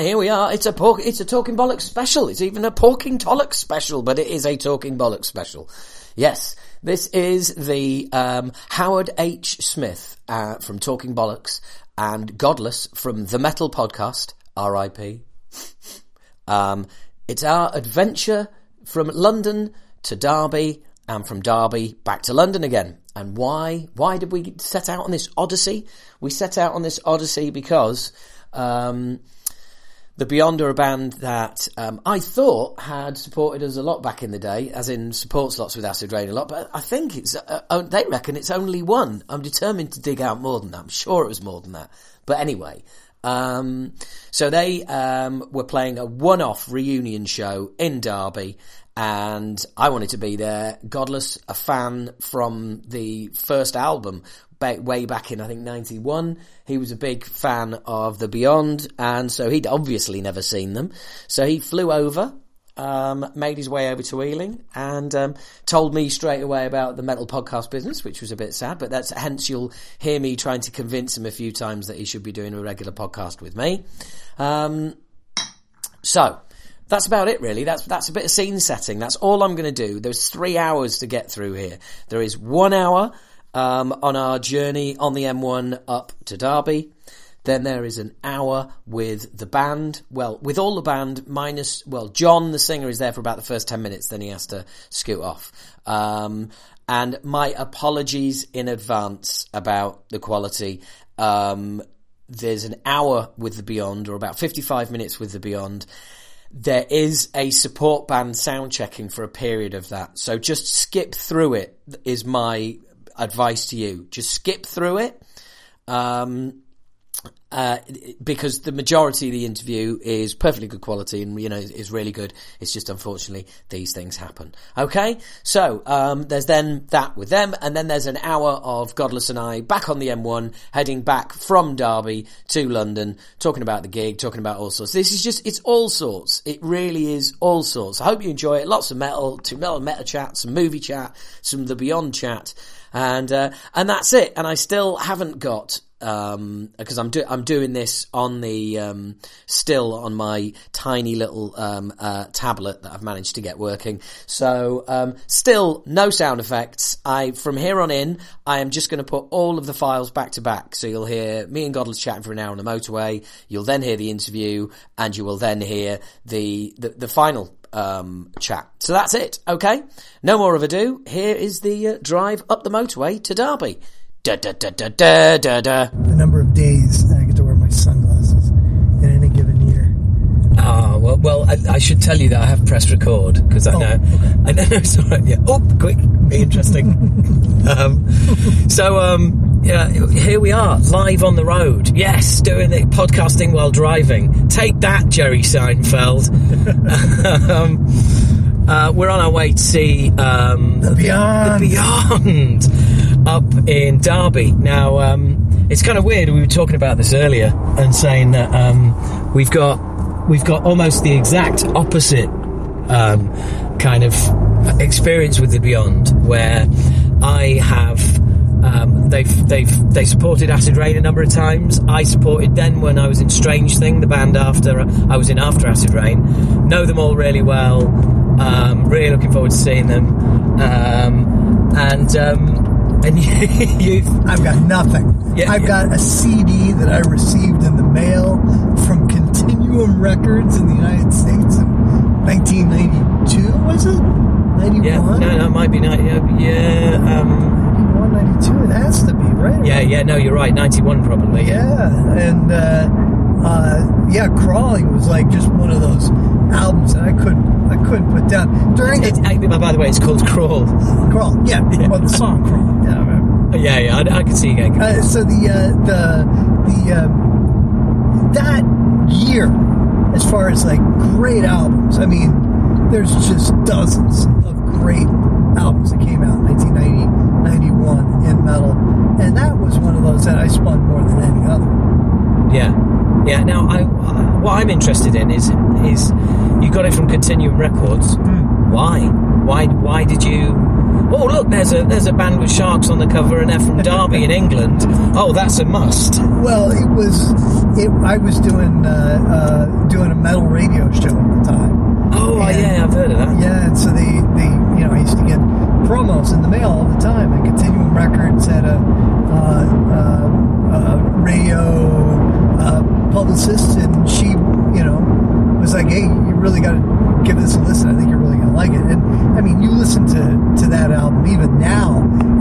And here we are. It's a pork, it's a talking bollocks special. It's even a porking tollocks special, but it is a talking bollocks special. Yes, this is the um, Howard H. Smith uh, from Talking Bollocks and Godless from the Metal Podcast. R.I.P. Um, it's our adventure from London to Derby and from Derby back to London again. And why? Why did we set out on this odyssey? We set out on this odyssey because um, the Beyond are a band that um, I thought had supported us a lot back in the day, as in supports lots with Acid Rain a lot. But I think it's uh, uh, they reckon it's only one. I'm determined to dig out more than that. I'm sure it was more than that. But anyway, um, so they um, were playing a one-off reunion show in Derby, and I wanted to be there. Godless, a fan from the first album, way back in I think '91. He was a big fan of the Beyond, and so he'd obviously never seen them. So he flew over. Um, made his way over to Ealing and um, told me straight away about the metal podcast business, which was a bit sad. But that's hence you'll hear me trying to convince him a few times that he should be doing a regular podcast with me. Um, so that's about it really. That's, that's a bit of scene setting. That's all I'm going to do. There's three hours to get through here. There is one hour, um, on our journey on the M1 up to Derby. Then there is an hour with the band. Well, with all the band minus, well, John, the singer, is there for about the first 10 minutes, then he has to scoot off. Um, and my apologies in advance about the quality. Um, there's an hour with the Beyond, or about 55 minutes with the Beyond. There is a support band sound checking for a period of that. So just skip through it is my advice to you. Just skip through it. Um, uh, because the majority of the interview is perfectly good quality and you know is really good. It's just unfortunately these things happen. Okay, so um, there's then that with them, and then there's an hour of Godless and I back on the M1, heading back from Derby to London, talking about the gig, talking about all sorts. This is just it's all sorts. It really is all sorts. I hope you enjoy it. Lots of metal, metal meta chat, some movie chat, some the Beyond chat, and uh, and that's it. And I still haven't got um, because I'm do- I'm doing this on the um, still on my tiny little um, uh, tablet that I've managed to get working. So um, still no sound effects. I from here on in, I am just going to put all of the files back to back. So you'll hear me and Godless chatting for an hour on the motorway. You'll then hear the interview, and you will then hear the the, the final um, chat. So that's it. Okay, no more of ado. Here is the uh, drive up the motorway to Derby. Da, da, da, da, da, da. The number of days that I get to wear my sunglasses in any given year. Ah, well, well, I, I should tell you that I have pressed record because I Oh, know, okay. I know. It's all right. Yeah. Oh, quick, be interesting. um, so, um, yeah, here we are, live on the road. Yes, doing it, podcasting while driving. Take that, Jerry Seinfeld. um, uh, we're on our way to see um, The Beyond. the Beyond up in Derby. Now, um, it's kind of weird. We were talking about this earlier and saying that um, we've got we've got almost the exact opposite um, kind of experience with the Beyond, where I have. Um, they've they've they supported Acid Rain a number of times. I supported them when I was in Strange Thing, the band after I was in after Acid Rain. Know them all really well. Um, really looking forward to seeing them. Um, and um, and you, have I've got nothing. Yeah, I've yeah. got a CD that I received in the mail from Continuum Records in the United States in 1992, was it? 91? yeah, no, no, it might be not. Yeah, yeah, um, 91, 92, it has to be, right? yeah, yeah. No, you're right. Ninety-one, probably. Yeah, and uh, uh, yeah, crawling was like just one of those albums that I couldn't, I couldn't put down during It, the uh, by the way, it's called Crawl. crawl. Yeah, Yeah. well, the song crawl. Yeah. Yeah, yeah. I, I can see you getting. Uh, so the uh, the the um, that year, as far as like great albums, I mean, there's just dozens of great albums that came out in 1990, 91 in metal, and that was one of those that I spun more than any other. Yeah, yeah. Now, I, uh, what I'm interested in is is you got it from Continuum Records. Hmm. Why? Why? Why did you? Oh look, there's a there's a band with sharks on the cover and they're from Derby in England. Oh, that's a must. Well, it was. It, I was doing uh, uh, doing a metal radio show at the time. Oh And- yeah, I've heard of that. Yeah, and so the the you know I used to get promos in the mail all the time. And Continuum Records had a uh, uh, uh, radio uh, publicist, and she you know was like, "Hey, you really got to give this a listen. I think you're like it." And I mean, you listen to to that album even now,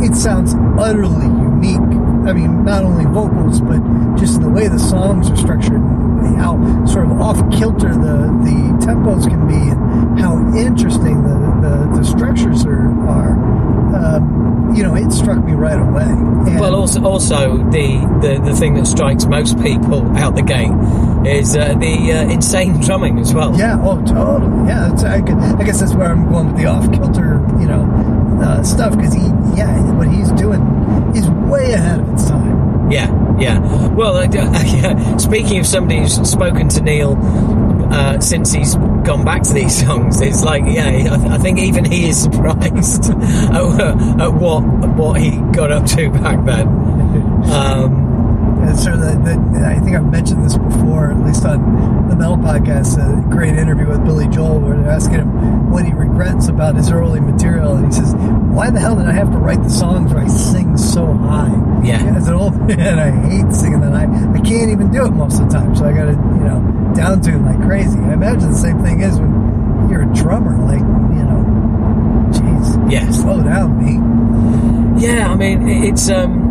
it sounds utterly unique. I mean, not only vocals, but just the way the songs are structured, and how sort of off kilter the the tempos can be, and how interesting the the, the structures are. You know, it struck me right away. And Well, also, also the, the, the thing that strikes most people out the gate is uh, the uh, insane drumming as well. Yeah, oh, totally. Yeah, it's, I, could, I guess that's where I'm going with the off kilter, you know, uh, stuff because he, yeah, what he's doing is way ahead of its time. Yeah, yeah. Well, uh, yeah, speaking of somebody who's spoken to Neil uh, since he's gone back to these songs, it's like, yeah, I, I think even he is surprised at, at what what he got up to back then. Um, And so the, the, I think I've mentioned this before, at least on the Metal Podcast, a great interview with Billy Joel where they're asking him what he regrets about his early material. And he says, why the hell did I have to write the songs where I sing so high? Yeah. As an old man, I hate singing that high. I can't even do it most of the time. So I got to, you know, down tune like crazy. I imagine the same thing is when you're a drummer, like, you know, jeez. Yeah. Slow down, me. yeah, I mean, it's um,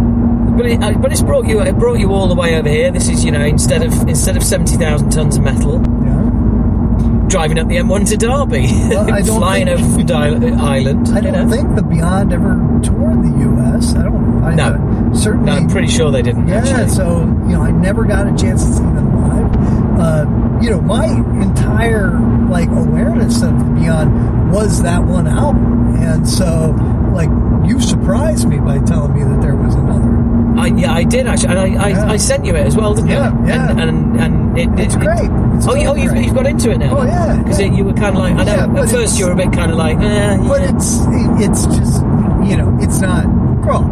but it, uh, but it's brought you it brought you all the way over here. This is you know instead of instead of seventy thousand tons of metal, Yeah. driving up the M1 to Derby, Well, flying think- over from Di- Ireland. I don't know. think the Beyond ever toured the U.S. I don't. I, No. uh, certainly. No, I'm pretty sure they didn't. yeah. actually. So you know, I never got a chance to see them live. Uh, you know, my entire like awareness of the Beyond was that one album, and so like you surprised me by telling me that there was another. I, yeah, I did actually, and I, I, Yeah. I sent you it as well, didn't Yeah, you? yeah. And and, and it, It's it, great. It's oh, you, oh you've, you've got into it now. Oh, yeah, because yeah. you were kind of like I know. At first, you were a bit kind of like, eh, But it's it's just you know it's not crawl.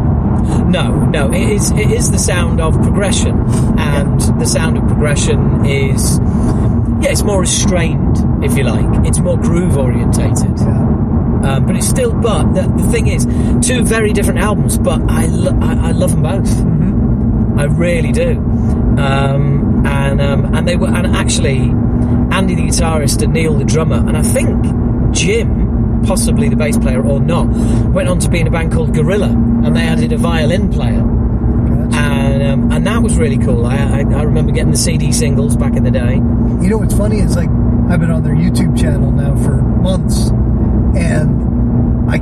no, no. It is it is the sound of progression, and the sound of progression is yeah, it's more restrained, if you like. It's more groove orientated. Um, but it's still, but the, the thing is, two very different albums, but I, lo- I, I love them both. Mm-hmm. I really do. Um, and um, and they were, and actually, Andy the guitarist and Neil the drummer, and I think Jim, possibly the bass player or not, went on to be in a band called Gorilla, and they added a violin player, Gotcha. and um, and that was really cool. I, I I remember getting the CD singles back in the day. You know what's funny is like I've been on their YouTube channel now for months, and I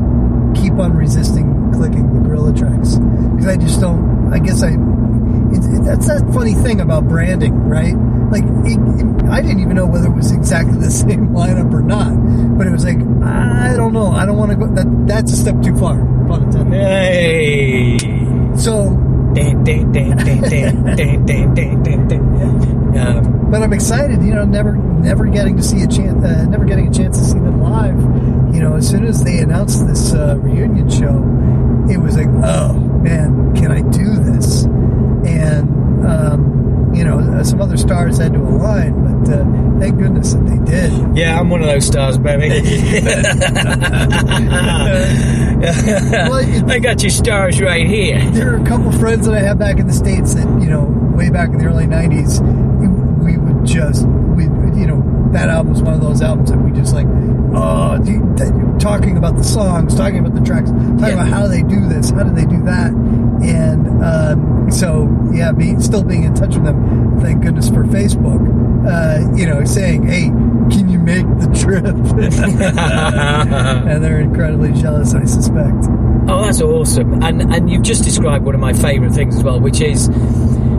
keep on resisting clicking the gorilla tracks because I just don't. I guess I. It, it, that's that funny thing about branding, right? Like it, I didn't even know whether it was exactly the same lineup or not, but it was like I don't know. I don't want to go. That that's a step too far. Pun intended. Hey. So. but I'm excited, you know, never never getting to see a chance, uh, never getting a chance to see them live you know, as soon as they announced this uh, reunion show, it was like, oh man, can I do this? And um, you know, uh, some other stars had to align, but uh, thank goodness that they did. yeah, I'm one of those stars, baby. it- I got your stars right here. There are a couple friends that I have back in the states that you know, way back in the early '90s, we would just, we, you know, that album was one of those albums that we just like, do you- th- talking about the songs, talking about the tracks, talking Yeah. about how they do this, how do they do that, and um, so yeah, be, still being in touch with them. Thank goodness for Facebook. Uh, you know, saying, hey, can you make the trip? and they're incredibly jealous, I suspect. Oh, that's awesome! And and you've just described one of my favourite things as well, which is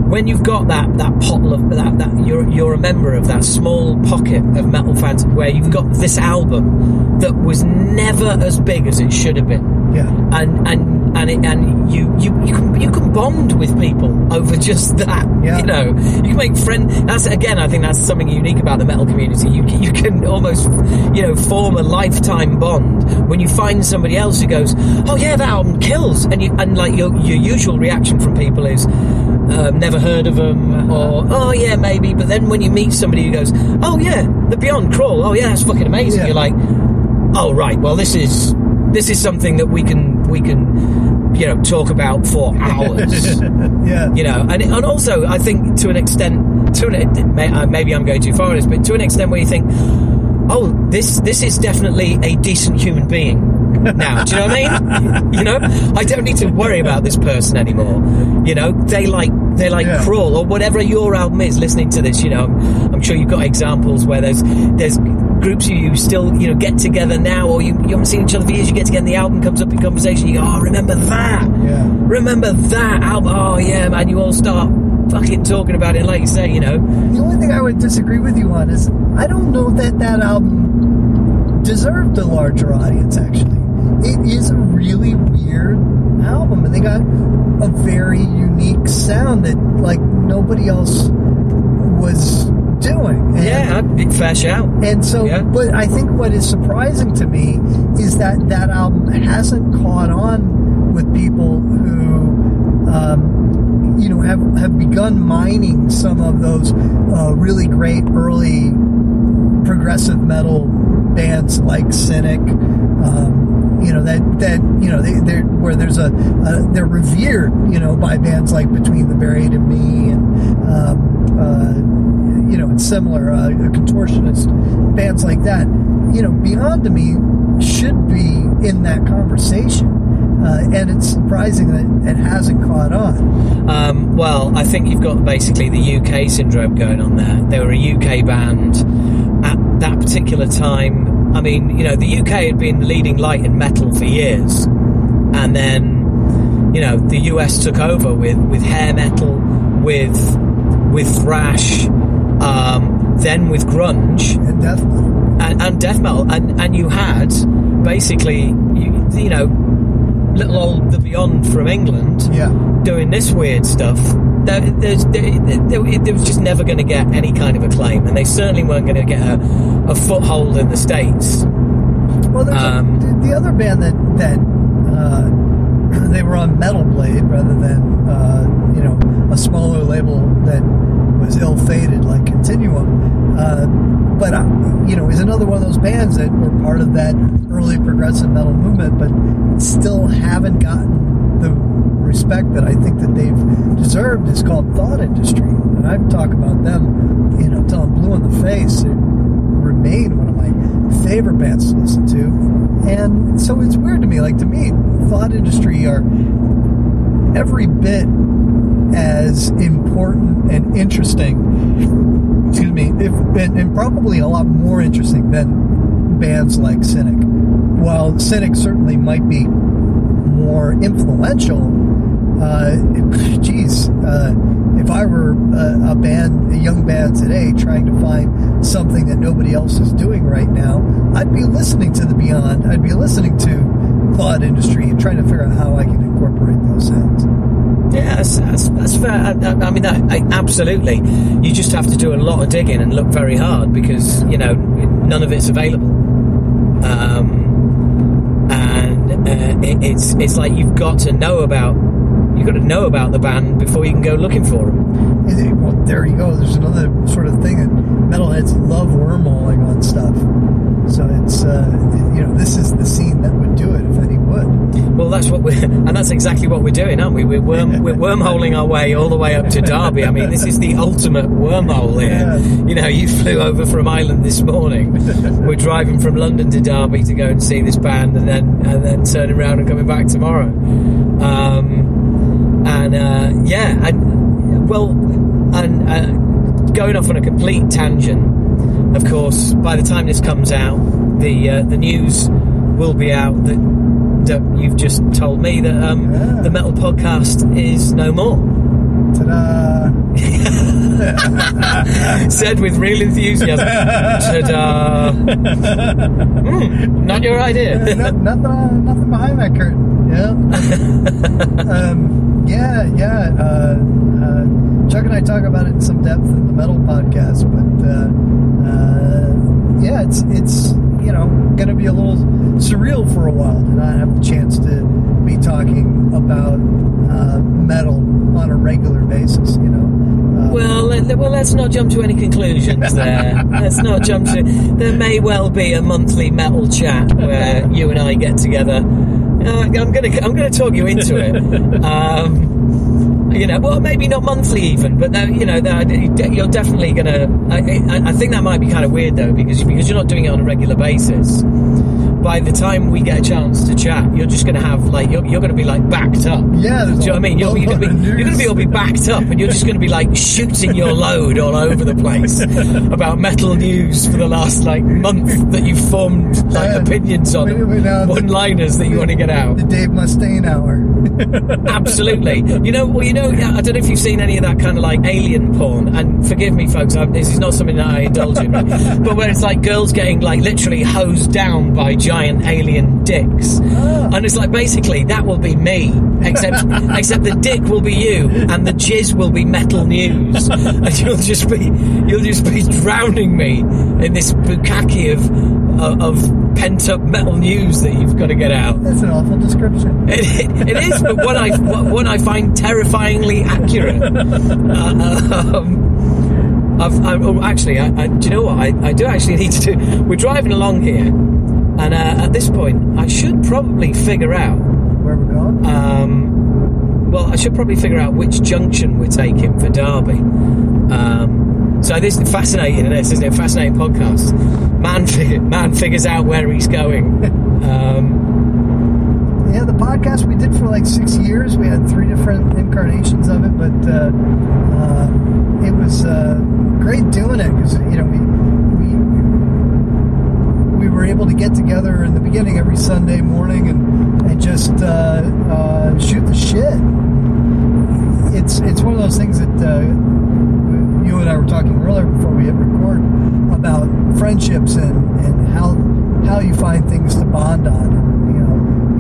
when you've got that that pottle of that that you're you're a member of that small pocket of metal fans where you've got this album that was never as big as it should have been. Yeah. and and and it, and you you you can you can bond with people over just that. Yeah. You know, you can make friend. That's again, I think that's something unique about the metal community. You you can almost, you know, form a lifetime bond when you find somebody else who goes, "Oh yeah, that album kills," and you and like your your usual reaction from people is. Um, never heard of them, or oh yeah, maybe. But then when you meet somebody who goes, oh yeah, the Beyond Crawl, oh yeah, that's fucking amazing. Yeah. You're like, oh right, well this is this is something that we can we can you know talk about for hours. yeah. you know, and and also I think to an extent, to an uh, maybe I'm going too far on this, but to an extent where you think, oh, this this is definitely a decent human being. Now, do you know what I mean? You know, I don't need to worry about this person anymore. You know, they like they like Yeah. crawl or whatever your album is. Listening to this, you know, I'm, I'm sure you've got examples where there's there's groups you still you know get together now, or you, you haven't seen each other for years. You get together, and the album comes up in conversation. You go, oh, remember that? Yeah. Remember that album? Oh yeah, man. You all start fucking talking about it, like you say, you know. The only thing I would disagree with you on is I don't know that that album deserved a larger audience. Actually, it is a really weird album, and they got a very unique sound that like nobody else was doing. And, Yeah, big fair out. And so, Yeah. but I think what is surprising to me is that that album hasn't caught on with people who, um, you know, have, have begun mining some of those uh, really great early progressive metal bands like Cynic. Um, you know that that you know they they're where there's a, a they're revered you know by bands like Between the Buried and Me and um, uh, you know and similar uh, contortionist bands like that you know Beyond to me should be in that conversation uh, and it's surprising that it hasn't caught on Um, well, I think you've got basically the UK syndrome going on there. They were a UK band at that particular time. I mean, you know, the UK had been leading light in metal for years, and then, you know, the US took over with with hair metal, with with thrash, um, then with grunge, and death metal. And, and death metal, and and you had basically, you, you know, little old the Beyond from England yeah. doing this weird stuff. There, there, there, was just never going to get any kind of acclaim, and they certainly weren't going to get a, a foothold in the states. Well, there's Um, a, the- the other band that that uh, they were on Metal Blade rather than uh, you know a smaller label that was ill-fated like Continuum. Uh, but uh, you know, is another one of those bands that were part of that early progressive metal movement, but still haven't gotten the respect that I think that they've deserved. Is called Thought Industry, and I've talked about them, you know, till I'm blue in the face. They remain one of my favorite bands to listen to. And so it's weird to me. Like, to me, Thought Industry are every bit as important and interesting, excuse me, if, and, and probably a lot more interesting than bands like Cynic. While Cynic certainly might be more influential, uh, geez, uh, if I were a, a band, a young band today, trying to find something that nobody else is doing right now, I'd be listening to the Beyond. I'd be listening to Thought Industry and trying to figure out how I can incorporate those sounds. Yeah, that's, that's, that's fair. I, I I mean, that, I, absolutely. You just have to do a lot of digging and look very hard because you know none of it's available. Um, and uh, it, it's it's like you've got to know about you've got to know about the band before you can go looking for them. It- well, there you go. There's another sort of thing that metalheads love wormholing on stuff. So it's uh, you know this is the scene that would do it if any would. Well, that's what we're, and that's exactly what we're doing, aren't we? We're worm, we're wormholing our way all the way up to Derby. I mean, this is the ultimate wormhole here. Yeah. You know, you flew over from Ireland this morning. we're driving from London to Derby to go and see this band, and then and then turning around and coming back tomorrow. Um, and uh, yeah, and well, and uh, going off on a complete tangent. Of course, by the time this comes out, the uh, the news will be out that that you've just told me that um, Yeah. the metal podcast is no more. Ta-da! Said with real enthusiasm. Ta-da! Hmm, not your idea. no, nothing, uh, nothing behind that curtain. Yeah. um, yeah, yeah. Uh, uh, Chuck and I talk about it in some depth in the metal podcast, but uh, uh, yeah, it's it's you know going to be a little surreal for a while to not have the chance to be talking about uh, metal on a regular basis. You know. Uh, Well, let, well, let's not jump to any conclusions there. let's not jump to. There may well be a monthly metal chat where you and I get together. Uh, I'm gonna, I'm gonna talk you into it. Um, you know, well, maybe not monthly even, but that, you know, that, you're definitely gonna. I, I, I think that might be kind of weird though, because because you're not doing it on a regular basis. By the time we get a chance to chat, you're just going to have like you're, you're going to be like backed up. Yeah, do you know what I mean? You're, you're going to be you're going to be all be backed up, and you're just going to be like shooting your load all over the place about metal news for the last like month that you've formed like Yeah. opinions on, We- we know- one-liners that you want to get out. the Dave Mustaine hour. Absolutely. You know, well, you know, I don't know if you've seen any of that kind of like alien porn. And forgive me, folks, I'm, this is not something that I indulge in, but where it's like girls getting like literally hosed down by giant alien dicks, and it's like basically that will be me, except except the dick will be you, and the jizz will be metal news, and you'll just be you'll just be drowning me in this bukkake of of, of pent up metal news that you've got to get out. That's an awful description. It, it is, but what I what I find terrifyingly accurate. Uh, um, I've, I, oh, actually, I, I, do you know what? I, I do actually need to do. We're driving along here, and uh, at this point, I should probably figure out. Where we're going? Um, well, I should probably figure out which junction we're taking for Derby. Um, so this is fascinating. This isn't it? A fascinating podcast. Man, man figures out where he's going. Um, Yeah, the podcast we did for like six years. We had three different incarnations of it, but uh, uh, it was uh, great doing it because you know we we were able to get together in the beginning every Sunday morning and and just uh, uh, shoot the shit. It's it's one of those things that uh, you and I were talking earlier before we hit record about friendships and, and how how you find things to bond on.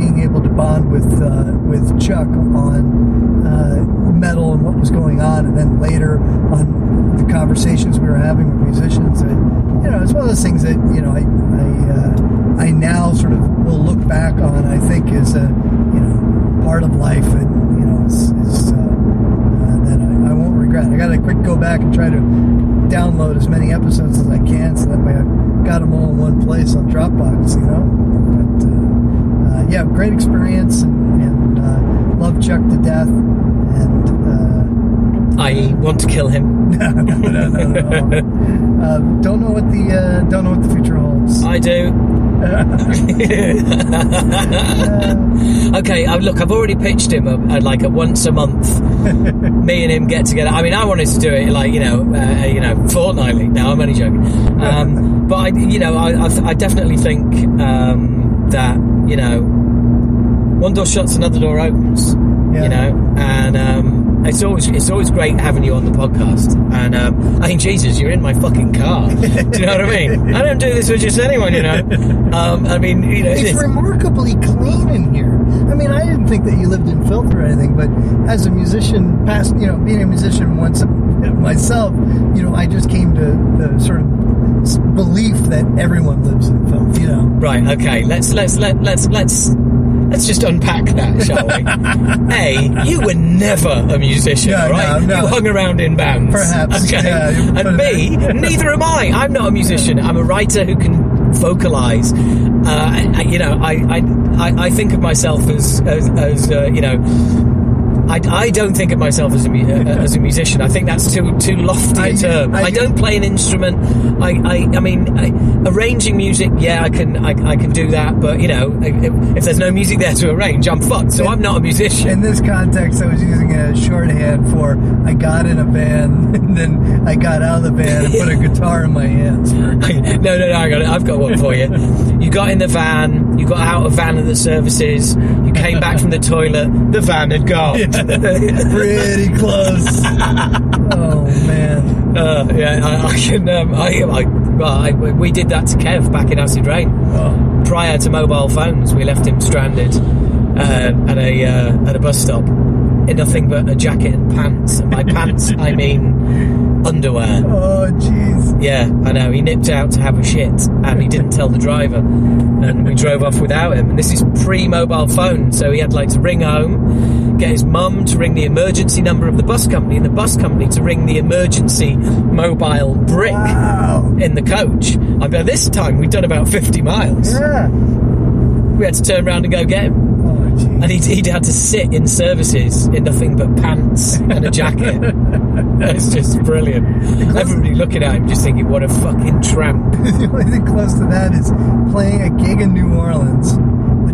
And, being able to bond with uh, with Chuck on uh, metal and what was going on, and then later on the conversations we were having with musicians. That, you know, it's one of those things that you know I I, uh, I now sort of will look back on. I think as a you know part of life, and you know is, is uh, uh, that I, I won't regret. I got to quick go back and try to download as many episodes as I can, so that way I've got them all in one place on Dropbox. You know, but uh, yeah, great experience, and, and uh, love Chuck to death, and. Uh, I want to kill him. no, no, no, no, no. Uh, don't know what the uh, don't know what the future holds. I do. okay, uh, look, I've already pitched him a, a, like a once a month. me and him get together. I mean, I wanted to do it like you know, uh, you know, fortnightly. Now I'm only joking, um, but I, you know, I, I, I definitely think um, that you know, one door shuts, another door opens. Yeah. You know, and. Um, it's always it's always great having you on the podcast. And um, I mean, Jesus, you're in my fucking car. do you know what I mean? I don't do this with just anyone, you know. Um, I mean, you know, It's it's- remarkably clean in here. I mean, I didn't think that you lived in filth or anything, but as a musician, past you know, being a musician once myself, you know, I just came to the sort of belief that everyone lives in filth. You know, right. Okay, let's let's let let's let's let's just unpack that, shall we? a, you were never a musician, No, right? no, no. You hung around in bands, Perhaps, Okay, yeah, and B, neither am I. I'm not a musician. I'm a writer who can vocalize. Uh, I, you know, I, I I I think of myself as as, as uh, you know. I, I don't think of myself as a mu- uh, as a musician. I think that's too too lofty a I- term. I, I- don't play an instrument. I I, I mean, I, arranging music. Yeah, I can I, I can do that. But you know, if, if there's no music there to arrange, I'm fucked. So I'm not a musician. in this context, I was using a shorthand for I got in a van and then I got out of the van and put a guitar in my hands. no, no, no. I got it. I've got one for you. You got in the van. You got out of van at the services. You came back from the toilet. The van had gone. Pretty close. oh man. Uh, yeah, I, I can. Um, I, I, well, I, we did that to Kev back in Acid Rain. Oh. Prior to mobile phones, we left him stranded uh, at a uh, at a bus stop. in nothing but a jacket and pants. And by pants, I mean underwear. Oh, jeez. Yeah, I know. He nipped out to have a shit and he didn't tell the driver. And we drove off without him. And this is pre mobile phone, so he had like to ring home, get his mum to ring the emergency number of the bus company, and the bus company to ring the emergency mobile brick Wow. in the coach. I mean, this time we'd done about 50 miles. Yeah. We had to turn around and go get him. Oh, jeez. And he'd, he'd had to sit in services in nothing but pants and a jacket. it's just brilliant. Everybody looking at him just thinking, what a fucking tramp. the only thing close to that is playing a gig in New Orleans.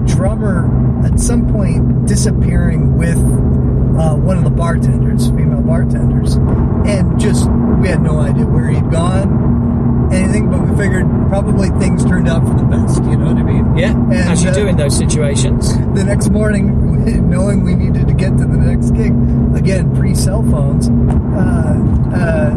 Drummer at some point disappearing with uh, one of the bartenders, female bartenders, and just we had no idea where he'd gone, anything. But we figured probably things turned out for the best. You know what I mean? Yeah, And, as you uh, do in those situations. the next morning, knowing we needed to get to the next gig, again, pre cell phones, uh, uh,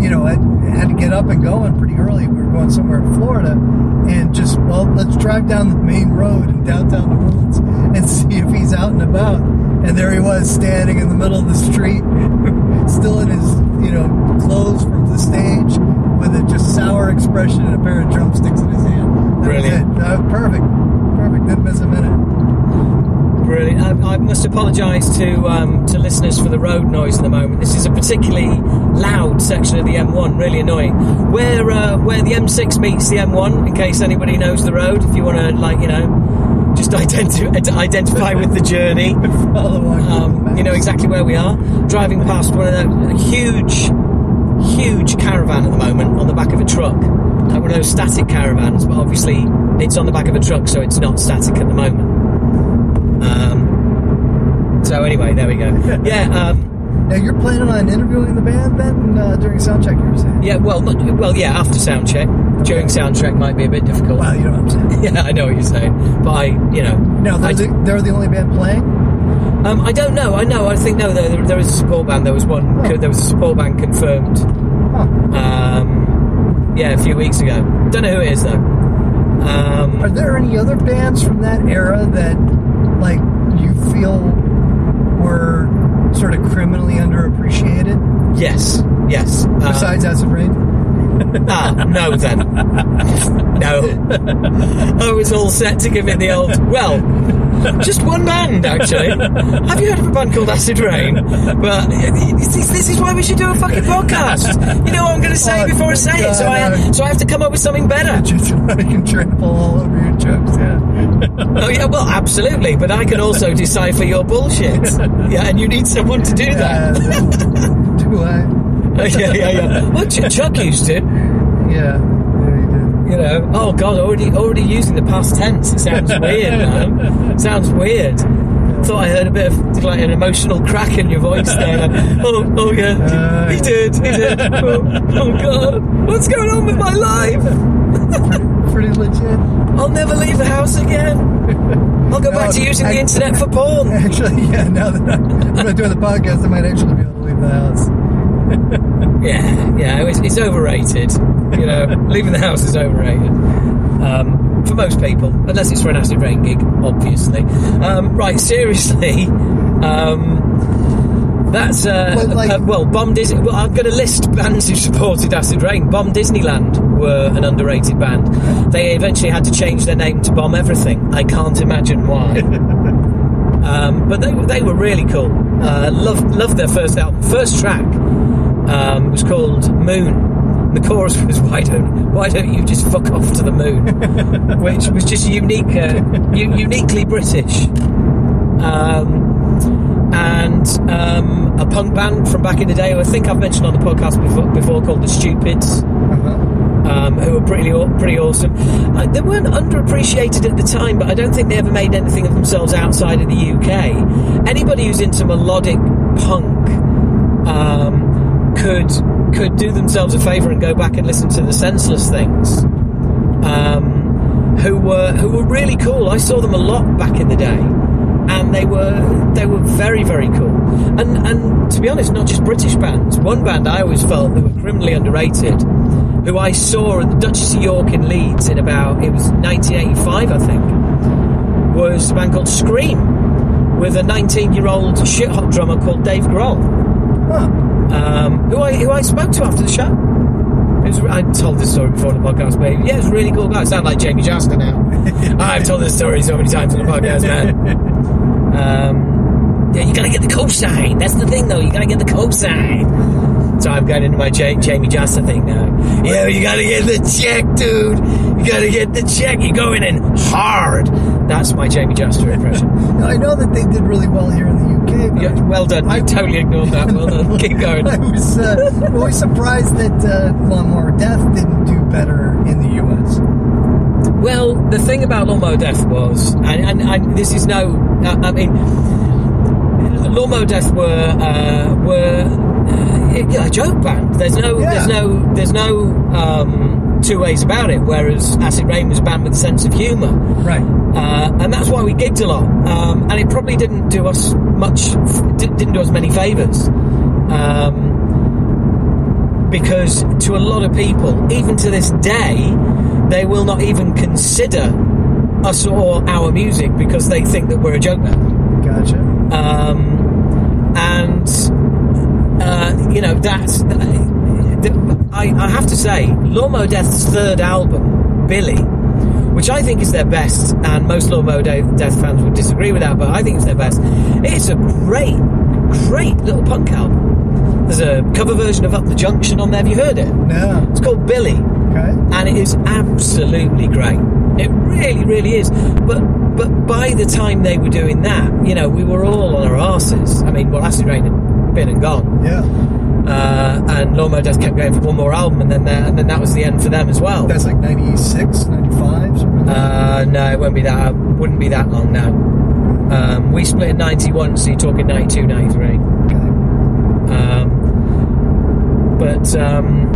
you know, I had to get up and going pretty early. We were going somewhere in Florida, and just, well, let's drive down the main road in downtown New Orleans and see if he's out and about. And there he was, standing in the middle of the street, still in his, you know, clothes from the stage, with a just sour expression and a pair of drumsticks in his hand. That was Brilliant. it. Uh, perfect. Perfect. Didn't miss a minute. Brilliant. I, I must apologise to um, to listeners for the road noise at the moment. This is a particularly loud section of the M1, really annoying. Where uh, where the M6 meets the M1, in case anybody knows the road, if you want to, like, you know, just identi- identify with the journey. Follow along with the Um, you know exactly where we are. Driving past one of the a huge, huge caravan at the moment on the back of a truck. Like one of those static caravans, but obviously it's on the back of a truck, so it's not static at the moment. Um, so anyway, there we go. Yeah, um, Now you're planning on interviewing the band then uh, during sound check. You were saying? yeah. Well, not, well, yeah. After sound check, during sound check might be a bit difficult. Wow, you know what I'm saying. Yeah, I know what you're saying, but I, you know, No, they're, the, they're the only band playing. Um, I don't know. I know. I think no. There, there is a support band. There was one. Oh. There was a support band confirmed. Huh. Um, yeah, a few weeks ago. Don't know who it is though. Um, Are there any other bands from that era that, like, you feel were sort of criminally underappreciated yes, yes. Uh, besides Acid Rain? ah, no then. no. I was all set to give it the old. Well, just one band actually. Have you heard of a band called Acid Rain? But this, this is why we should do a fucking podcast. You know what I'm going to say Oh, before I say it, so I so I have to come up with something better. Just I can trample all over your jokes. Yeah. Oh yeah, well, absolutely. But I can also decipher your bullshit. Yeah, and you need someone to do Yeah, that. do I? yeah, yeah, yeah. Well, Ch- Chuck used to. Yeah. Yeah, you did. You know. Oh God, already already using the past tense. It sounds weird, man. Sounds weird. Thought I heard a bit of like an emotional crack in your voice there. Like, oh, oh yeah, Uh, he did, he did. Oh, oh God, what's going on with my life? Pretty legit. I'll never leave the house again. I'll go back to using the internet for porn. Actually, yeah. Now that I'm, I'm not doing the podcast, I might actually be able to leave the house. Yeah, yeah, it's, it's overrated. You know, leaving the house is overrated um, for most people, unless it's for an acid rain gig, obviously. Um, right, seriously, um, that's uh, Well, like- uh, well, Bomb Disney. Well, I'm going to list bands who supported Acid Rain. Bomb Disneyland were an underrated band. They eventually had to change their name to Bomb Everything. I can't imagine why. Um, but they, were- they were really cool. Uh, loved, loved their first album. First track um, was called Moon. The chorus was "Why don't Why don't you just fuck off to the moon," which was just unique, uh, u- uniquely British. Um, and um, a punk band from back in the day, who I think I've mentioned on the podcast before, before called the Stupids Uh-huh. um, who were pretty pretty awesome. Uh, they weren't underappreciated at the time, but I don't think they ever made anything of themselves outside of the UK. Anybody who's into melodic punk um, could could do themselves a favour and go back and listen to the Senseless Things, um, who were who were really cool. I saw them a lot back in the day. And they were they were very very cool, and and to be honest, not just British bands. One band I always felt who were criminally underrated, who I saw at the Duchess of York in Leeds in about it was 1985 I think was a band called Scream with a 19 year old shit hot drummer called Dave Grohl, Huh. um, who I who I spoke to after the show. Was, I told this story before on the podcast, but yeah, it was really cool guy. I sound like Jamie Jasta now. I've told this story so many times on the podcast, man. Um, yeah, you gotta get the cosign. That's the thing, though. You gotta get the cosign. So I've got into my J- Jamie Jasta thing now. Yeah, you gotta get the check, dude. You gotta get the check. You're going in hard. That's my Jamie Jasta impression. Now, I know that they did really well here in the UK. But Yeah, well done. I totally ignored that. Well done. Keep going. I was uh, always surprised that uh, Lawnmower Death didn't do better in the US. Well, the thing about Lawnmower Death was, and, and, and this is no, uh, I mean, Lawnmower Death were uh, were uh, a joke band. There's no, Yeah. there's no, there's no um, two ways about it. Whereas Acid Rain was a band with a sense of humour. Right. Uh, and that's why we gigged a lot. Um, and it probably didn't do us much, di- didn't do us many favours. Um, because to a lot of people, even to this day, they will not even consider us or our music because they think that we're a joke band. Gotcha. Um, and, uh, you know, that's. I, I have to say, Lawnmower Death's third album, Billy, which I think is their best, and most Lawnmower Death fans would disagree with that, but I think it's their best. It's a great, great little punk album. There's a cover version of Up the Junction on there. Have you heard it? No. It's called Billy Okay. and it is absolutely great. It really, really is. But but by the time they were doing that, you know, we were all on our asses. I mean, well, Acid Rain had been and gone, Yeah. uh, and Lawnmower Death kept going for one more album, and then that, and then that was the end for them as well. That's like 96, 95, something like that. Uh, no, it won't be that. Wouldn't be that long now. Um, we split in '91, so you're talking '92, '93. Okay. Um, but um,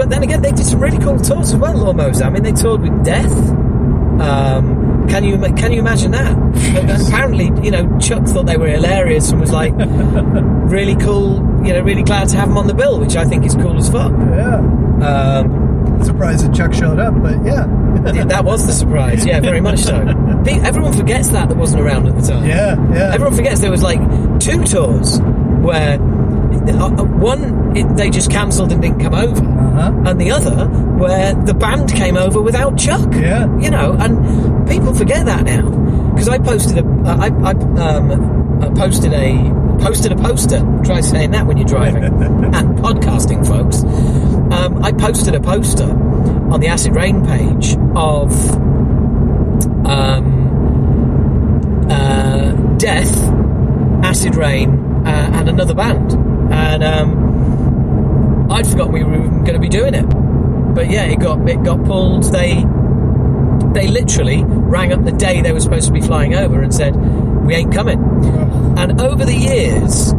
but then again, they did some really cool tours as well. Lawnmowers. I mean, they toured with Death. Um, can you can you imagine that? And apparently, you know, Chuck thought they were hilarious and was like really cool. You know, really glad to have them on the bill, which I think is cool as fuck. Yeah. Um, Surprised that Chuck showed up, but yeah. yeah, that was the surprise. Yeah, very much so. Everyone forgets that that wasn't around at the time. yeah, yeah. Everyone forgets there was like two tours where uh, uh, one it, they just cancelled and didn't come over, Uh-huh. and the other where the band came over without Chuck. Yeah. you know, and people forget that now because I posted a uh, I, I um, I posted a posted a poster. Try saying that when you're driving and podcasting, folks. Um, I posted a poster on the Acid Rain page of um, uh, Death, Acid Rain, uh, and another band. And um, I'd forgotten we were going to be doing it. But yeah, it got it got pulled. They they literally rang up the day they were supposed to be flying over and said, "We ain't coming." And over the years,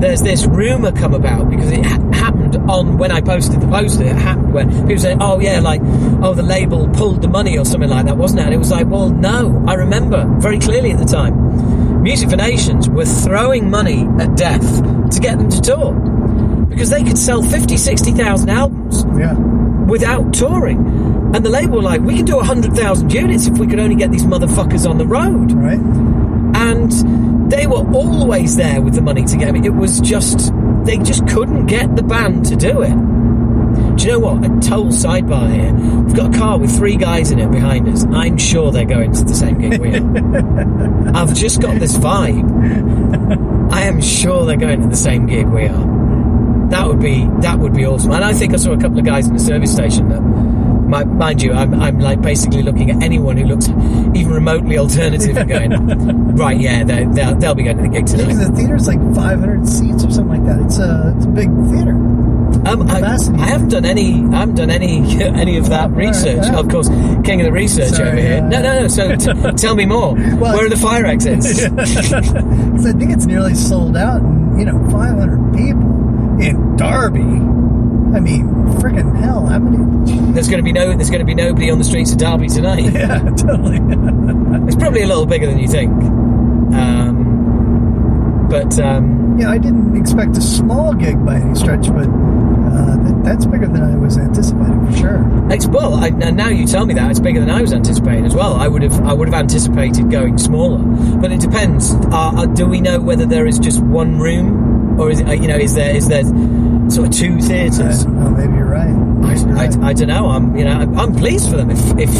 there's this rumor come about because it ha- happened on when I posted the poster. It happened when people say, "Oh yeah, like oh the label pulled the money or something like that, wasn't it?" And it was like, "Well, no, I remember very clearly at the time. Music for Nations were throwing money at Death to get them to tour because they could sell 50, 60,000 albums Yeah. without touring." And the label were like, "We can do 100,000 units if we could only get these motherfuckers on the road." Right? and they were always there with the money to get it. It was just they just couldn't get the band to do it. Do you know what? A total sidebar here. We've got a car with three guys in it behind us. I'm sure they're going to the same gig we are. I've just got this vibe. I am sure they're going to the same gig we are. That would be that would be awesome. And I think I saw a couple of guys in the service station that mi- mind you, I'm, I'm like basically looking at anyone who looks even remotely alternative and going, right, yeah, they, they'll, they'll be going to the gig tonight. the theater's like 500 seats or something like that. It's a, it's a big theater. Um, I. I haven't done any, I haven't done any, any of that Oh, right, research. yeah. Of course, king of the research Sorry, over here. yeah. No, no, no. So t- tell me more. Well, Where are the fire exits? Because I think it's nearly sold out. And, you know, 500 people in Derby. I mean, freaking hell, how many? There's going to be no, there's going to be nobody on the streets of Derby tonight. Yeah, totally. It's probably a little bigger than you think. Um, but um, yeah, I didn't expect a small gig by any stretch, but Uh, that, that's bigger than I was anticipating for sure. It's, well, I, and now you tell me that it's bigger than I was anticipating as well. I would have, I would have anticipated going smaller, but it depends. Uh, uh, do we know whether there is just one room, or is it, uh, you know, is there is there sort of two theatres? don't. Maybe you're right. I, Maybe you're I, right. I don't know. I'm you know I'm, I'm pleased for them. If if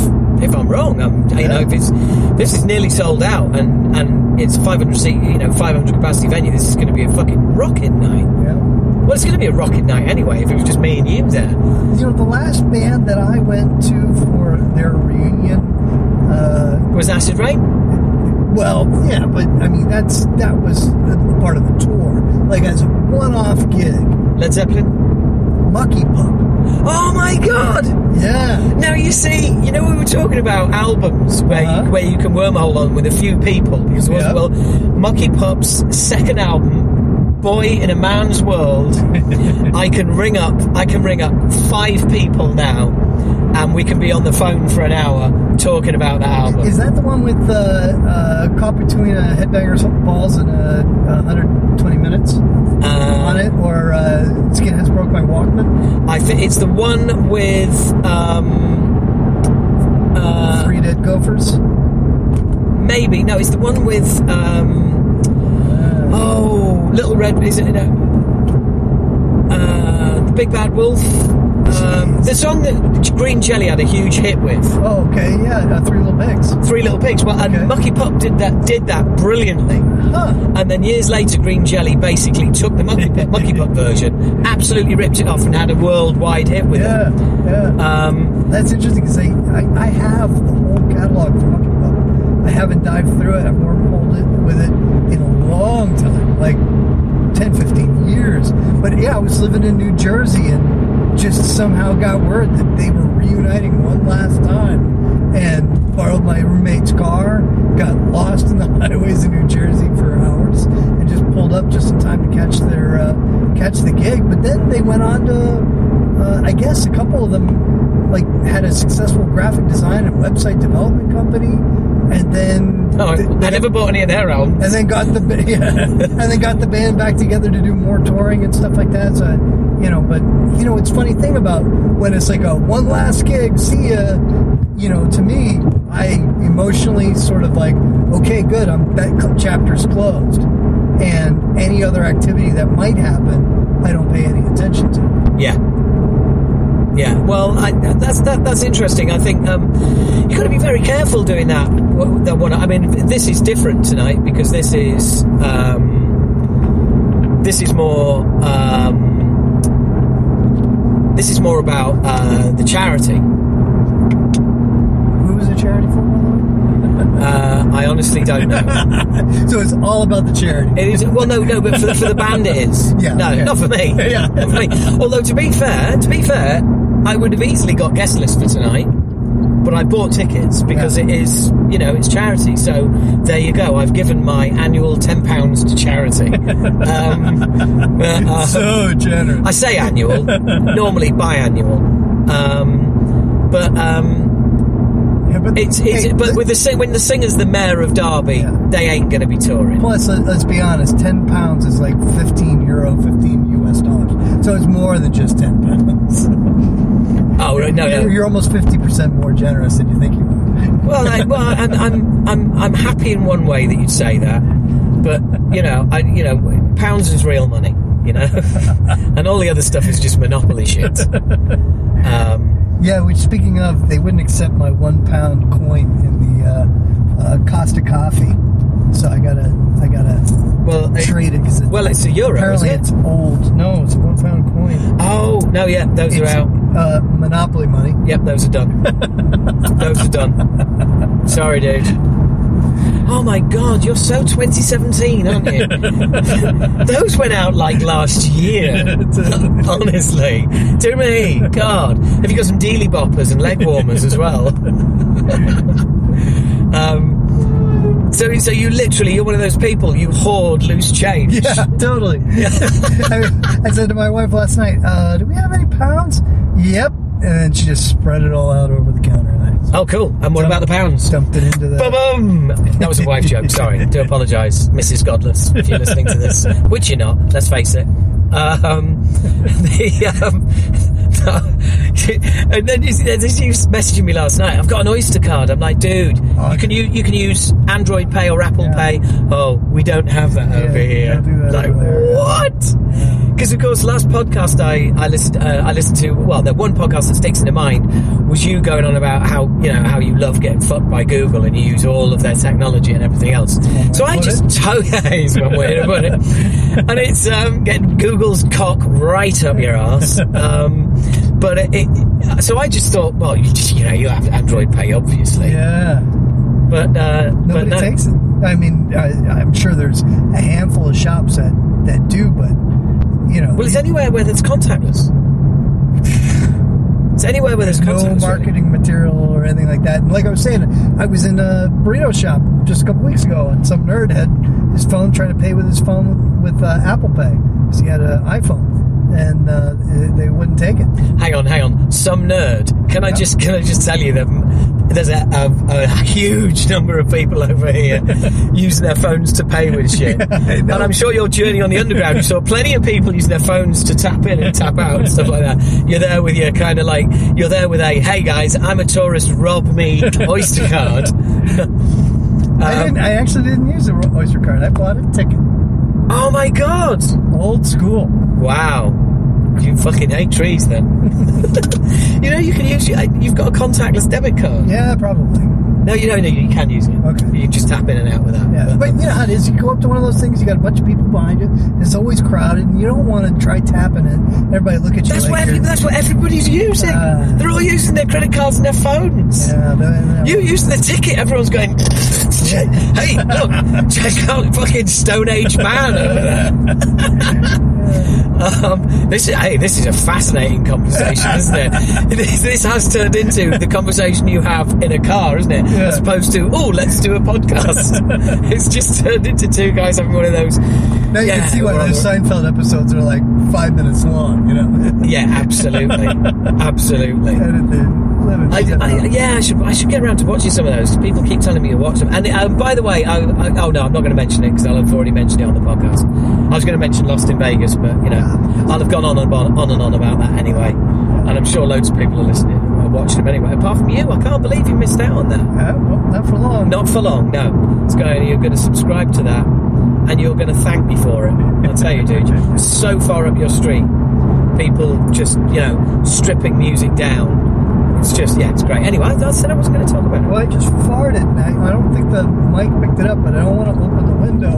if I'm wrong, I'm you know if it's this is nearly sold out and and it's 500 seat you know 500 capacity venue. This is going to be a fucking rocking night. yeah. Well, it's going to be a rocking night anyway. If it was just me and you there. You know, the last band that I went to for their reunion, uh, Was Acid Rain? well, yeah, but I mean, that's that was part of the tour. Like as a one-off gig, Led Zeppelin? Mucky Pup. Oh my god! Yeah, Now you see, you know we were talking about albums where Uh-huh. you, where you can wormhole on with a few people because Yeah. well, Mucky Pup's second album, Boy in a Man's World. I can ring up, I can ring up five people now, and we can be on the phone for an hour talking about that album. is that the one with uh, uh, caught between a headbangers balls and a, 120 minutes on Uh, it, or uh, Skinheads broke my Walkman? I think it's the one with. Um, uh, Three Dead Gophers. maybe no, it's the one with. Um, Uh, Oh, Little Red, is it? No. Uh, the Big Bad Wolf. Um, the song that Green Jelly had a huge hit with, oh, okay, yeah, uh, Three Little Pigs. Three Little Pigs. Well, and Okay. Mucky Pup did that did that brilliantly. Huh. And then years later, Green Jelly basically took the Mucky Pup, Mucky Pup version, absolutely ripped it off, and had a worldwide hit with Yeah, it. yeah. Um, That's interesting because I, I, I have the whole catalog for Mucky Pup. I haven't dived through it. I've wormholed it with it in a long time, like 10, 15 years. But yeah, I was living in New Jersey and just somehow got word that they were reuniting one last time and borrowed my roommate's car, got lost in the highways of New Jersey for hours and just pulled up just in time to catch their uh, catch the gig. But then they went on to uh, I guess a couple of them like had a successful graphic design and website development company, and then oh, th- I never bought any of their albums. and then got the yeah, and then got the band back together to do more touring and stuff like that. So you know, but you know, it's funny thing about when it's like a one last gig, see ya. You know, to me, I emotionally sort of like, okay, good, I'm that chapter's closed, and any other activity that might happen, I don't pay any attention to. Yeah. Yeah, well, I, that's that, that's interesting. I think um, you've got to be very careful doing that. That one, I mean, this is different tonight because this is um, this is more um, this is more about uh, the charity. Who is a charity for, the? Uh, I honestly don't know. So it's all about the charity. It is well, no, no, but for, for the band it is. Yeah, no, not for me. Yeah. Not for me. Although to be fair, to be fair, I would have easily got guest list for tonight, but I bought tickets because Yeah. it is, you know, it's charity. So there you go. I've given my annual ten pounds to charity. um, uh, So generous. I say annual, normally biannual. Um, but um, Yeah, but it's, it's hey, but th- with the when the singer's the mayor of Derby, Yeah. they ain't going to be touring. plus, let, let's be honest, ten pounds is like fifteen euro, fifteen US dollars. So it's more than just ten pounds. Oh right, no, no. You're, you're almost fifty percent more generous than you think you are. Well, I, well, I'm, I'm, I'm, I'm happy in one way that you'd say that, but you know, I, you know, pounds is real money, you know, and all the other stuff is just monopoly shit. Um, Yeah, which speaking of, they wouldn't accept my one pound coin in the uh, uh, Costa Coffee, so I gotta, I gotta well, trade it because well, it's a euro, apparently isn't it? it's old. No, it's a one pound coin. Oh no, yeah, those It's are out. uh, monopoly money. Yep, those are done. those are done. Sorry, dude. Oh my god, you're so 2017, aren't you? Those went out like last year. Honestly. To me, God. Have you got some dealy boppers and leg warmers as well? um, so, so you literally, you're one of those people, you hoard loose change. Yeah, totally. I, I said to my wife last night, uh, "Do we have any pounds?" Yep. And then she just spread it all out over the counter. And I Oh, cool. And what about the pounds? dumped it into the. Boom! That was a wife joke. Sorry. Do apologise, Mrs. Godless, if you're listening to this, which you're not. Let's face it. Um, the, um, and then you, see, this you messaging me last night. I've got an Oyster card. I'm like, dude, Oh, you can you, you can use Android Pay or Apple Yeah. Pay. Oh, we don't have that over here. that like over what? Because of course, last podcast I I listened uh, I listened to. Well, the one podcast that sticks in the mind was you going on about how you know how you love getting fucked by Google and you use all of their technology and everything else. So I just totally is one way to put it, and it's um, getting Google's cock right up your ass. Um, but it, it, so I just thought, well, you, just, you know, you have Android Pay, obviously, Yeah. but uh, but Nobody no. takes it. I mean, I, I'm sure there's a handful of shops that, that do, but, you know, Well, it's anywhere where there's contactless. It's anywhere where there's no contactless. really. marketing material or anything like that. And like I was saying, I was in a burrito shop just a couple weeks ago, and some nerd had his phone trying to pay with his phone with uh, Apple Pay because he had an iPhone, and uh, they wouldn't take it. Hang on, hang on. Some nerd. Can I Yeah. just can I just tell you that there's a, a, a huge number of people over here using their phones to pay with shit. I and. I'm sure your journey on the underground, you saw plenty of people using their phones to tap in and tap out and stuff like that. You're there with your kind of like you're there with a hey guys, I'm a tourist, rob me Oyster card. I Um, didn't. I actually didn't use the Oyster card. I bought a ticket, oh my god! old school. Wow. You fucking hate trees then. you know, you can use, you've got a contactless debit card. Yeah, probably. No, you don't. No, you can use it. Okay. You can just tap in and out with that. Yeah, but you know how it is. You go up to one of those things, you got a bunch of people behind you. It's always crowded, and you don't want to try tapping it. Everybody look at you that's like what every, that's what everybody's using. Ah. They're all using their credit cards and their phones. Yeah, You use the ticket. Everyone's going. hey, look! Check out fucking Stone Age man over there. um, this is hey, this is a fascinating conversation, isn't it? This, this has turned into the conversation you have in a car, isn't it? Yeah. As opposed to oh, let's do a podcast. it's just turned into two guys having one of those. Now you yeah, can see why those Seinfeld episodes are like five minutes long. You know, Yeah, absolutely, absolutely. Edit the living I, I, yeah, I should I should get around to watching some of those. People keep telling me to watch them. And um, by the way, I, oh no, I'm not going to mention it because I'll have already mentioned it on the podcast. I was going to mention Lost in Vegas, but you know, I'll have gone on and on, on and on about that anyway. And I'm sure loads of people are listening, are watching them anyway. Apart from you, I can't believe you missed out on that. Well, not for long. Not for long, no. It's going. You're going to subscribe to that, and you're going to thank me for it. I'll tell you, dude. So far up your street, people just you know stripping music down. It's just yeah, it's great. Anyway, I, I said I wasn't going to talk about it. Well, I just farted. and I, I don't think the mic picked it up, but I don't want to open the window.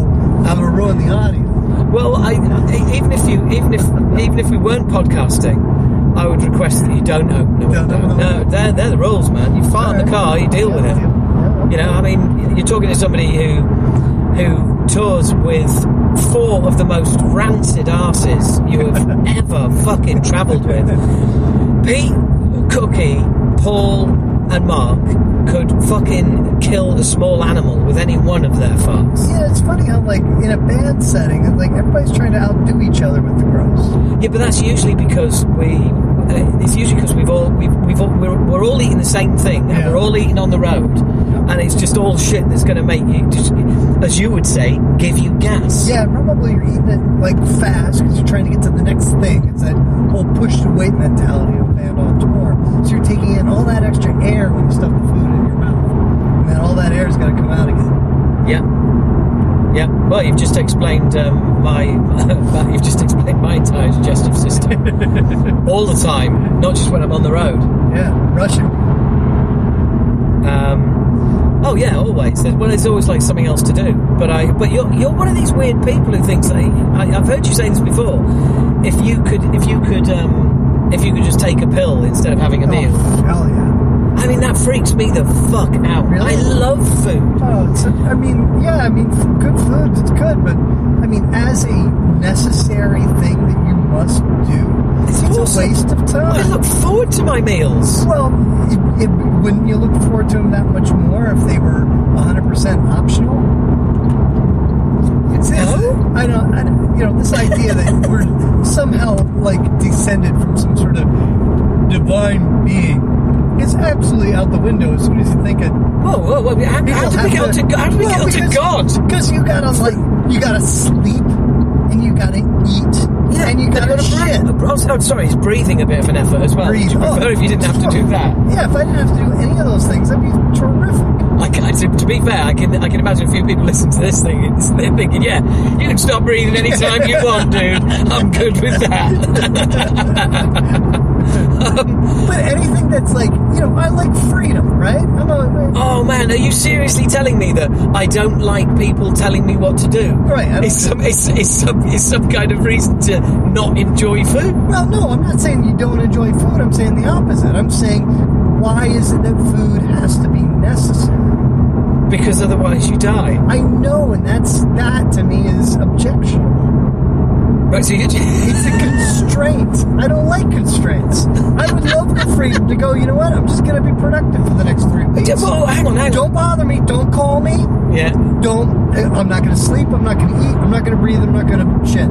I'm gonna ruin the audio. Well, I, I- even if you even if even if we weren't podcasting, I would request that you don't open the Don't window. open the No, they're they're the rules, man. You fart in the car, you deal with it. Yeah. You know, I mean, you're talking to somebody who who tours with four of the most rancid asses you have ever fucking travelled with. Pete, Cookie, Paul, and Mark could fucking kill a small animal with any one of their farts. Yeah, it's funny how like in a band setting, like everybody's trying to outdo each other with the gross. Yeah, but that's usually because we. Uh, it's usually because we've all we've, we've all, we're, we're all eating the same thing, and we're all eating on the road, and it's just all shit that's going to make you, just, as you would say, give you gas. Yeah, probably you're eating it like fast because you're trying to get to the next thing. It's that whole push to weight mentality of a band on tour. So you're taking in all that extra air when you stuff the food in your mouth, and then all that air's got to come out again. Yeah. Yeah. Well, you've just explained um, my. you've just explained my entire digestive system all the time, not just when I'm on the road. Yeah, rushing. Um, oh yeah, always. Well, there's always like something else to do. But I, but you're you're one of these weird people who thinks that, I, I've heard you say this before. If you could, if you could, um, if you could just take a pill instead of having a meal. Oh, hell yeah. I mean, that freaks me the fuck out. Really? I love food. Oh, I mean, yeah, I mean, good food, it's good, but I mean, as a necessary thing that you must do, It's it's, awesome. a waste of time. I look forward to my meals. Well, it, it, wouldn't you look forward to them that much more if they were 100% optional? No? I don't, I don't, you know, this idea that we're somehow like descended from some sort of divine being is absolutely out the window as soon as you think it. Whoa, whoa, whoa! How, how did we have get to- to, how did we Well, get to God? Because you gotta like, you gotta sleep, and you gotta eat, Yeah. and you I've got Can you shit. breathe? Oh, sorry, it's breathing a bit of an effort as well. Breathe. Would you prefer Oh. if you didn't have to do oh, that? Yeah, if I didn't have to do any of those things, that'd be terrific. I can, to, to be fair, I can I can imagine a few people listen to this thing and they're thinking, yeah, you can stop breathing anytime you want, dude. I'm good with that. But anything that's like, you know, I like freedom, right? I'm a, oh man, are you seriously telling me that I don't like people telling me what to do? Right, It's some it's, it's some it's some kind of reason to not enjoy food. well, no, I'm not saying you don't enjoy food. I'm saying the opposite. I'm saying, why is it that food has to be necessary? Because otherwise you die. I know, and that's that to me is objectionable. Right, so you It's a constraint. I don't like constraints. I would love the freedom to go. You know what? I'm just going to be productive for the next three weeks. Well, hang on, hang on. Don't bother me. Don't call me. Yeah. Don't. Eh, I'm not going to sleep. I'm not going to eat. I'm not going to breathe. I'm not going to shit.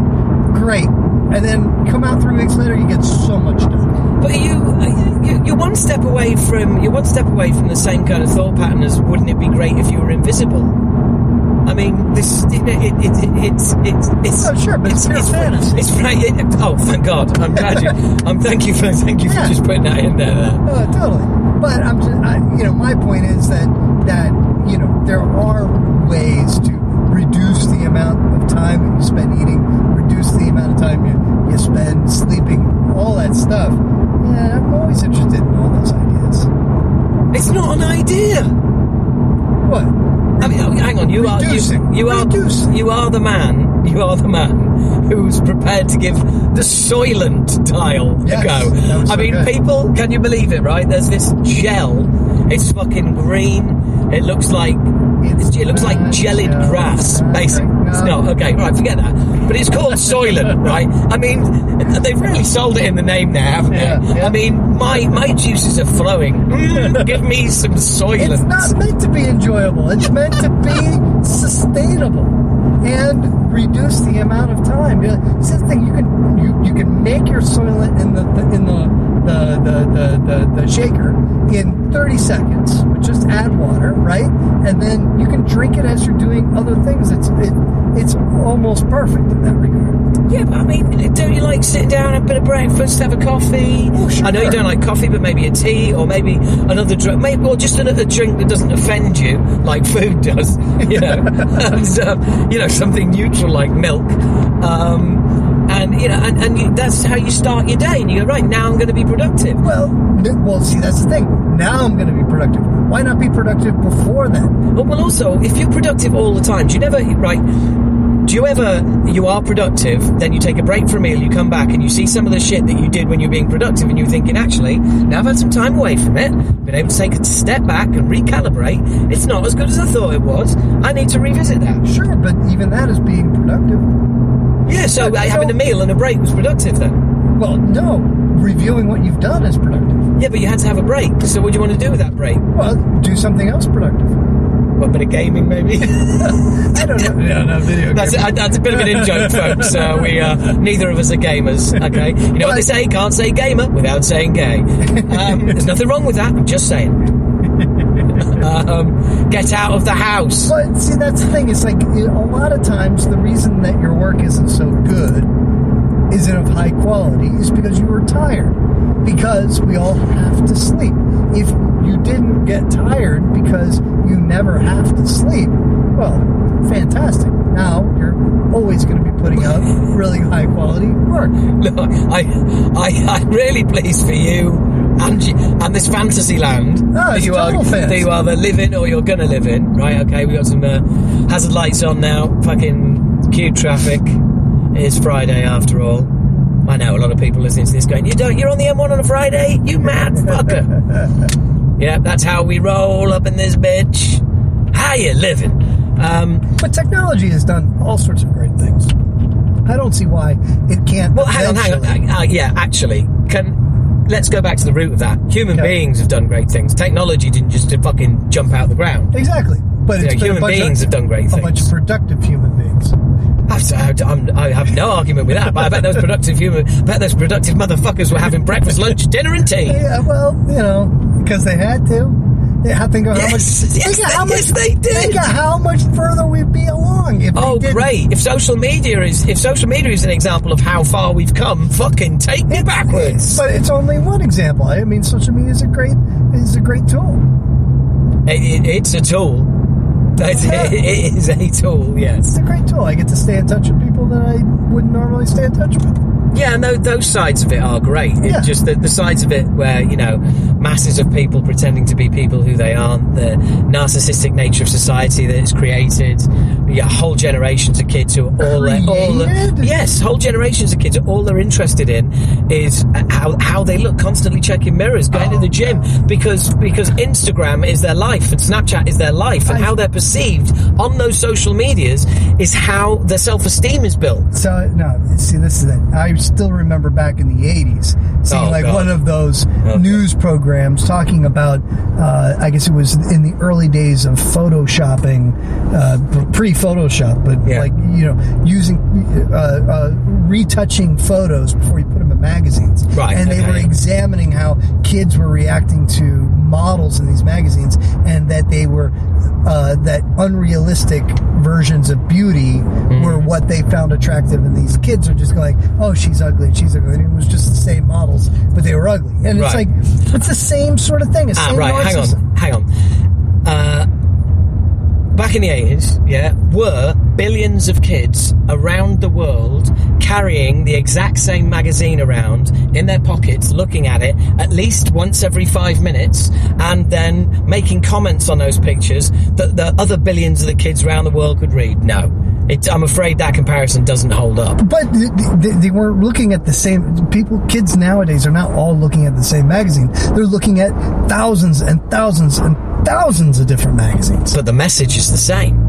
Great. And then come out three weeks later, you get so much done. But you, you, you're one step away from you're one step away from the same kind of thought pattern as wouldn't it be great if you were invisible? I mean, this it, it, it, it, it's it's it's Oh, sure, but it's pure fantasy. It's right. It, oh, thank God! I'm glad you. I'm thank you for thank you Yeah. for just putting that in there. there. Uh, totally. But I'm just, I, you know, my point is that that you know there are ways to reduce the amount of time that you spend eating, reduce the amount of time you, you spend sleeping, all that stuff. Yeah, I'm always interested in all those ideas. It's not an idea. What? I mean, oh, hang on. You are you, you are Reducing. you are the man. You are the man who's prepared to give the Soylent dial Yes, a go. I mean, good. people, can you believe it? Right? There's this gel. It's fucking green. It looks like It's it looks like gelid grass, basically. It's no. not okay. Right, forget that. But it's called Soylent, right? I mean, they've really sold it in the name there, haven't they? Yeah, yeah. I mean, my my juices are flowing. Mm, give me some Soylent. It's not meant to be enjoyable. It's meant to be sustainable and reduce the amount of time. It's the thing you can you, you can make your soylent in the, the in the the, the, the, the the shaker in 30 seconds. Just add water, right? And then you can drink it as you're doing other things. It's it, it's almost perfect in that regard. Yeah, but I mean, don't you like sitting down, have a bit of breakfast, have a coffee? Oh, sure. I know you don't like coffee, but maybe a tea or maybe another drink, maybe or just another drink that doesn't offend you, like food does. You know, and, um, you know something neutral like milk. Um, and you know, and, and you, that's how you start your day. And you go right now, I'm going to be productive. Well, well, see, that's the thing. Now I'm going to be productive. Why not be productive before then? But well, also, if you're productive all the time, do you never right? Do you ever you are productive, then you take a break for a meal, you come back and you see some of the shit that you did when you're being productive, and you're thinking, actually, now I've had some time away from it, been able to take a step back and recalibrate. It's not as good as I thought it was. I need to revisit that. Sure, but even that is being productive. Yeah, so But uh, you having a meal and a break was productive then. Well, no. Reviewing what you've done is productive. Yeah, but you had to have a break. So what do you want to do with that break? Well, do something else productive. What, a bit of gaming, maybe? I don't know. no, no, video That's, a, that's a bit of an in joke, folks. Uh, we uh, neither of us are gamers. Okay, you know what they say? Can't say gamer without saying gay. Um, there's nothing wrong with that. I'm just saying. Um, get out of the house. But see, that's the thing. It's like a lot of times the reason that your work isn't so good, isn't of high quality, is because you were tired. Because we all have to sleep. If you didn't get tired because you never have to sleep, well, fantastic. Now you're always going to be putting out really high quality work. Look, I, I, I'm really pleased for you and you, and this fantasy land Oh, that you are that you either live in or you're gonna live in. Right? Okay, we got some uh, hazard lights on now. Fucking queued traffic. It's Friday after all. I know a lot of people listening to this going, "You don't? You're on the M1 on a Friday? You mad fucker?" yeah, that's how we roll up in this bitch. How you living? Um, But technology has done all sorts of great things. I don't see why it can't. Well, hang on, hang on. eventually- Uh, yeah, actually, can let's go back to the root of that. Human Okay. beings have done great things. Technology didn't just fucking jump out the ground. Exactly. But been human a bunch beings of, have done great things. a bunch of productive human beings. I, I'm- I have no argument with that. But I bet those productive human, I bet those productive motherfuckers were having breakfast, lunch, dinner, and tea. Yeah, well, you know, because they had to. Yeah, think of how much. Yes, think of how much. they did. Think of how much further we'd be along if Oh, great! If social media is if social media is an example of how far we've come, fucking take me backwards. But it's only one example. I mean, social media is a great is a great tool. It, it, it's a tool. It's, it is a tool. Yes. It's a great tool. I get to stay in touch with people that I wouldn't normally stay in touch with. Yeah, no, those sides of it are great. It's Yeah. just the, the sides of it where, you know, masses of people pretending to be people who they aren't, the narcissistic nature of society that is created, yeah, whole generations of kids who are all, they're- all yes, whole generations of kids, are all they're interested in is how, how they look, constantly checking mirrors, going to the oh. gym, because, because Instagram is their life and Snapchat is their life and I- how they're perceived on those social medias is how their self-esteem is built. So no, see, this is it. I still remember back in the '80s seeing Oh, like God. one of those Okay. news programs talking about. Uh, I guess it was in the early days of photoshopping, uh, pre-Photoshop, but Yeah. like you know, using uh, uh, retouching photos before you put them in magazines. Right, and they okay. were examining how kids were reacting to models in these magazines, and that they were uh, that unrealistic versions of beauty Mm-hmm. were what they found attractive, and these kids are just going, "Oh, she's ugly, and she's ugly." And it was just the same models, but they were ugly, and it's Right. like it's the same sort of thing. It's Ah, same right. Hang on. Hang on. Uh, back in the eighties, yeah, were billions of kids around the world carrying the exact same magazine around in their pockets, looking at it at least once every five minutes, and then making comments on those pictures that the other billions of the kids around the world could read. No. It, I'm afraid that comparison doesn't hold up. But th- th- they, they weren't looking at the same people. Kids nowadays are not all looking at the same magazine. They're looking at thousands and thousands and thousands of different magazines. but the message is the same.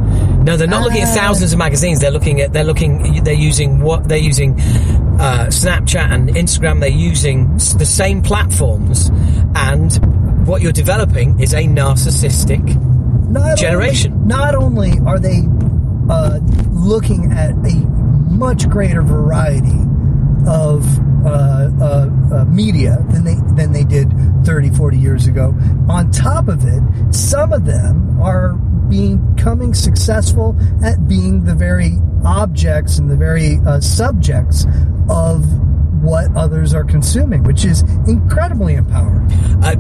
No, they're not looking at Ah. thousands of magazines. They're looking at they're looking they're using what they're using uh, Snapchat and Instagram. They're using the same platforms, and what you're developing is a narcissistic. not Generation. Only, not only are they uh, looking at a much greater variety of uh, uh, uh, media than they than they did 30, 40 years ago. On top of it, some of them are becoming successful at being the very objects and the very uh, subjects of what others are consuming, which is incredibly empowering. I,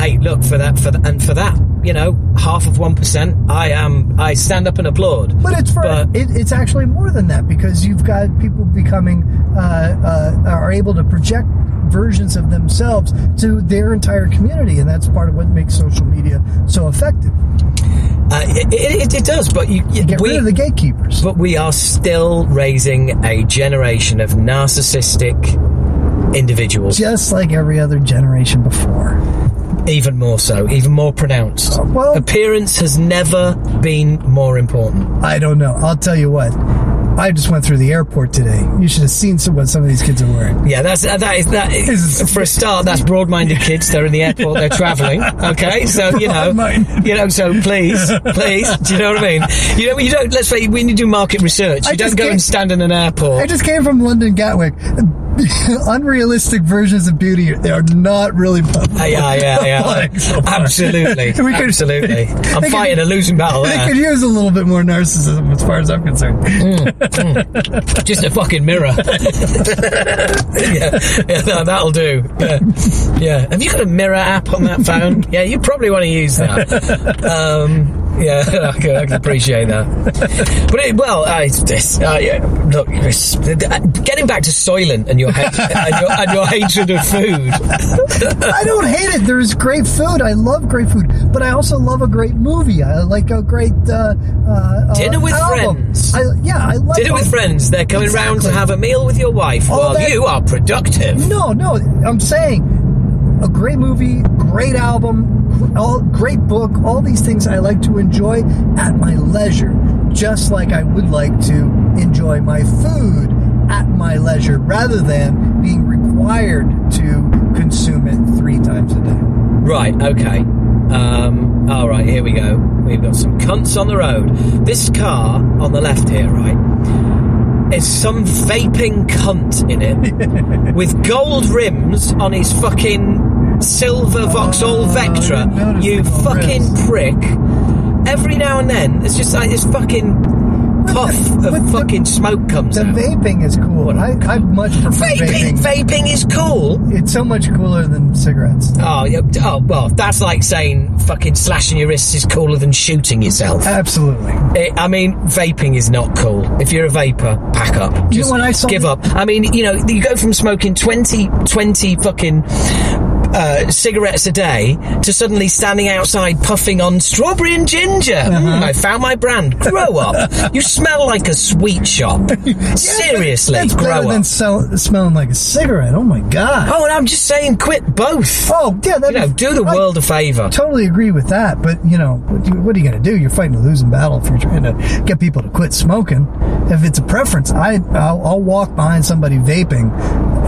hey, look for that for that, and for that, you know, half of one percent. I am. I stand up and applaud. But it's for But- it, it's actually more than that because you've got people becoming uh, uh, are able to project versions of themselves to their entire community, and that's part of what makes social media so effective. Uh, it, it, it does, but you, you- Get we, rid of the gatekeepers. But we are still raising a generation of narcissistic individuals. Just like every other generation before. Even more so, even more pronounced. Uh, well- Appearance has never been more important. I don't know. I'll tell you what. I just went through the airport today. You should have seen some, what some of these kids are wearing. Yeah, that's uh, that is that is, for a start. That's broad-minded kids. They're in the airport. They're travelling. Okay, so you know, you know. So please, please, do you know what I mean? You know, you don't. Let's say when you do market research, I you don't go can't- and stand in an airport. I just came from London Gatwick. Unrealistic versions of beauty they are not really Yeah, yeah, yeah. Like, so. Absolutely, We could- absolutely. I'm they could- fighting a losing battle They there. could use a little bit more narcissism as far as I'm concerned. Just a fucking mirror. yeah, yeah no, that'll do. Yeah. yeah. Have you got a mirror app on that phone? Yeah, you probably want to use that. Um, yeah, I can, I can appreciate that. But it, well, uh, it's this. Uh, yeah, look, it's, getting back to Soylent and your, ha- and your and your hatred of food. I don't hate it. There's great food. I love great food, but I also love a great movie. I like a great uh, uh, Dinner uh, with album. friends. I, yeah, I like Dinner with friends. They're coming round to have a meal with your wife All while that- you are productive. No, no, I'm saying a great movie, great album, all great book, all these things I like to enjoy at my leisure, just like I would like to enjoy my food at my leisure rather than being required to consume it three times a day. Right, okay. Um, all right, here we go. We've got some cunts on the road. This car on the left here, right, is some vaping cunt in it with gold rims on his fucking silver Vauxhall Vectra, you fucking prick. Every now and then, it's just like this fucking puff but of the- fucking smoke comes The out. vaping is cool. I, I much prefer Vaping, vaping. vaping is cool. It's so much cooler than cigarettes. Oh, oh, well, that's like saying fucking slashing your wrists is cooler than shooting yourself. Absolutely. It, I mean, vaping is not cool. If you're a vapor, pack up. You know Just what I saw- give up. I mean, you know, you go from smoking 20, 20 fucking uh, cigarettes a day to suddenly standing outside puffing on strawberry and ginger. Uh-huh. Mm, I found my brand. Grow up. you smell like a sweet shop. Seriously, That's grow better up. than sell, smelling like a cigarette. Oh my god. oh, and I'm just saying, quit both. Oh yeah, that you know, do the I world a favour. Totally agree with that, but you know, what, what are you going to do? You're fighting a losing battle if you're trying to get people to quit smoking. If it's a preference, I I'll, I'll walk behind somebody vaping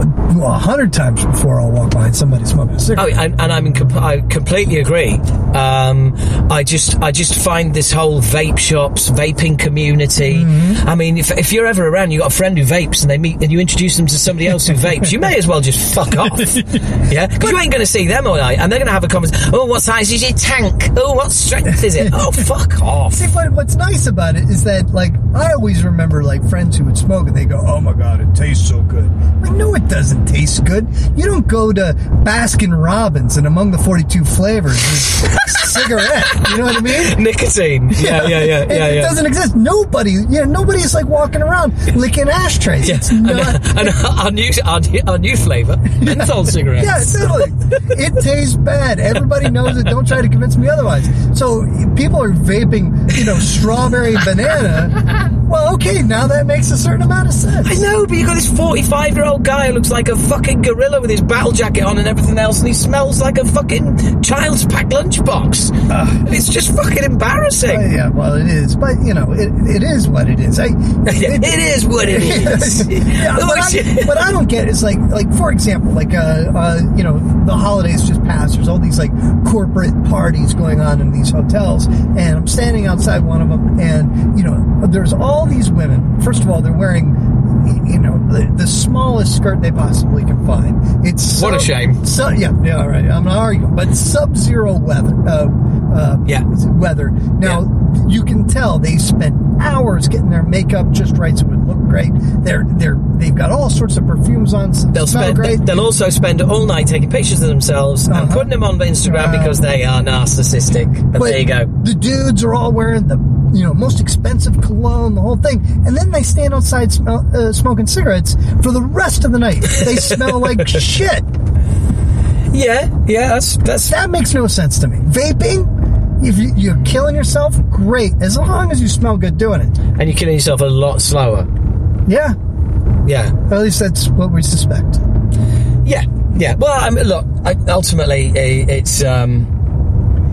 a hundred times before I'll walk behind somebody smoking Oh, and, and I'm comp- I completely agree. Um, I just I just find this whole vape shops, vaping community. I mean, if, if you're ever around, you got a friend who vapes, and they meet, and you introduce them to somebody else who vapes, you may as well just fuck off. yeah, because you ain't going to see them all night, and they're going to have a conversation. Oh, what size is your tank? Oh, what strength is it? Oh, fuck off. See, but what's nice about it is that, like, I always remember, like, friends who would smoke and they go, oh my god, it tastes so good. Like, no, it doesn't taste good. You don't go to Baskin Robbins and among the 42 flavors is cigarette. You know what I mean? Nicotine. Yeah, yeah, yeah, It, yeah, it yeah. doesn't exist. Nobody, you know, nobody's like walking around licking ashtrays. Yeah. It's And, not. and our new our, new- our new flavour, menthol cigarettes. Yeah, totally. it tastes bad. Everybody knows it. Don't try to convince me otherwise. So people are vaping, you know, strawberry banana. Well, okay, now that makes a certain amount of sense. I know, but you got this 45 year old guy who looks like a fucking gorilla with his battle jacket on and everything else, and he smells like a fucking child's packed lunchbox. and it's just fucking Uh, embarrassing. yeah, well, it is, but you know, it, it is what it is. I, it is what it is. yeah, but, I, but I don't get it. It's like, like for example, like uh, uh, you know, the holidays just passed. There's all these like corporate parties going on in these hotels, and I'm standing outside one of them, and you know, there's all these women. First of all, they're wearing. You know the, the smallest skirt they possibly can find. It's What a shame. So, yeah, yeah, all right. I'm not arguing, but sub-zero weather. Uh, uh, Yeah. weather. Now you can tell they spent hours getting their makeup just right so it would look great. They're they're they've got all sorts of perfumes on. They'll smell spend. great. They'll also spend all night taking pictures of themselves and Uh-huh. putting them on Instagram Wow. because they are narcissistic. And But there you go. The dudes are all wearing the you know most expensive cologne, the whole thing, and then they stand outside smell, uh, smoking cigarettes for the rest of the night. They smell like shit. Yeah, yeah. That's that's. That makes no sense to me. Vaping, if you, you're killing yourself, great. As long as you smell good doing it. And you're killing yourself a lot slower. Yeah, Yeah. at least that's what we suspect. Yeah, yeah. Well, I mean, look, I, ultimately, i- it's um,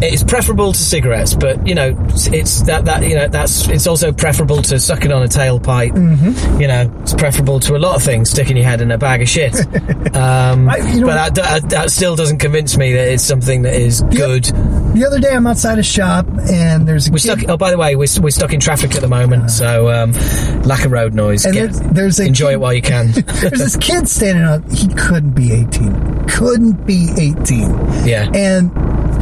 it's preferable to cigarettes, but you know, it's- that that you know that's it's also preferable to sucking on a tailpipe. Mm-hmm. You know, it's preferable to a lot of things, sticking your head in a bag of shit. um, I- you know- but that, that that still doesn't convince me that it's something that is good. The other day, I'm outside a shop and there's a We're kid, stuck. Oh, by the way, we're, we're stuck in traffic at the moment, so um, lack of road noise. And Get- there's- there's enjoy kid- it while you can. there's this kid standing up. He couldn't be 18. Couldn't be 18. Yeah. And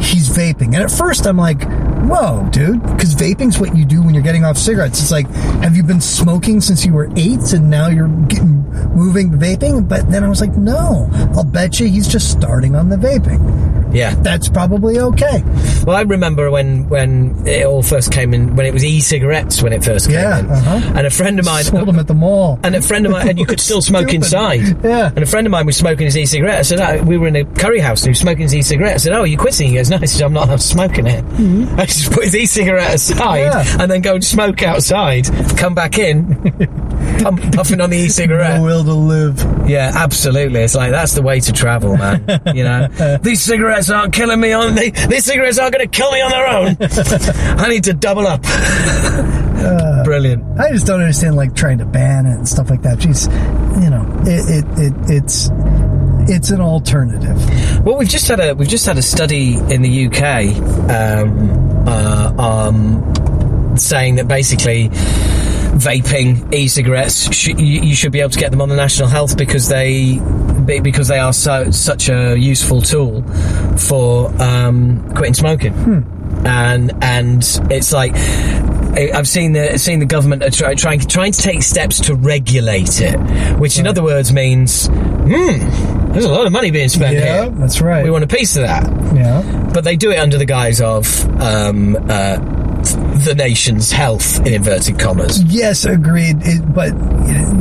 he's vaping. And at first, I'm like, whoa, dude. Because vaping's what you do when you're getting off cigarettes. It's like, have you been smoking since you were eight and now you're getting moving vaping? But then I was like, no. I'll bet you he's just starting on the vaping. yeah. That's probably okay. Well, I remember when when it all first came in, when it was e-cigarettes when it first came Yeah, in, uh-huh. and a friend of mine. Sold them at the mall. And a friend of mine, and you could still smoke Stupid. inside. Yeah. And a friend of mine was smoking his e-cigarette. I said, oh, we were in a curry house and he was smoking his e-cigarette. I said, oh, are you quitting? He goes, no. I said, I'm not, I'm smoking it. I just put his e-cigarette aside Mm-hmm. Yeah. and then go and smoke outside, come back in, pump, puffing on the e-cigarette. No will to live. Yeah, absolutely. It's like that's the way to travel, man. You know, these cigarettes aren't killing me on they, these cigarettes aren't going to kill me on their own. I need to double up. Brilliant. I just don't understand like trying to ban it and stuff like that. Jeez, you know, it, it, it it's it's an alternative. Well, we've just had a we've just had a study in the UK um, uh, um, saying that basically vaping, e-cigarettes, sh- you, should be able to get them on the national health because they because they are so such a useful tool for um, quitting smoking. And and it's like I've seen the seen the government are try, trying trying to take steps to regulate it, which in other words means, hmm, there's a lot of money being spent Yeah, here. that's right. We want a piece of that Yeah. but they do it under the guise of um, uh, the nation's health in inverted commas. Yes, agreed. It, but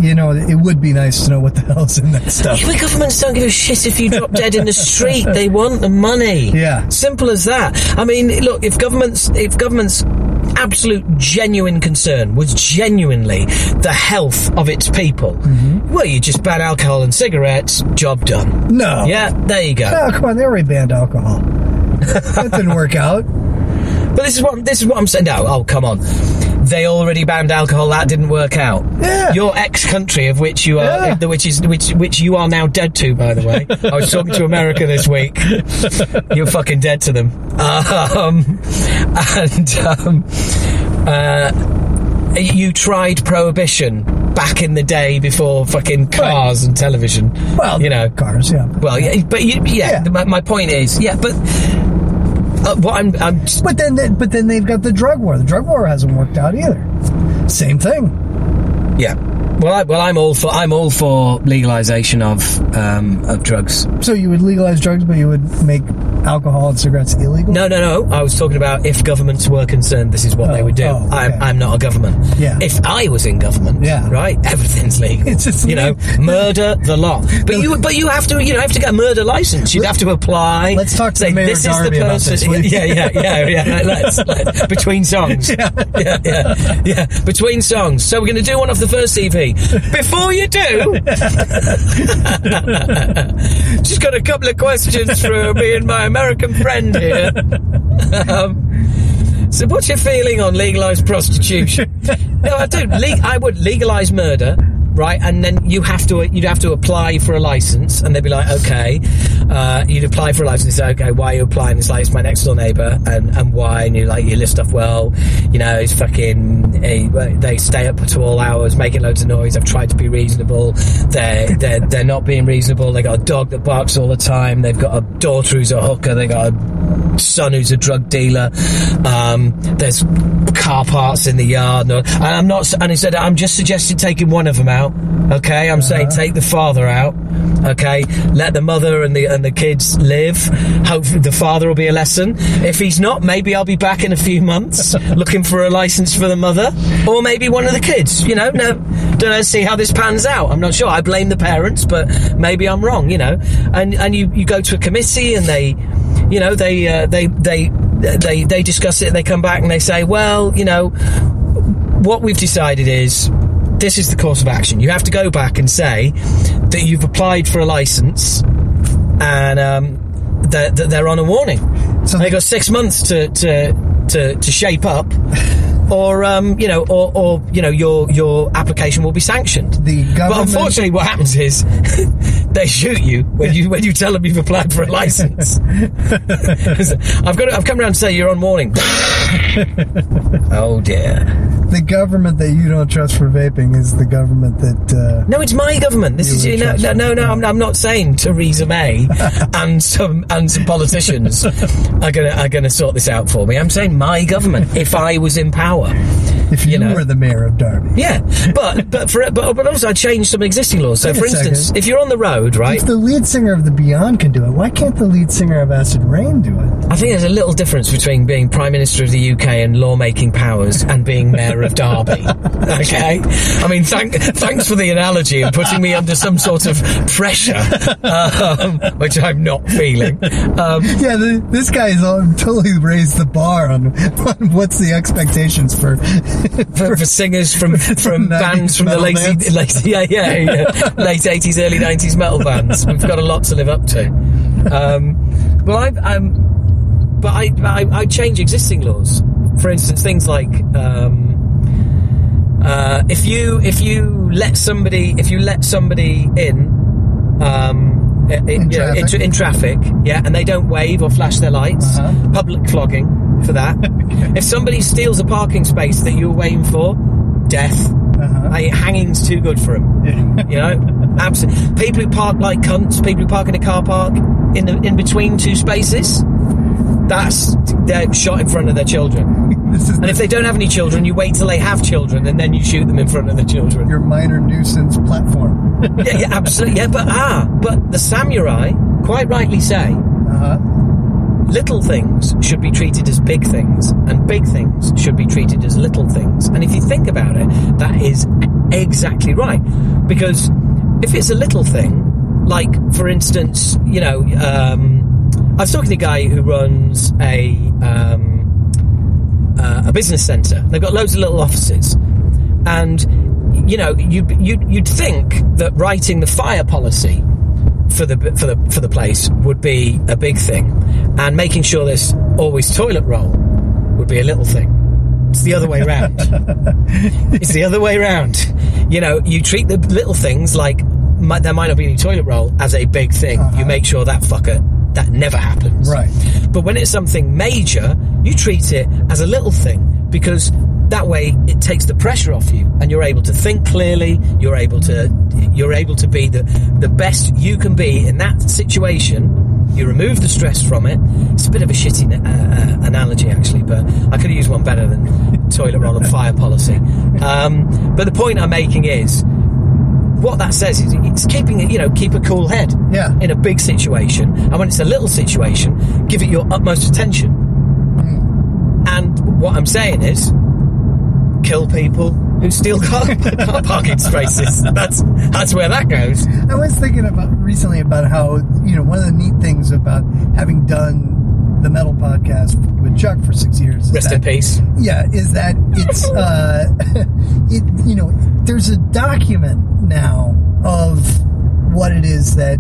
you know, it would be nice to know what the hell's in that stuff. The governments don't give a shit if you drop dead in the street. They want the money. Yeah. simple as that. I mean, look, if governments, if governments. Absolute genuine concern was genuinely the health of its people. Mm-hmm. Well, you just ban alcohol and cigarettes, job done. No. Yeah, there you go. Oh, come on, they already banned alcohol. that didn't work out. But this is what this is what I'm saying. No, oh come on. They already banned alcohol. That didn't work out. Yeah. Your ex-country of which you are, Yeah. which is which which you are now dead to. By the way, I was talking to America this week. You're fucking dead to them. Um, and um, uh, you tried prohibition back in the day before fucking cars and television. Well, you know, cars, yeah. well, yeah, but you, yeah. Yeah. My, my point is, yeah, but. Uh, what I'm, I'm But then, they, but then they've got the drug war. The drug war hasn't worked out either. Same thing. Yeah. Well, I, well, I'm all for I'm all for legalization of um, of drugs. So you would legalize drugs, but you would make alcohol and cigarettes illegal. No, no, no. I was talking about if governments were concerned, this is what they Oh, would do. oh, okay. I'm, I'm not a government. Yeah. If I was in government, Yeah. right, everything's legal. It's just you know, murder the lot. But you, but you have to, you know, have to get a murder license. You'd have to apply. Let's talk to say Mayor this Derby is the person. this, yeah, yeah, yeah, yeah. Let's, let's between songs. Yeah. yeah, yeah, yeah. Between songs. So we're going to do one off the first EP. Before you do, just got a couple of questions for me and my American friend here. Um, so, what's your feeling on legalised prostitution? no, I don't. Le- I would legalise murder, right? And then you have to you'd have to apply for a license, and they'd be like, okay, uh, you'd apply for a license. They say, okay, why are you applying? It's like it's my next door neighbour, and and why? And you like you list off well, you know, it's fucking. they stay up to all hours, making loads of noise. I've tried to be reasonable. They're they're they're not being reasonable. They got a dog that barks all the time. They've got a daughter who's a hooker. They got a son who's a drug dealer. Um, there's car parts in the yard, and I'm not. And he said, I'm just suggesting taking one of them out. Okay, I'm saying take the father out. Okay, let the mother and the and the kids live. Hopefully, the father will be a lesson. If he's not, maybe I'll be back in a few months looking for a license for the mother, or maybe one of the kids. You know, no, don't know. See how this pans out. I'm not sure. I blame the parents, but maybe I'm wrong. You know, and and you you go to a committee and they you know they uh, they they they they discuss it and they come back and they say well you know what we've decided is this is the course of action. You have to go back and say that you've applied for a license and um, that, that they're on a warning. So they got six months to to to, to shape up or um, you know or, or you know your your application will be sanctioned. The government... but unfortunately what happens is they shoot you when you when you tell them you've applied for a license I've got. To, I've come around to say you're on warning. oh dear. The government that you don't trust for vaping is the government that. Uh, No, it's my government. This You is would no, no, no, no. I'm, I'm not saying Theresa May and some and some politicians are gonna are gonna sort this out for me. I'm saying my government. If I was in power, if you, You know. were the mayor of Derby. yeah. But but for but, but also I changed some existing laws. So Wait for instance, second. if you're on the road, right? If the lead singer of the Beyond can do it, why can't the lead singer of Acid Rain do it? I think there's a little difference between being Prime Minister of the UK and lawmaking powers and being Mayor of Derby. Okay? I mean, thank, thanks for the analogy and putting me under some sort of pressure, um, which I'm not feeling. Um, Yeah, the, this guy's all, totally raised the bar on, on what's the expectations for. for, for singers from from 90s bands from the late, late yeah yeah yeah late 80s early 90s metal bands we've got a lot to live up to um, well I um, but I, I I change existing laws for instance things like um, uh, if you if you let somebody if you let somebody in um, i- i- you know, traffic. into- in traffic, yeah, and they don't wave or flash their lights, Uh-huh. public flogging, for that. If somebody steals a parking space that you were waiting for, death. Uh-huh. I, hanging's too good for them. You know, absolutely. People who park like cunts, people who park in a car park in the in between two spaces, that's they're shot in front of their children. this is And if they don't have any children, you wait till they have children and then you shoot them in front of the children. your minor nuisance platform. Yeah, yeah, absolutely. Yeah, but ah, but the samurai quite rightly say uh-huh. little things should be treated as big things, and big things should be treated as little things. And if you think about it, that is exactly right. Because if it's a little thing, like for instance, you know, um, I was talking to a guy who runs a um, uh, a business centre. They've got loads of little offices, and you know, you you you'd think that writing the fire policy for the for the for the place would be a big thing, and making sure there's always toilet roll would be a little thing. It's the other way around. it's the other way around. You know, you treat the little things like mi- there might not be any toilet roll as a big thing. You uh-huh. make sure that fucker that never happens. Right. But when it's something major, you treat it as a little thing because that way it takes the pressure off you and you're able to think clearly, you're able to you're able to be the the best you can be in that situation. You remove the stress from it. It's a bit of a shitty uh, uh, analogy, actually, but I could have used one better than toilet roll and fire policy. Um, but the point I'm making is, what that says is it's keeping it, you know, keep a cool head Yeah. in a big situation, and when it's a little situation, give it your utmost attention. And what I'm saying is, kill people who steal car, car parking spaces. That's that's where that goes. I was thinking about recently about how you know one of the neat things about having done the metal podcast with Chuck for six years. is Rest in peace. Yeah, is that it's uh, it you know there's a document now of what it is that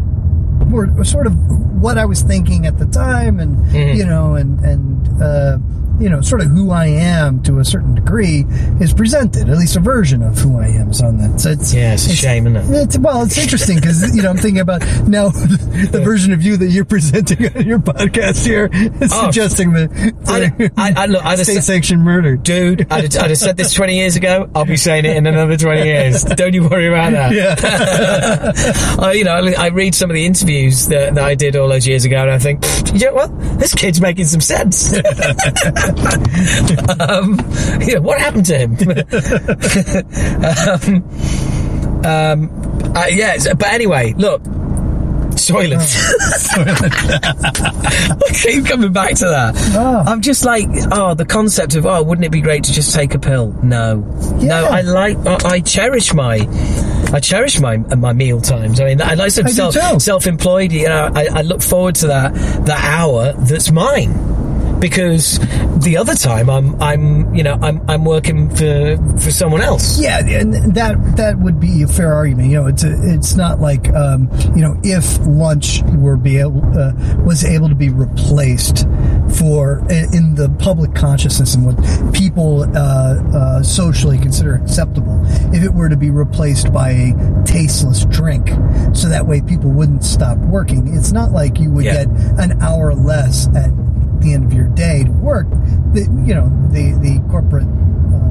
were sort of what I was thinking at the time, and Mm-hmm. you know, and and uh, you know, sort of who I am to a certain degree is presented. At least a version of who I am is on that. So it's Yeah, it's a shame, isn't it? it's, well, it's interesting because you know I'm thinking about now the version of you that you're presenting on your podcast here is Oh, suggesting that I- uh, I- I- look, I'd have said- state-sanctioned murder. Dude, I'd, I'd have said this 20 years ago. I'll be saying it in another 20 years. Don't you worry about that. Yeah, I, you know, I, I read some of the interviews that, that I did all those years ago, and I think, you know what? This kid's making some sense. Um, yeah, what happened to him? um, um, uh, yes, but anyway, look. Soylent. I keep coming back to that. Oh. I'm just like, oh, the concept of, oh, wouldn't it be great to just take a pill? No, no. I like, I, I cherish my, I cherish my my meal times. I mean, I like some self, self-employed. You know, I, I look forward to that that hour that's mine. Because the other time I'm I'm you know I'm I'm working for for someone else. yeah, and that that would be a fair argument. You know, it's a, it's not like um, you know if lunch were be able uh, was able to be replaced for in the public consciousness and what people uh, uh, socially consider acceptable. If it were to be replaced by a tasteless drink, so that way people wouldn't stop working. It's not like you would Yeah. get an hour less at the end of your day to work. The, you know, the the corporate. Uh,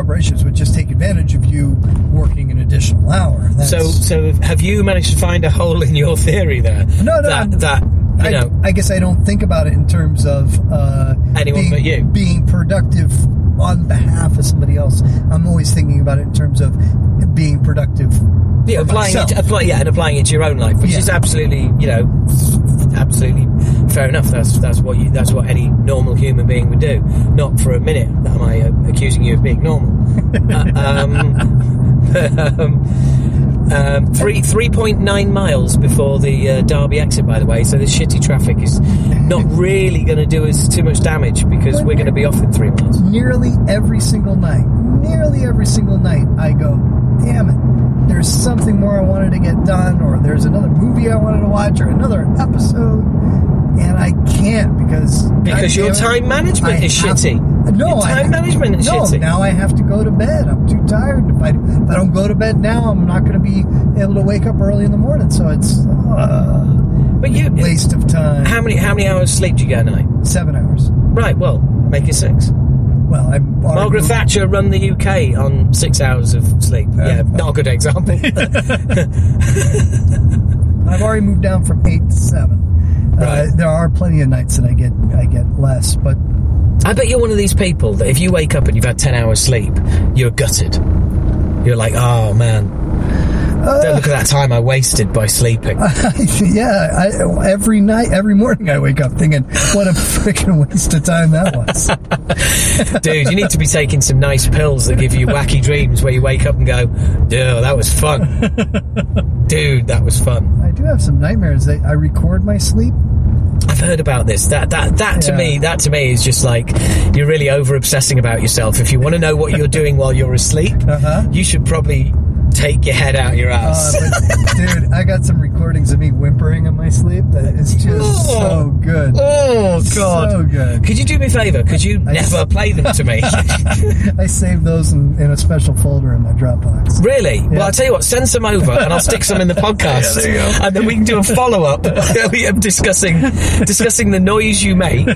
Corporations would just take advantage of you working an additional hour. That's- So so have you managed to find a hole in your theory there? No, no, That that you I, know. I guess I don't think about it in terms of uh, Anyone being, but you. being productive on behalf of somebody else. I'm always thinking about it in terms of being productive. Yeah, applying myself. it, apply, yeah, and applying it to your own life, which Yeah. is absolutely, you know, absolutely fair enough. That's that's what you, that's what any normal human being would do. Not for a minute am I uh, accusing you of being normal. Uh, um, um, um, three three point nine miles before the uh, Derby exit, by the way. So this shitty traffic is not really going to do us too much damage because we're going to be off in three miles. nearly every single night, nearly every single night, I go, damn it. There's something more I wanted to get done, or there's another movie I wanted to watch, or another episode. and I can't because Because your time management I is have- shitty. No, Your time have- management is no, shitty. now I have to go to bed. I'm too tired. If I, if I don't go to bed now, I'm not going to be able to wake up early in the morning. So it's uh, But you, waste of time. how many how many hours sleep do you get a night? Seven hours. Right, well, make it six. Well, I'm already Margaret moved- Thatcher run the UK on six hours of sleep. yeah, not a good example. I've already moved down from eight to seven. Right. Uh, there are plenty of nights that I get I get less, but I bet you're one of these people that if you wake up and you've had 10 hours sleep, you're gutted. You're like, oh man, don't look at that time I wasted by sleeping. yeah, I, every night, every morning, I wake up thinking, "What a freaking waste of time that was." Dude, you need to be taking some nice pills that give you wacky dreams where you wake up and go, dude, that was fun. Dude, that was fun. I do have some nightmares. That I record my sleep. I've heard about this. That that that to Yeah. me, that to me is just like you're really over obsessing about yourself. If you want to know what you're doing while you're asleep, Uh-huh. you should probably take your head out your Uh, ass. dude, I got some recordings of me whimpering in my sleep. That is just Oh. so good. oh God! So good. Could you do me a favour? Could you I- never play them to me? I saved those in, in a special folder in my Dropbox. really? Well, I'll tell you what. Send some over, and I'll stick some in the podcast, go. and then we can do a follow up discussing discussing the noise you make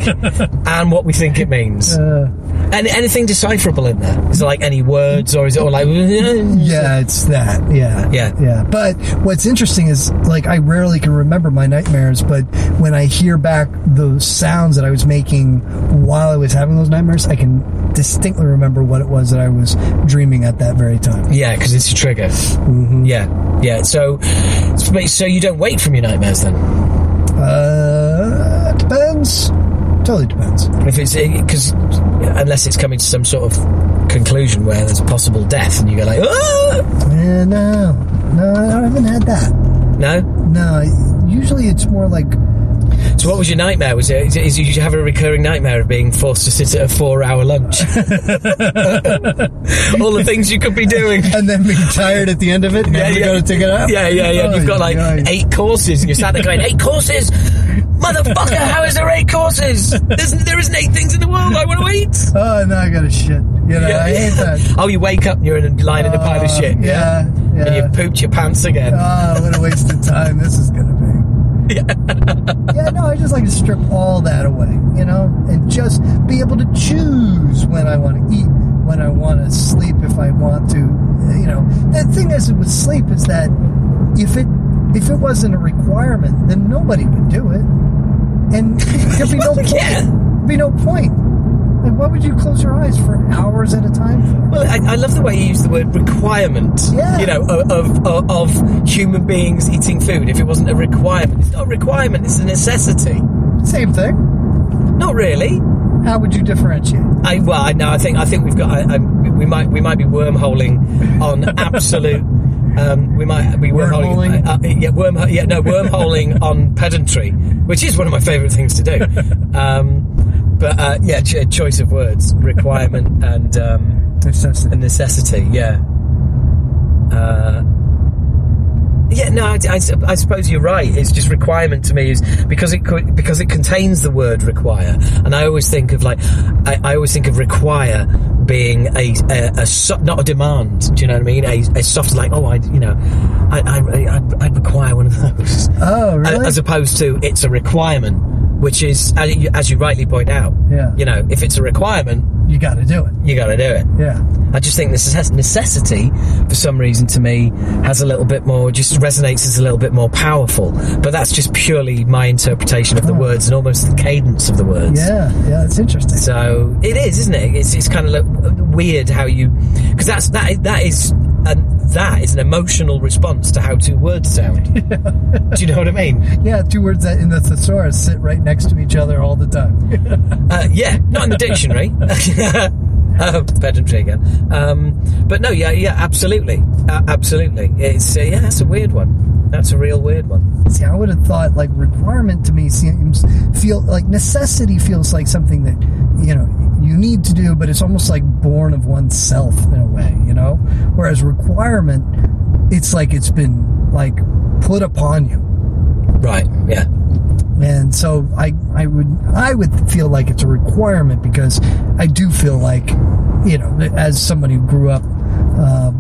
and what we think it means. Uh, And anything decipherable in there? Is it like any words, or is it all like? yeah, it's that. Yeah. Yeah. Yeah. But what's interesting is, like, I rarely can remember my nightmares, but when I hear back those sounds that I was making while I was having those nightmares, I can distinctly remember what it was that I was dreaming at that very time. Yeah, because it's a trigger. Mm-hmm. Yeah, yeah. So, so you don't wake from your nightmares then? Uh, depends. Totally depends. If it's because unless it's coming to some sort of conclusion where there's a possible death, and you go like, ah! Eh, no, no, I haven't had that. no. No, usually it's more like So what was your nightmare? Was it? Is, is did you have a recurring nightmare of being forced to sit at a four-hour lunch? All the things you could be doing. and then being tired at the end of it and having to go to take it out. Yeah, yeah, yeah. Oh, You've got like God. eight courses, and you're sat there going, eight courses. Motherfucker, how is there eight courses? There's, there isn't eight things in the world I want to eat. Oh, now I got a shit. You know, I hate that. Oh, you wake up and you're in a line in a pile of Uh, shit. yeah, And yeah. you've pooped your pants again. Oh, what a waste of time this is going to be. Yeah. yeah, no, I just like to strip all that away, you know, and just be able to choose when I want to eat, when I want to sleep, if I want to, you know. The thing is with sleep is that if it if it wasn't a requirement, then nobody would do it, and there'd be no point. There'd be no point. Like, why would you close your eyes for hours at a time for? Well, I, I love the way you use the word requirement. Yeah. You know, of, of, of, of human beings eating food. If it wasn't a requirement, it's not a requirement. It's a necessity. Same thing. Not really. How would you differentiate? I well, I know. I think I think we've got. I, I, we might we might be wormholing on absolute. Um, we might be wormholing. Wormholing? Uh, uh, yeah, worm. Yeah, no, wormholing on pedantry, which is one of my favourite things to do. Um, but uh, yeah, ch- choice of words, requirement, and um, Necessity. a necessity. Yeah. Uh, yeah, no, I, I I suppose you're right. It's just requirement to me is because it co- because it contains the word require, and I always think of like I, I always think of require being a, a, a so- not a demand. Do you know what I mean? A, a soft like oh I you know I I I'd, I'd require one of those Oh, really? as opposed to it's a requirement, which is as you, as you rightly point out. Yeah. You know, if it's a requirement, you got to do it. you got to do it. Yeah. I just think this necessity, for some reason, to me, has a little bit more, just resonates as a little bit more powerful. But that's just purely my interpretation of the words and almost the cadence of the words. Yeah. Yeah. It's interesting. So it is, isn't it? It's, it's kind of weird how you, because that's that that is and that is an emotional response to how two words sound. Do you know what I mean? Yeah. Two words that in the thesaurus sit right next to each other all the time. Uh, yeah, not in the dictionary. uh, pedantry again. Um, but no, yeah, yeah, absolutely, uh, absolutely. It's uh, yeah, that's a weird one. That's a real weird one. See, I would have thought like requirement to me seems feel like necessity feels like something that you know you need to do, but it's almost like born of oneself in a way, you know. Whereas requirement, it's like it's been like put upon you. Right? Yeah. And so I I would I would feel like it's a requirement because I do feel like you know as somebody who grew up. Uh,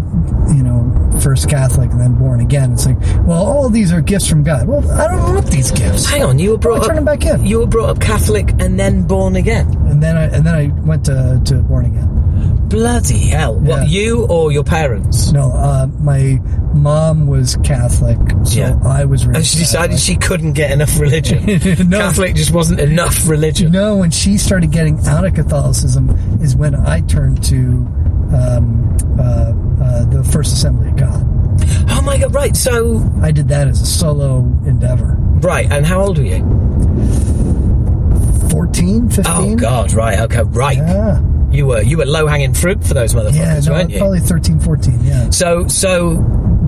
you know, first Catholic and then born again. It's like, well, all these are gifts from God. Well, I don't want these gifts. Hang on, you were brought turn up, them back in? You were brought up Catholic and then born again. And then I and then I went to, to born again. Bloody hell! What Yeah. you or your parents? No, uh, my mom was Catholic, so Yeah. I was raised. And she decided Catholic. she couldn't get enough religion. No. Catholic just wasn't enough religion. No, when she started getting out of Catholicism is when I turned to um, uh, uh, the First Assembly of God. Oh my god! Right. So I did that as a solo endeavor. right. And how old were you? 14, 15? Oh god! Right. Okay. Right. Yeah, You were you were low hanging fruit for those motherfuckers, yeah no, weren't you? probably 13, 14, yeah. So so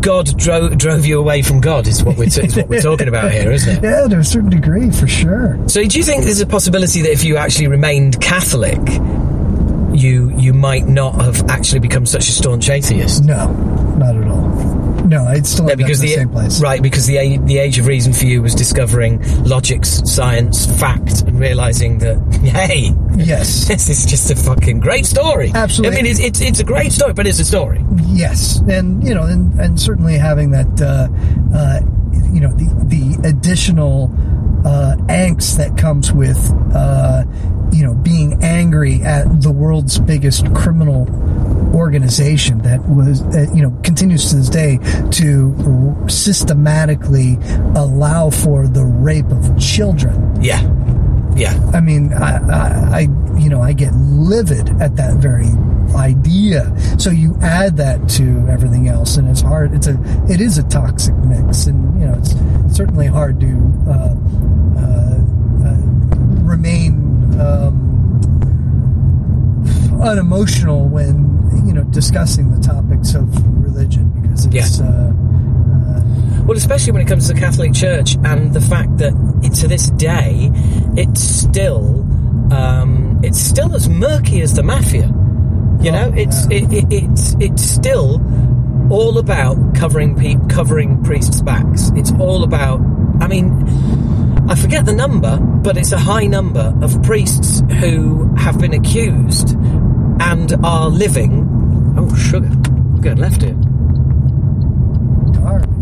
God drove drove you away from God is what we're t- is what we're talking about here, isn't it? Yeah, to a certain degree, for sure. So do you think there's a possibility that if you actually remained Catholic, you you might not have actually become such a staunch atheist? No, not at all. No, I'd still Yeah, because the, the same place. right because the the age of reason for you was discovering logic, science, fact, and realizing that hey, Yes. this is just a fucking great story. Absolutely. I mean, it's it's, it's a great story, but it's a story. Yes, and you know, and, and certainly having that, uh, uh, you know, the the additional uh, angst that comes with, uh, you know, being angry at the world's biggest criminal organization that was, uh, you know, continues to this day to r- systematically allow for the rape of children. Yeah, yeah. I mean, I, I, I, you know, I get livid at that very idea. So you add that to everything else, and it's hard. It's a, it is a toxic mix, and you know, it's certainly hard to uh, uh, uh, remain um, unemotional when you know discussing the topics of religion because it's. Yeah. Uh, Well, especially when it comes to the Catholic Church and the fact that it, to this day, it's still um, it's still as murky as the mafia. You know, it's it, it, it's it's still all about covering pe- covering priests' backs. It's all about. I mean, I forget the number, but it's a high number of priests who have been accused and are living. Oh, sugar! Going left here.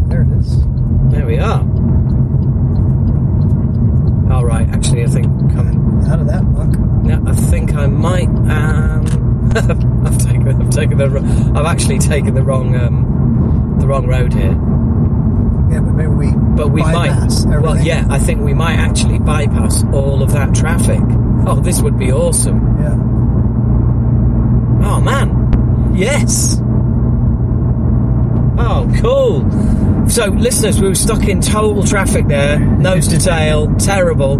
there it is. There we are. All right. Actually, I think I'm, Out of that muck. no, I think I might. Um, I've taken. I've taken the. I've actually taken the wrong. Um, the wrong road here. Yeah, but maybe we. But we bypass might. Well, yeah. I think we might actually bypass all of that traffic. Oh, this would be awesome. Yeah. Oh man. Yes. Oh, cool. So, listeners, we were stuck in total traffic there, nose to tail, terrible,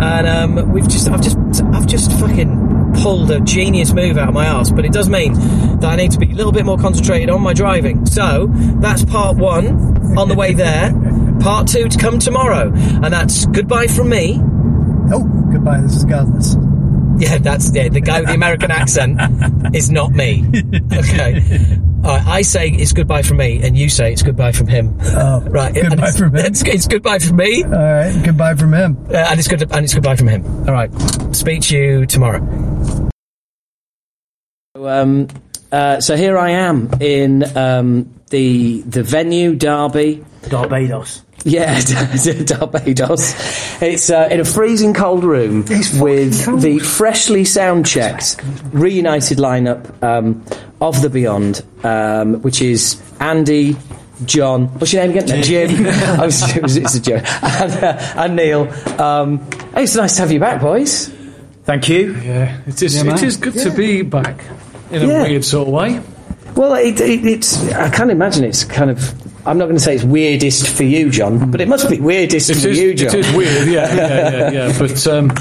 and um, we've just, I've just, I've just fucking pulled a genius move out of my ass. But it does mean that I need to be a little bit more concentrated on my driving. So that's part one on the way there. Part two to come tomorrow, and that's goodbye from me. Oh, goodbye. This is godless. Yeah, that's yeah, the guy with the American accent is not me. Okay. All right, I say it's goodbye from me, and you say it's goodbye from him. Oh, Right. Goodbye it's, from him. It's, it's goodbye from me, uh, All right. Goodbye from him. and it's good. And it's goodbye from him. All right. Speak to you tomorrow. Um. Uh, so here I am in um, the the venue Derby. Barbados. Yeah, Barbados. It's uh, in a freezing cold room with the freshly sound checked, reunited lineup um, of the Beyond, um, which is Andy, John. What's your name again? No, Jim. I was, it was, it's a joke. And, uh, and Neil. Um, hey, it's nice to have you back, boys. Thank you. Yeah, it is. Yeah, it man. is good to be back in a Yeah. weird sort of way. Well, it, it, it's. I can't imagine it's kind of. I'm not going to say it's weirdest for you, John, but it must be weirdest It for is, you, John. it is weird, yeah, yeah, yeah, yeah. But um,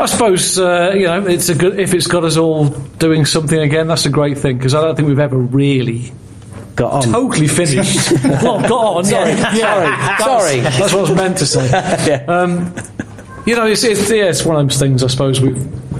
I suppose uh, you know it's a good if it's got us all doing something again. That's a great thing because I don't think we've ever really Got on. totally finished. well, got on. Sorry, yeah, sorry, that's, sorry. That's what I was meant to say. Yeah. Um, you know, it's, it's yeah, it's one of those things. I suppose we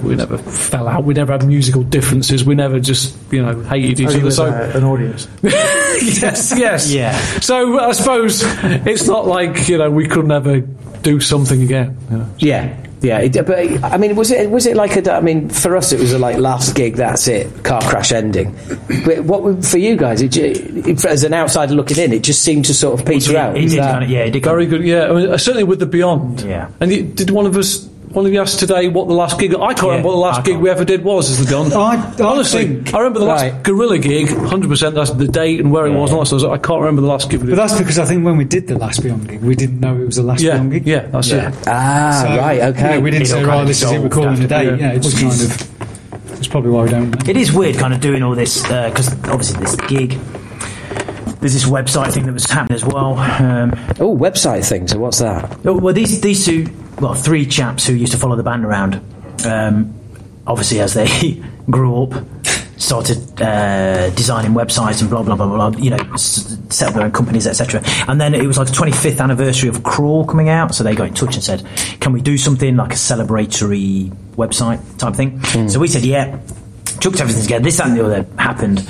we never fell out. We never had musical differences. We never just you know hated each other. So uh, an audience. yes, yes, Yeah. So I suppose it's not like you know we could never do something again. you know. Yeah, yeah. It, but I mean, was it was it like a? I mean, for us, it was a like last gig. That's it. Car crash ending. But what for you guys? It, it, as an outsider looking in, it just seemed to sort of peter out. He did that- kind of, yeah, he did Very good. Yeah, I mean, certainly with the Beyond. Yeah. And you, did one of us? One of you asked today what the last gig. I can't remember what the last gig we ever did was. Is the Beyond? I- I Honestly, think- I remember the last Right. Gorilla gig. Hundred percent. That's the date and where it was. And all that sort. I can't remember the last gig we But that's because I think when we did the last Beyond gig, we didn't know it was the last Yeah, Beyond gig. yeah, that's it. Ah, So, right. Okay. you know, we didn't It say, all right, kind this is it, we're dissolved calling it a day. yeah. Yeah, it's kind of. That's probably why we don't know. It is weird, kind of doing all this because obviously this gig. There's this website thing that was happening as well. Um, oh, website thing. So what's that? oh, well, these these two, well, three chaps who used to follow the band around. Um, obviously, as they grew up, started uh, designing websites and blah blah blah blah. you know, set up their own companies, etc. And then it was like the 25th anniversary of Crawl coming out, so they got in touch and said, "Can we do something like a celebratory website type thing?" So we said, "Yeah." Chucked everything together. This that, and the other happened.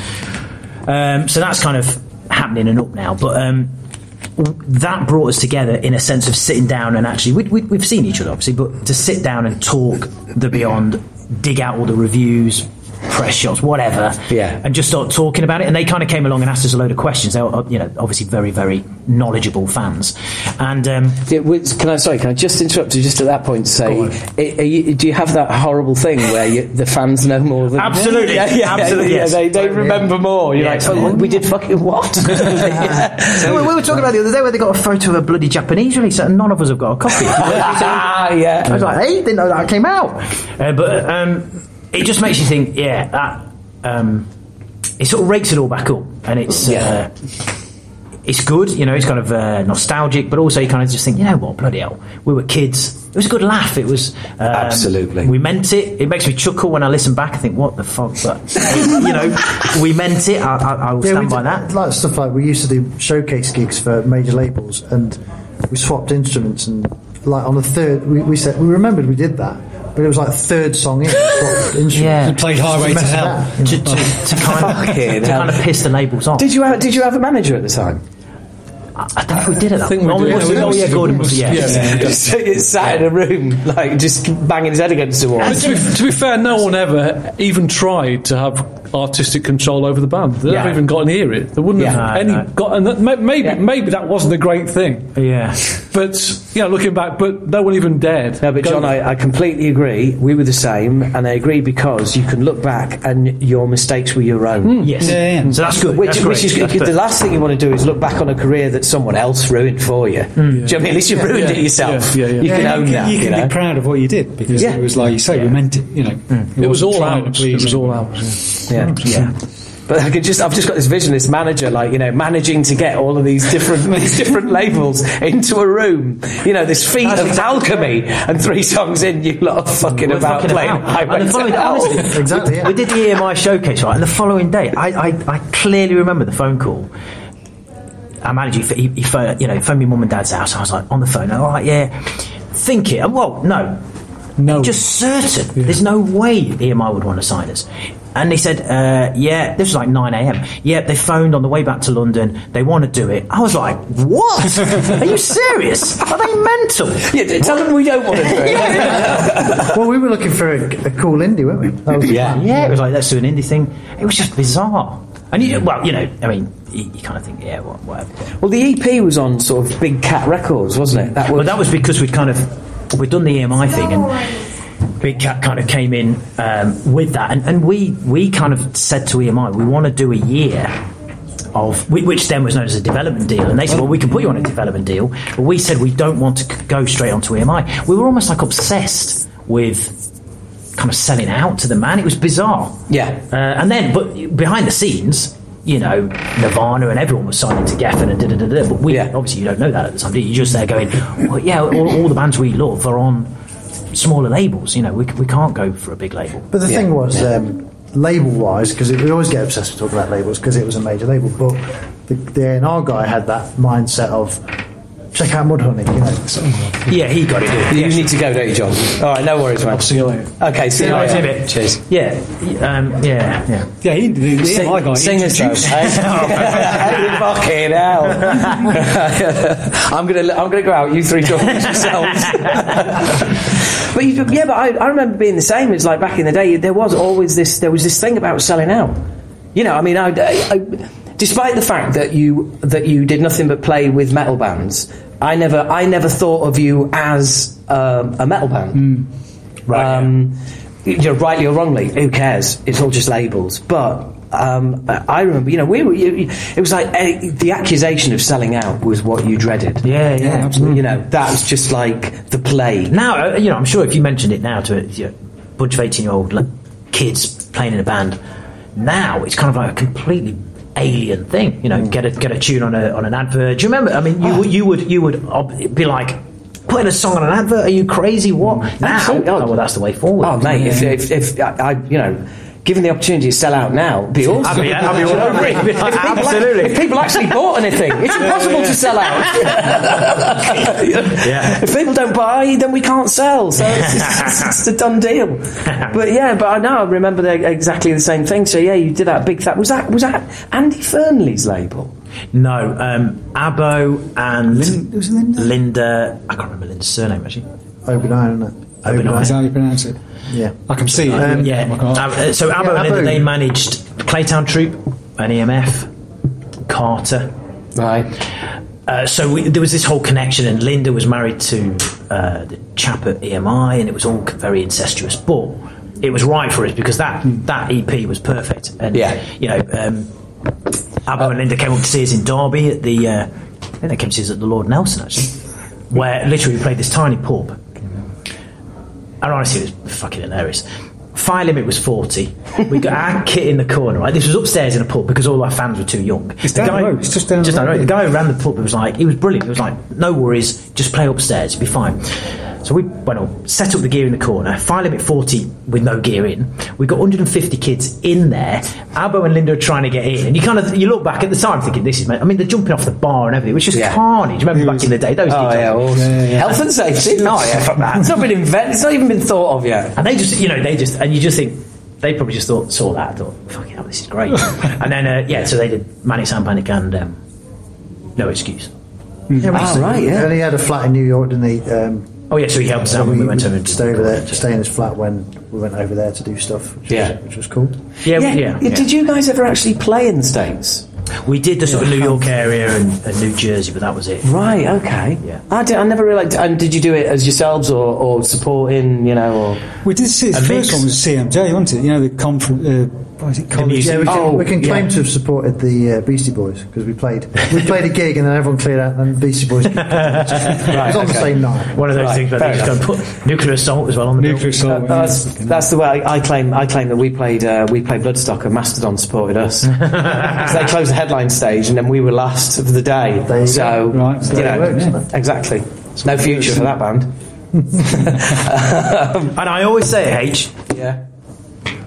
Um, so that's kind of happening and up now. But um, that brought us together in a sense of sitting down and actually, we, we, we've seen each other obviously, but to sit down and talk the Beyond, dig out all the reviews, press shots, whatever, Yeah. and just start talking about it. And they kind of came along and asked us a load of questions. They were, uh, you know, obviously very, very knowledgeable fans. And um, Can I sorry? Can I just interrupt you just at that point to say, are- are you, do you have that horrible thing where you, the fans know more than Absolutely. Yeah, yeah, Absolutely, Yeah, yes. they, they remember more. You're Yeah, like, "Oh, we did fucking what? So we, we were talking about the other day where they got a photo of a bloody Japanese release, and none of us have got a copy. ah, yeah. I was like, hey, didn't know that came out. Uh, but um, it just makes you think, yeah, that um, it sort of rakes it all back up, and it's Yeah. uh, it's good, you know, it's kind of uh, nostalgic, but also you kind of just think, you know what, bloody hell, we were kids. It was a good laugh. It was um, Absolutely. We meant it. It makes me chuckle when I listen back. I think, what the fuck? But you know, we meant it. I, I, I will Yeah, stand by did- that. Like stuff like we used to do showcase gigs for major labels, and we swapped instruments. And like on the third, we, we said we remembered we did that, but it was like third song in, swapped instruments. Yeah. Played Highway to Mess Hell. To, to, to kind of to kind of piss the labels off. Did you have, did you have a manager at the time? I don't know if we did it. I think we oh, did. must- Yeah, we oh, must yeah, have- Gordon was. must- Yeah, yeah. Just it's sat in a room, like just banging his head against the wall. To, be, to be fair, no one ever even tried to have artistic control over the band. They Yeah. never even got to hear it. They wouldn't Yeah. have No, any no. got. And that, maybe Yeah. maybe that wasn't a great thing. yeah. But you know, looking back, but no one even dared. No, but Go- John, I, I completely agree. We were the same, and I agree because you can look back and your mistakes were your own. Hmm. Yes. Yeah, yeah. So that's good. Which, that's which is great. good. That's The last thing you want to do is look back on a career that someone else ruined for you. Hmm. Do you know what I mean? At least you've ruined Yeah. it yourself. Yeah, yeah, yeah. You Yeah, can you own can, that. you You, can know? be proud of what you did because Yeah. it was like you say, we meant it. You know, hmm. it was all trying to ours. It was all anyone. ours. Yeah. Mm-hmm. yeah. But I could just, I've just got this vision, this manager, like, you know, managing to get all of these different, these different labels into a room. You know, this feat That's of exactly- alchemy, and three songs in, you lot are fucking We're about fucking playing about. And the following, honestly, oh. Exactly, We, yeah. we did the EMI showcase, right? And the following day, I, I, I clearly remember the phone call. Our manager, he, he phoned, you know, phoned me mum and dad's house. I was like on the phone. All right, yeah. Think it. Well, no, No, just certain. There's no way EMI would want to sign us. And they said, uh, yeah, this was like 9 a.m. Yeah, they phoned on the way back to London. They want to do it. I was like, what? Are you serious? Are they mental? Yeah, tell them we don't want to do it. well, we were looking for a, a cool indie, weren't we? That was Yeah. plan. Yeah, it was like let's do an indie thing. It was just bizarre. And you, well, you know, I mean, you, you kind of think, yeah, whatever. Well, the EP was on sort of Big Cat Records, wasn't it? That was. But that was because we'd kind of we'd done the EMI thing, and Big Cat kind of came in um, with that, and, and we we kind of said to EMI, we want to do a year. Of which then was known as a development deal, and they said, "Well, we can put you on a development deal," but we said we don't want to go straight onto EMI. We were almost like obsessed with kind of selling out to the man. It was bizarre. Yeah. Uh, and then, but behind the scenes, you know, Nirvana and everyone was signing to Geffen and da da da da. But we, Yeah. obviously, you don't know that at the time. You're just there going, well, yeah, all, all the bands we love are on smaller labels. You know, we, we can't go for a big label. But the Yeah. thing was, um, label wise, because we always get obsessed with talking about labels because it was a major label, but the, the A&R guy had that mindset of check out Mudhoney. You know, Yeah, he got it. didn't he? You need to go, don't you, John? All right, no worries, man. See you later. Okay, see you Yeah, see you in a bit. Cheers. Yeah, y- um, yeah, yeah. Yeah, he, the, the Sing, EMI guy sing us though. introduced-? Fucking hell! I'm gonna I'm gonna go out. You three talk amongst yourselves. But you, yeah, but I, I remember being the same. It's like back in the day. There was always this. There was this thing about selling out. You know, I mean, I, I, despite the fact that you that you did nothing but play with metal bands, I never I never thought of you as um, a metal band. Right, Um, you know, rightly or wrongly, who cares? It's all just labels. But um, I remember, you know, we were. It was like eh, the accusation of selling out was what you dreaded. Yeah, yeah, absolutely. You know, that was just like the plague. Now, uh, you know, I'm sure if you mentioned it now to a you know, bunch of 18 year old like, kids playing in a band, now it's kind of like a completely alien thing. You know, get a get a tune on a on an advert. Do you remember? I mean, you would you would you would ob- be like. Putting a song on an advert? Are you crazy? What now? Oh, well, that's the way forward. Oh, mate, if, if, if I, I, you know, given the opportunity to sell out now, it'd be awesome. I'd be- I'd be Do you know all what I over mean? it. If people, Absolutely. if people actually bought anything, it's impossible to sell out. Yeah. If people don't buy, then we can't sell. So it's, it's, it's a done deal. But yeah, but I know I remember the, exactly the same thing. So yeah, you did that big. That was that was that Andy Fernley's label. No, um, Abo and Lin- was Linda? Linda. I can't remember Linda's surname actually. Obenine, isn't it? Obeneye. That's how you pronounce it. Yeah. I can see it. Um, Yeah. Oh. Uh, so Abo Yeah, and Linda, they managed Claytown Troupe, an EMF, Carter. Right. Uh, so we, there was this whole connection, and Linda was married to uh, the chap at EMI, and it was all very incestuous. But it was right for us because that that EP was perfect. And Yeah. you know, um, Abo and Linda came up to see us in Derby at the. Uh, I think they came to see us at the Lord Nelson actually, where literally we played this tiny pub. And honestly, it was fucking hilarious. Fire limit was 40. We got our kit in the corner, right? This was upstairs in a pub because all our fans were too young. It's down the road. It's just down the down road. The guy who ran the pub was like, he was brilliant. He was like, no worries, just play upstairs, you'll be fine. So we went on, set up the gear in the corner, fire limit 40 with no gear in. We got 150 kids in there. Abo and Linda are trying to get in. And you kind of, you look back at the time thinking, this is, I mean, they're jumping off the bar and everything. It was just Yeah. carnage. Remember back in the day? Those Oh kids yeah, were- awesome. Health and safety. Oh yeah, fuck that. It's not been invented. It's not even been thought of yet. And they just, you know, they just, and you just think, they probably just thought, saw that, and thought, fucking hell, this is great. and then, uh, yeah, so they did Manic Sound Panic and um, No Excuse. Ah, right, yeah. And he had a flat in New York, didn't he? Um, Oh, yeah, so he helped us out when we went over and stay over there, to stay in his flat when we went over there to do stuff, which, Yeah. was, which was cool. Yeah, yeah, yeah. Did you guys ever actually play in the states? We did the sort of New York area and, and New Jersey, but that was it. Right. Okay. Yeah. I, did, I never realised. And did you do it as yourselves or, or supporting? You know, or We did see the A first mix. one was CMJ, wasn't it? You know the conference. Uh, what is it? College. music- Yeah, we can, Oh, we can claim yeah. to have supported the uh, Beastie Boys because we played we played a gig and then everyone cleared out and the Beastie Boys. it was on the same night. One of those Right, things where they just go and put nuclear assault as well on the Nuclear bill. assault. yeah. that's, that's the way I, I claim. I claim that we played. Uh, we played Bloodstock and Mastodon supported us. us. 'Cause they closed the headline stage and then we were last of the day. There you so go. Right, so you know, it works, isn't it? exactly. No future for that band. And I always say, H, Yeah.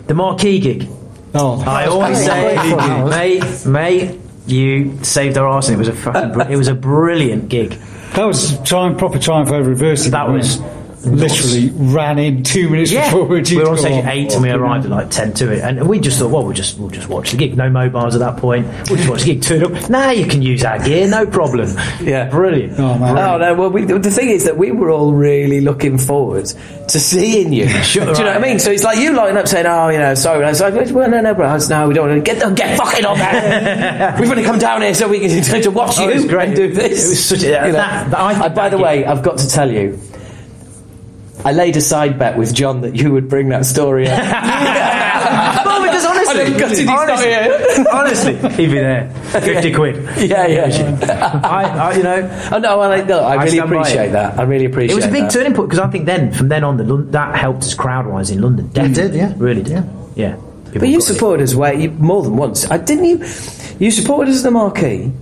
the marquee gig. Oh, I always say, Great fun. mate, mate, you saved our arse. and It was a fucking, br- it was a brilliant gig. that was trying proper triumph over reversing. That was literally ran in two minutes Yeah, before we were we due were to on go stage on. at eight and we arrived at like ten to it, and we just thought, well, we'll just we'll just watch the gig. No mobiles at that point. We'll just watch the gig. Turn up. Now you can use our gear, no problem. Yeah. brilliant. Oh man, Oh no! Well, we, the thing is that we were all really looking forward to seeing you. Sure, Do you know what I mean? So it's like you lining up saying, "Oh, you know, sorry." And I was like, "Well, no, no, bro. Was, no, we don't want to get get fucking on that. We've only come down here so we can to watch Oh, you it was great. and do this." It was such a- You know? that- that- I think by the way, I've got to tell you. I laid a side bet with John that you would bring that story up. well, because honestly, I'm gutted honestly, here. honestly, he'd be there. Fifty quid. yeah, yeah. I, I, you know, Oh, no, well, I, no, I I really appreciate that. I really appreciate it It was a big that. turning point because I think then, from then on, the that helped us crowd wise in London. Definitely, did, yeah. really did. Yeah. yeah. People But you got it. supported us way more than once. Uh, didn't you? You supported us at the marquee.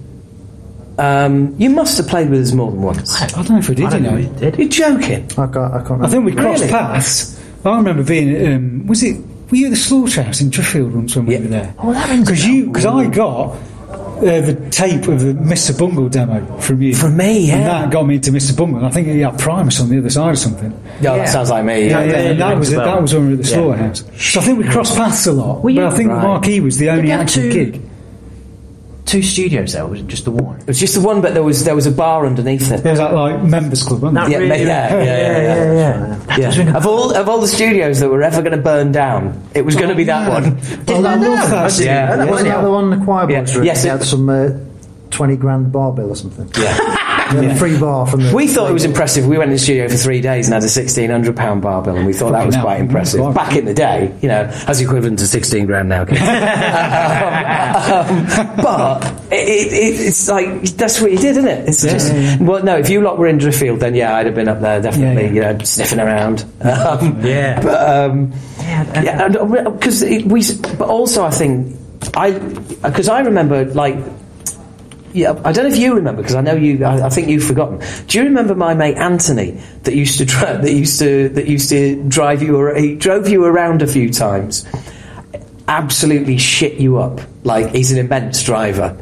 Um, you must have played with us more than once. I don't know if we did. I don't you know. we did. You're joking. I can't. I can't. Remember. I think we crossed Really? paths. I remember being. Um, was it? Were you at the slaughterhouse in Driffield once when we Yeah. were there? Oh, that rings a Because you, because I got uh, the tape of the Mr. Bungle demo from you. From me, yeah. And that got me into Mr. Bungle. I think he had Primus on the other side or something. Yeah, that sounds like me. Yeah, yeah, and that was a it. That was when we were at the Yeah. slaughterhouse. So I think we crossed paths a lot. Were you- but I think Right. Marquee was the only you have actual two- gig. Two studios there, or was it just the one? It was just the one, but there was there was a bar underneath it. There was that like members club, wasn't That there? Yeah, really- yeah, yeah, yeah, yeah, yeah. Yeah. Of all of all the studios that were ever going to burn down, it was going to be that one. Well, I love that. Yeah, Wasn't yeah. that the one the choir Yeah. box room? Yes, it- had some uh, 20 grand bar bill or something. Yeah. Yeah. Free bar from the. We thought it was impressive. We went in the studio for three days and had a sixteen hundred pound bar bill, and we thought that was hell. quite impressive. Quite. Back in the day, you know, as equivalent to sixteen grand now. kids. um, but it, it, it, it's like that's what you did, isn't it? It's just well, no. If you lot were in Driffield, then yeah, I'd have been up there definitely. Yeah, You know, sniffing around. Um, Yeah. but um, yeah, because we. But also, I think I because I remember like yeah, I don't know if you remember because I know you. I, I think you've forgotten. Do you remember my mate Anthony that used to dri- that used to that used to drive you? Or, He drove you around a few times. Absolutely shit you up. Like he's an immense driver,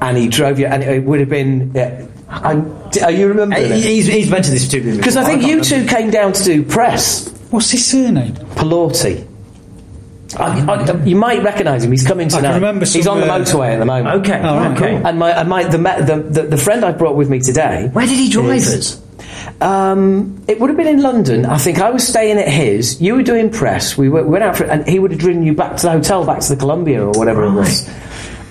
and he drove you. And it would have been. Yeah, are you remembering it? He's, he's mentioned this to me Because I think you two came down to do press. What's his surname? Pelorti. I, I, you might recognise him. He's coming I can tonight. remember He's on the motorway at the moment. Okay, Oh, right, okay. cool. And my, and my the, the, the the friend I brought with me today. Where did he drive is- us? Um, it would have been in London. I think I was staying at his. You were doing press. We, went- we went out for, it, and he would have driven you back to the hotel, back to the Columbia or whatever it was.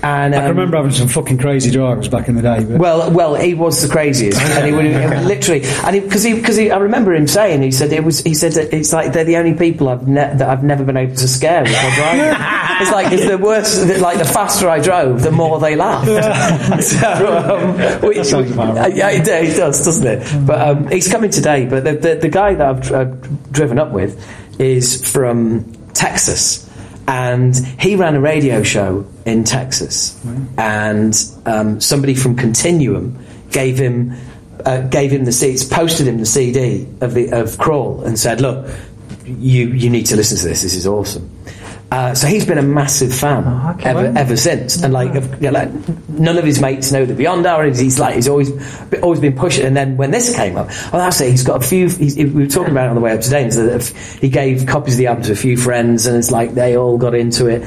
And I um, can remember having some fucking crazy drivers back in the day. But Well, well, he was the craziest, and he would literally, and because he, because he, I remember him saying, he said it was, he said that it's like they're the only people I've ne- that I've never been able to scare with my driving. it's like it's the worse, like the faster I drove, the more they laughed. so, um, which, right. yeah, it, it does, doesn't it? But um, he's coming today. But the, the, the guy that I've uh, driven up with is from Texas. And he ran a radio show in Texas, and um, somebody from Continuum gave him uh, gave him the seats, posted him the CD of the of Crawl, and said, "Look, you you need to listen to this. This is awesome." Uh, so he's been a massive fan okay. ever ever since, and like, of- you know, like none of his mates know the Beyond Hour. and He's like he's always always been pushing. And then when this came up, oh, that's it. He's got a few. We were talking about it on the way up today. And so he gave copies of the album to a few friends, and it's like they all got into it.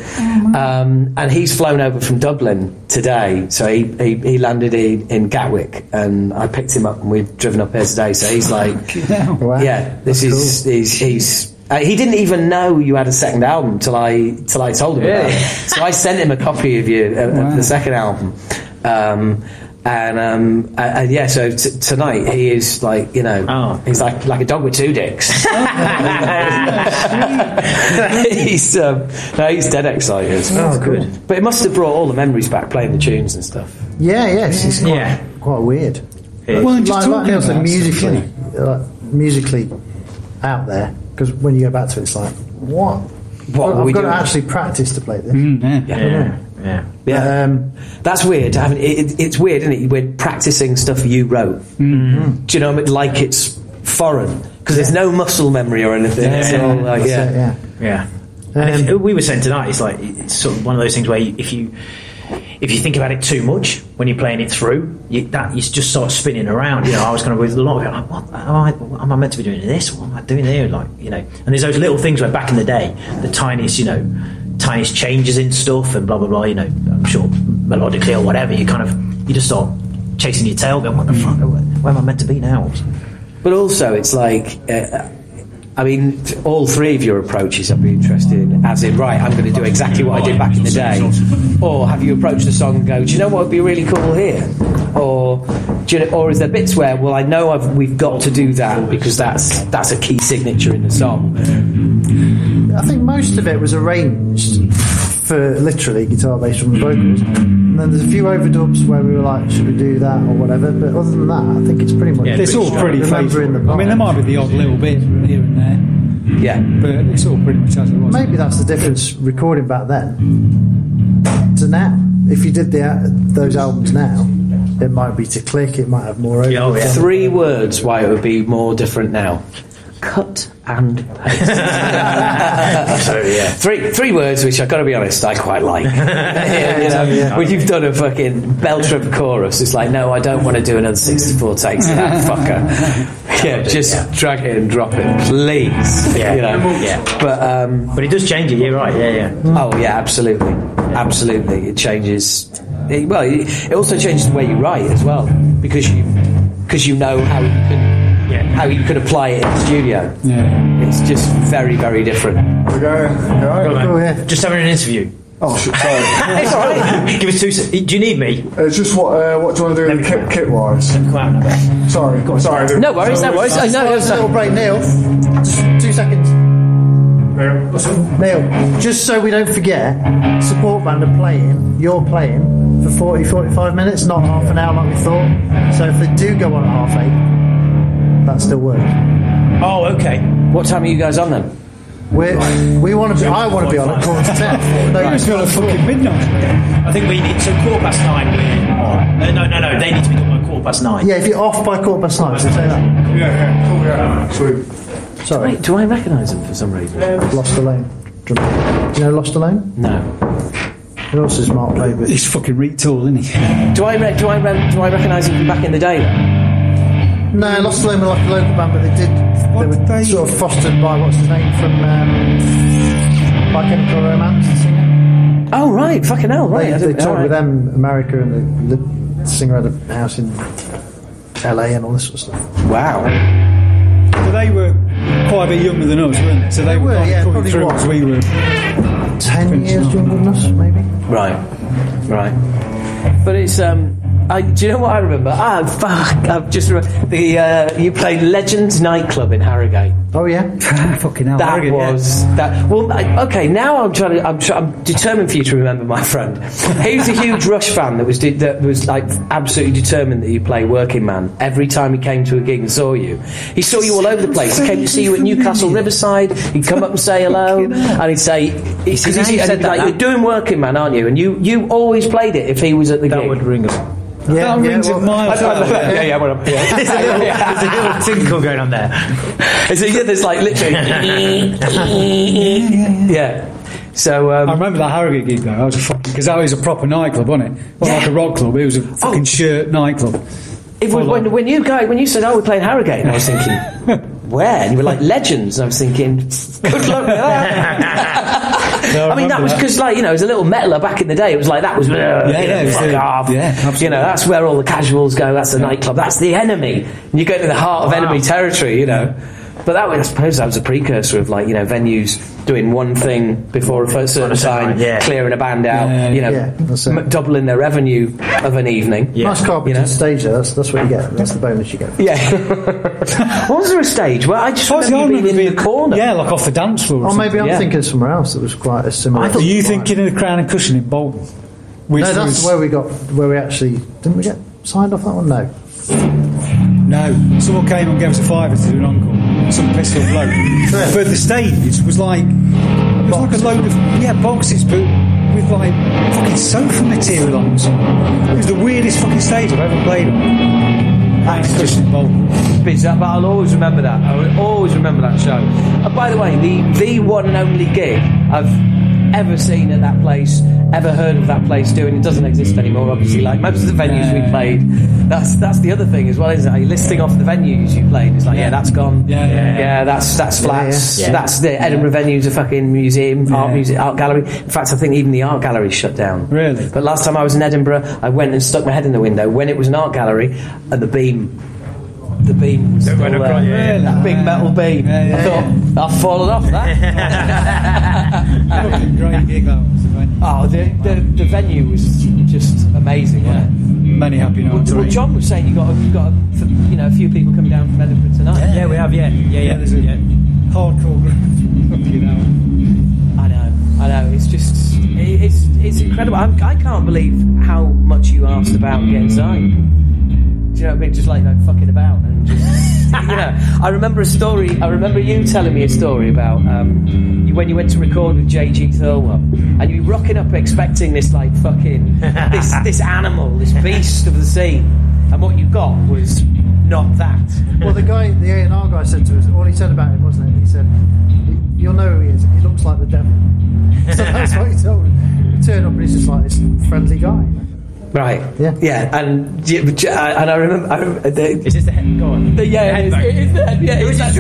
Um, and he's flown over from Dublin today, so he he, he landed in, in Gatwick, and I picked him up, and we've driven up here today. So he's like, Wow. yeah, this is he's. he's uh, he didn't even know you had a second album till I till I told him about it. So I sent him a copy of you of, of the second album, um, and um, and, and yeah. So t- tonight he is like you know Oh. he's like like a dog with two dicks. he's um, no, he's dead excited. Oh, good. But it must have brought all the memories back playing the tunes and stuff. Yeah, yes, it's quite, Yeah. quite weird. well, just like, like talking Neil said, about musically, stuff, uh, musically out there. Because when you go back to it, it's like, what? What I've were we got doing? to actually practice to play this. you know. Mm, yeah. Yeah, yeah. Yeah. Um, That's weird. Having, it, it- it's weird, isn't it? We're practicing stuff you wrote. Mm-hmm. Do you know what I mean? Like it's foreign because there's no muscle memory or anything. it's all like, yeah. it, yeah. Yeah. And if, we were saying tonight, it's like it's sort of one of those things where you, if you if you think about it too much when you're playing it through, you, that you just start spinning around. You know, I was kind of with a lot of like, what am I, what am I meant to be doing this? What am I doing there? Like, you know, and there's those little things where back in the day, the tiniest, you know, tiniest changes in stuff and blah blah blah. You know, I'm sure melodically or whatever, you kind of you just start chasing your tail, going, what the fuck? Where am I meant to be now? But also, it's like. Uh, I mean, all three of your approaches I'd be interested in, as in, right, I'm going to do exactly what I did back in the day. Or have you approached the song and go, do you know what would be really cool here? Or, do you know, or is there bits where, well, I know I've, we've got to do that because that's that's a key signature in the song. I think most of it was arranged for literally guitar, bass, drum, and vocals. Mm. And then there's a few overdubs where we were like, should we do that or whatever. But other than that, I think it's pretty much. Yeah, It's all pretty remembering faithful. the I mean, there might be the odd little bit here and there, Yeah. but it's all pretty much as it was. Maybe that's the difference recording back then to now. If you did the those albums now, it might be to click. It might have more oh, overdubs. oh, yeah. Three words why it would be more different now. Cut and paste. Three three words which I've got to be honest, I quite like. you know, when you've done a fucking belter of chorus, it's like, no, I don't want to do another 64 takes of that fucker. Yeah, just drag it and drop it, please. Yeah. You know? Yeah. But um, But it does change it. You're right. Yeah, yeah. Oh yeah, absolutely, absolutely. It changes. It, well, it, it also changes the way you write as well because you because you know how you can Yeah. How you can apply it in the studio. Yeah. It's just very very different. We're going. All right. Oh, yeah. Just having an interview. Oh, shit, sorry. It's all right. Give us two. se- Do you need me? it's just what uh, what do you want to do with kit, kit wise? Come out now. Sorry, sorry. No worries, no worries. Oh, no, no, Just a little no. break, Neil. Just two seconds. Neil, just so we don't forget, support band are playing, you're playing for 40, 45 minutes, not half an hour like we thought. So if they do go on at half eight, that still works. Oh, okay. What time are you guys on then? We're, we want to be, I want to be on at quarter to ten. No, It's got a fucking midnight. I think we need so quarter past nine. We're on. Uh, no, no, no. They need to be done by quarter past nine. Yeah, if you're off by quarter past nine, so say that. Yeah, yeah, cool, yeah. Sweet. Sorry, Wait, do I recognise them for some reason? Lost Lane. Do you know Lost Alone? No. It else is Mark played with. He's fucking retool, isn't he? Do I re- do I re- do I recognise him from back in the day? Then? No, Lost Lane were like a local band, but they did. They were they- sort of fostered by what's his name from um, My Chemical Romance, the singer. Oh right, fucking hell, right. They, they didn't- toured all with them, America, and the, the singer had a house in LA and all this sort of stuff. Wow. But they were quite a bit younger than us, weren't they? So they, were, were yeah, probably through what? as we were. Ten years younger than us, maybe. Right, right. But it's um. I, do you know what I remember? Ah, fuck! I've just remember the uh, you played Legends nightclub in Harrogate. Oh yeah, fucking hell. That arrogant, yeah. was that. Well, I, okay. Now I'm trying to. I'm, try, I'm determined for you to remember my friend. He was a huge Rush fan that was de- that was like absolutely determined that you play Working Man every time he came to a gig and saw you. He saw you all over the place. He came to see you at Newcastle Riverside. He'd come up and say hello, and he'd say he, you said said like that- you're doing Working Man, aren't you? And you you always played it if he was at the That gig. would ring us. Yeah, That yeah. rings well, a miles I- I- out. yeah, yeah, well, yeah. There's a little, there's a little tinkle going on there. It's a- yeah, there's like literally, yeah. So um, I remember that Harrogate gig though. I was because that was a proper nightclub, wasn't it? Well, like a rock club. It was a fucking Oh. shirt nightclub. If we, when, when you guys, when you said, "Oh, we're playing Harrogate," I was thinking, "Where?" And you were like, "Legends," I was thinking, "Good luck." With that." I mean, that was because, like, you know, as a little metaler back in the day, it was like that was, yeah, uh, yeah, it was fuck the- off. yeah, absolutely. You know, that's where all the casuals go. That's the nightclub. That's the enemy. And you go to the heart of enemy territory. You know. But that was, I suppose, that was a precursor of like you know venues doing one thing before a certain time, yeah. clearing a band out, Yeah, you know, yeah, m- doubling their revenue of an evening. Nice carpeted You know? stage there. That's, that's what you get. That's the bonus you get. Yeah. was there a stage? Well, I just I was remember you being in the corner. Yeah, like off the dance floor. Or Or maybe I'm Yeah. thinking somewhere else that was quite a similar. I Are you thinking of the Crown and Cushion in Bolton? Which No, that's was, where we got where we actually didn't we get signed off that one? No. No, someone came and gave us a fiver to do an encore. Some off bloke. But the stage was like it was like a load of yeah boxes, but with like fucking sofa material on. them. It was the weirdest fucking stage I've ever played on. Cushion in Bolton. Bizarre, but I'll always remember that. I will always remember that show. And by the way, the the one and only gig I've ever seen at that place, ever heard of that place doing, it doesn't exist anymore. Obviously, like most of the venues we played. That's that's the other thing as well, isn't it? You're listing off the venues you played. It's like, yeah, that's gone. Yeah, yeah, yeah. that's that's flats. yeah. That's the Edinburgh venue's a fucking museum, art music, art gallery. In fact, I think even the art gallery shut down. Really? But last time I was in Edinburgh, I went and stuck my head in the window when it was an art gallery, and the beam, the beam was still went there. across, yeah, uh, that big metal beam. Yeah, yeah, I thought I've fallen off that. Fucking great gig that was. the venue. oh, the, the the venue was just amazing. Wasn't? Many happy nights. well, John was saying you got a, you got a, you know a few people coming down from Edinburgh tonight. Yeah, we have. Yeah, yeah, yeah. there's a yeah. hardcore group. Fucking hell. I know, I know. It's just, it's it's incredible. I'm, I can't believe how much you asked about getting signed. Do you know what I mean? Just like, like fucking about and just, you know. I remember a story. I remember you telling me a story about um, you, when you went to record with JG Thirlwell, and you were rocking up expecting this like fucking this this animal, this beast of the sea, and what you got was not that. Well, the guy, the A and R guy, said to us. All he said about him wasn't it? He said, "You'll know who he is. He looks like the devil." so that's what he told him. He turned up and he's just like this friendly guy. Right. Yeah. Yeah. And yeah, but, uh, and I remember. I remember the, Is this the head? Go on. the, yeah, it is, it is the head, yeah, it's that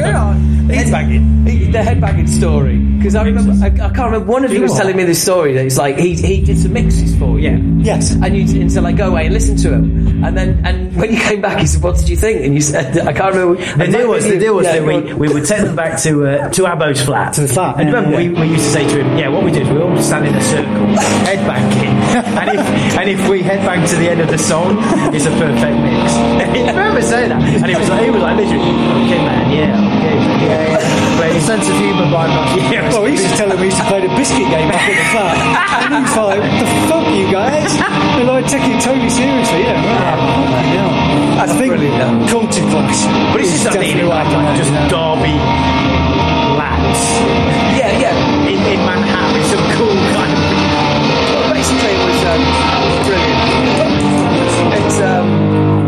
Headbanging. He- The headbanging story. Because I remember, I, I can't remember. One of you was telling me this story that it's like he he did some mixes for you. Yes. And you and so like go away and listen to him, and then and when you came back, he said, "What did you think?" And you said, "I can't remember." The deal was, the deal was Yeah, that we, we would take them back to uh, to Abbo's flat. To the flat, And yeah, remember, yeah. we, we used to say to him, yeah, what we did is we all stand in a circle, headbanging. and, if, and if we headbang to the end of the song, it's a perfect mix. I remember saying that. And he was like, he was like literally, okay, man, yeah, okay. Yeah, yeah. But his sense of humour by much. Yeah, Well, he used to tell him we used to play the biscuit game back at the flat. and he was like, the fuck, you guys? They're like taking it totally seriously, yeah. Right. Yeah. I think brilliant. culture clash. But it's just something definitely like, just Derby lads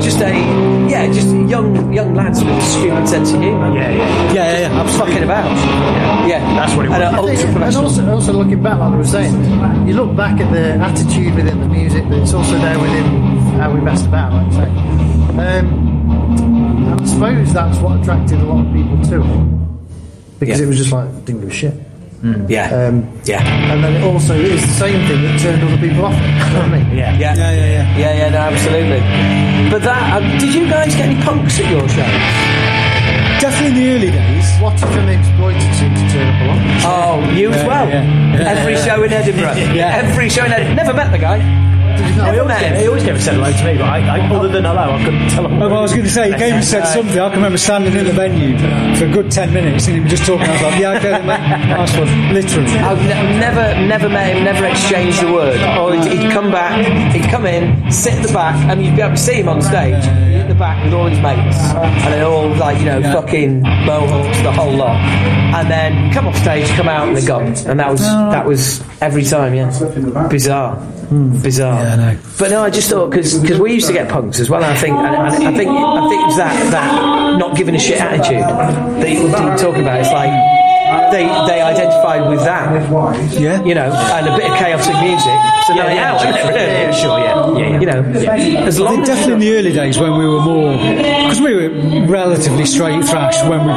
just a yeah, just young young lads with a stupid sense of humour. Yeah, yeah. yeah. Yeah, yeah, I'm fucking about. Yeah, That's what it And, uh, was. ultra And also, also looking back, like I was saying, you look back at the attitude within the music, but it's also there within how we messed about, like you say. Um, and I suppose that's what attracted a lot of people to it. Because Yeah. it was just like, didn't give a shit. Yeah, Um, yeah, and then it also is the same thing that turned other people off. You know what I mean? Yeah. yeah, Yeah, yeah, yeah. yeah, yeah. No, absolutely. But that um, did you guys get any punks at your show? Definitely in the early days. Wattie from the exploited seemed to turn up a lot. Oh, you as Yeah, well. yeah, yeah. Every show in Edinburgh. Yeah. Every show in Edinburgh. Never met the guy. Did you Never not? he always came and said hello to me, but I, I, other than hello, I couldn't tell him. Oh, well, I was going to say, he came and said something. I can remember standing in the venue for a good 10 minutes and him just talking. I was like, yeah, okay, then, mate. Nice one. Literally. I've ne- never, never met him, never exchanged a word. Or he'd, he'd come back, he'd come in, sit at the back, and you'd be able to see him on stage at the back with all his mates, and then all like you know, fucking mohawks, the whole lot. And then come off stage, come out, and they're gone. And that was that was every time, yeah. Bizarre, bizarre. Yeah, I know. But no, I just thought because we used to get punks as well. And I think and, and I think I think it was that that not giving a shit attitude that you were talking about. It's like they they identified with that Yeah. you know, and a bit of chaotic music. So Yeah, night yeah, out, sure, it? yeah, sure, yeah, yeah, yeah. You know, as long think as definitely in the early days when we were more, because we were relatively straight thrash when we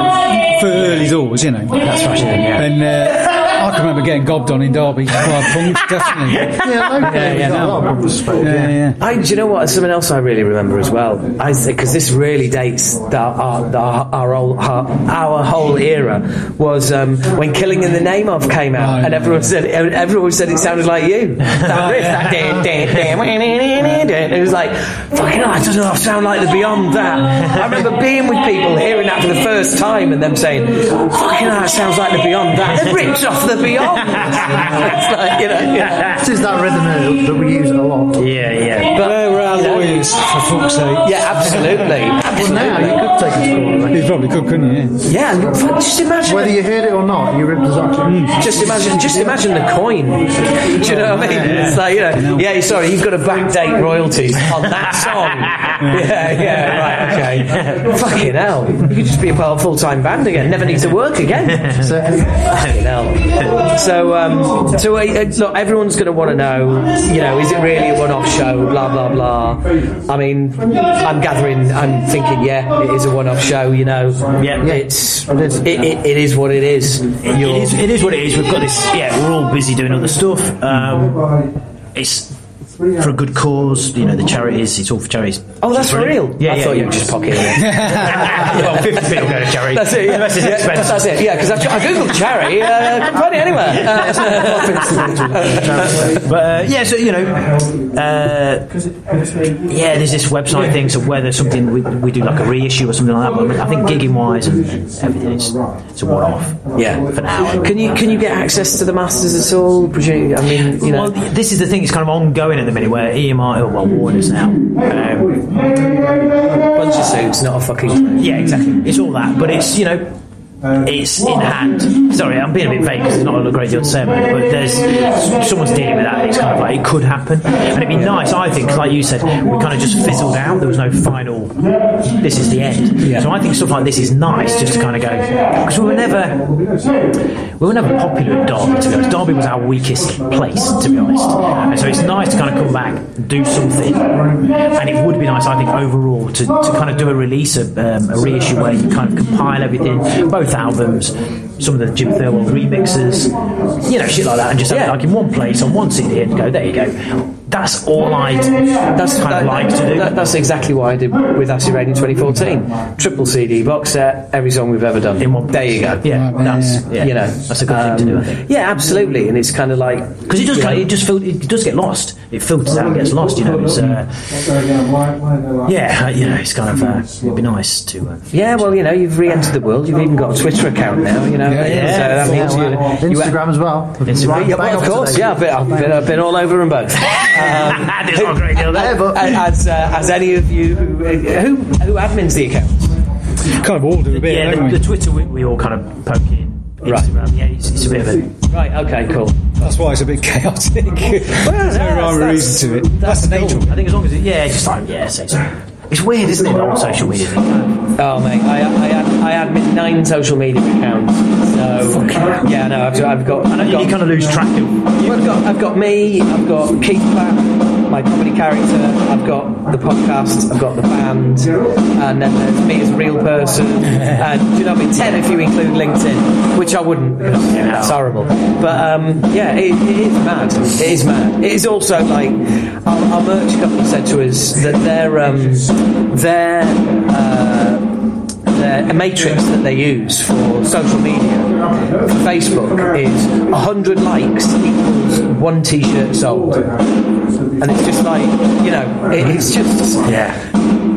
for early doors, you know. That's fascinating, yeah. And uh, I can remember getting gobbed on in Derby by punks, definitely. Yeah, locally, Yeah, yeah, got no. lot of people spoke, Yeah, yeah. I, do you know what? Something else I really remember as well. I because this really dates the, our, our, our, whole, our, our whole era was um, when "Killing in the Name of" came out, Oh, and everyone said everyone said it sounded like you. That riff, that it was like fucking. hell, I don't know. I sound like the Beyond that. I remember being with people hearing that for the first time and them saying, "Fucking, hell, that sounds like the Beyond that." They ripped off the Beyond. it's like you know. Yeah. This is that rhythm that- that we use a lot. Yeah, yeah. But Where were our lawyers, for fuck's sake? yeah, absolutely. Well, now you could take it to court. right? You probably could, couldn't you? Yeah, look, just imagine. Whether you heard it or not, you ripped us off. just imagine, just imagine the coin. Do you know what I mean? It's like you know, yeah. Sorry, you've got to backdate royalties on that song. Yeah, yeah, right, okay. Fucking hell, you could just be a full time band again. Never need to work again. So, Fucking hell. So, um, so uh, uh, look, everyone's going to want to know, you know, is it really a one-off show? Blah blah blah. I mean, I'm gathering, I'm thinking, yeah, it is a one-off show. You know, Yeah. it's it, it, it is what it is. It is, it is what it is. We've got this. Yeah, we're all busy doing other stuff. Um, it's for a good cause. You know, the charities. It's all for charities. Oh, that's for real. Yeah, I yeah, thought you were just pocketing it. well, fifty p will go to charity. That's it. Yeah. The rest is Yeah, expensive. That's it. Yeah, because I, I googled charity. Uh, couldn't find it anywhere. Uh, But uh, yeah, so you know, uh, yeah, there's this website thing. So whether something we, we do like a reissue or something like that. But I, mean, I think gigging wise and everything, it's, it's a one-off. yeah. For now. Can you can you get access to the masters at all? I mean, you know. Well, this is the thing. It's kind of ongoing at the minute, where EMI, or well, Warner's now. Um, bunch of suits, not a fucking. yeah, exactly. It's all that, but it's you know, it's in hand. Sorry, I'm being a bit vague because there's not a great deal to say about it, but there's someone's dealing with that. It's kind of like it could happen, and it'd be nice, I think, 'cause like you said, we kind of just fizzled out. There was no final. This is the end. So I think stuff like this is nice, just to kind of go because we were never we were never popular at Derby. To be honest, Derby was our weakest place, to be honest. And so it's nice to kind of come back, and do something, and it would be nice, I think, overall to, to kind of do a release, a, um, a reissue where you kind of compile everything, both albums, some of the Jim Thirlwell remixes, you know, shit like that, and just have it like in one place on one CD and go, there you go. That's all I'd that's kind that- of like to do. that- that's exactly what I did with Acid Reign in 2014. Triple CD box set, every song we've ever done. In one There you go. yeah, that's yeah, You know, that's a good thing to do. I think. Yeah, absolutely. And it's kind of like Because it does, kind of, it just fil- it does get lost. It filters out, and gets lost. You know, it's uh, yeah, uh, you know, it's kind of uh, it'd be nice to. Uh, Yeah, well, you know, you've re-entered the world. You've even got a Twitter account now. You know, Yeah, yeah. so that means Yeah, you, you Instagram as well. Instagram. Yeah, well, of course, yeah, I've been, I've been, I've been all over them both. Um, There's not a great deal there, but as, uh, as any of you who, who who admins the account? Kind of all do a bit, yeah, don't the, we? the Twitter we, we all kind of poke in. Right. Instagram, yeah, it's, it's a bit of a Right. Okay. Cool. That's why it's a bit chaotic. There's no rhyme or reason to it. That's, the nature of it. I think as long as it, yeah, just like yeah, say so. It's weird, isn't it? On social media. Oh mate, I, I, I admit nine social media accounts. So yeah, no, I've, I've got. Know I've you got, kind of lose track of. I've got, I've got me, I've got Keith Platt, my comedy character, I've got the podcast, I've got the band, and then there's me as a real person, and do you know what I mean? Ten if you include LinkedIn, which I wouldn't. That's horrible. But um, yeah, it, it is mad. It is mad. It is also like our, our merch company said to us that their um, their. Uh, the matrix that they use for social media for Facebook is 100 likes equals one t-shirt sold and it's just like you know it, it's just Yeah.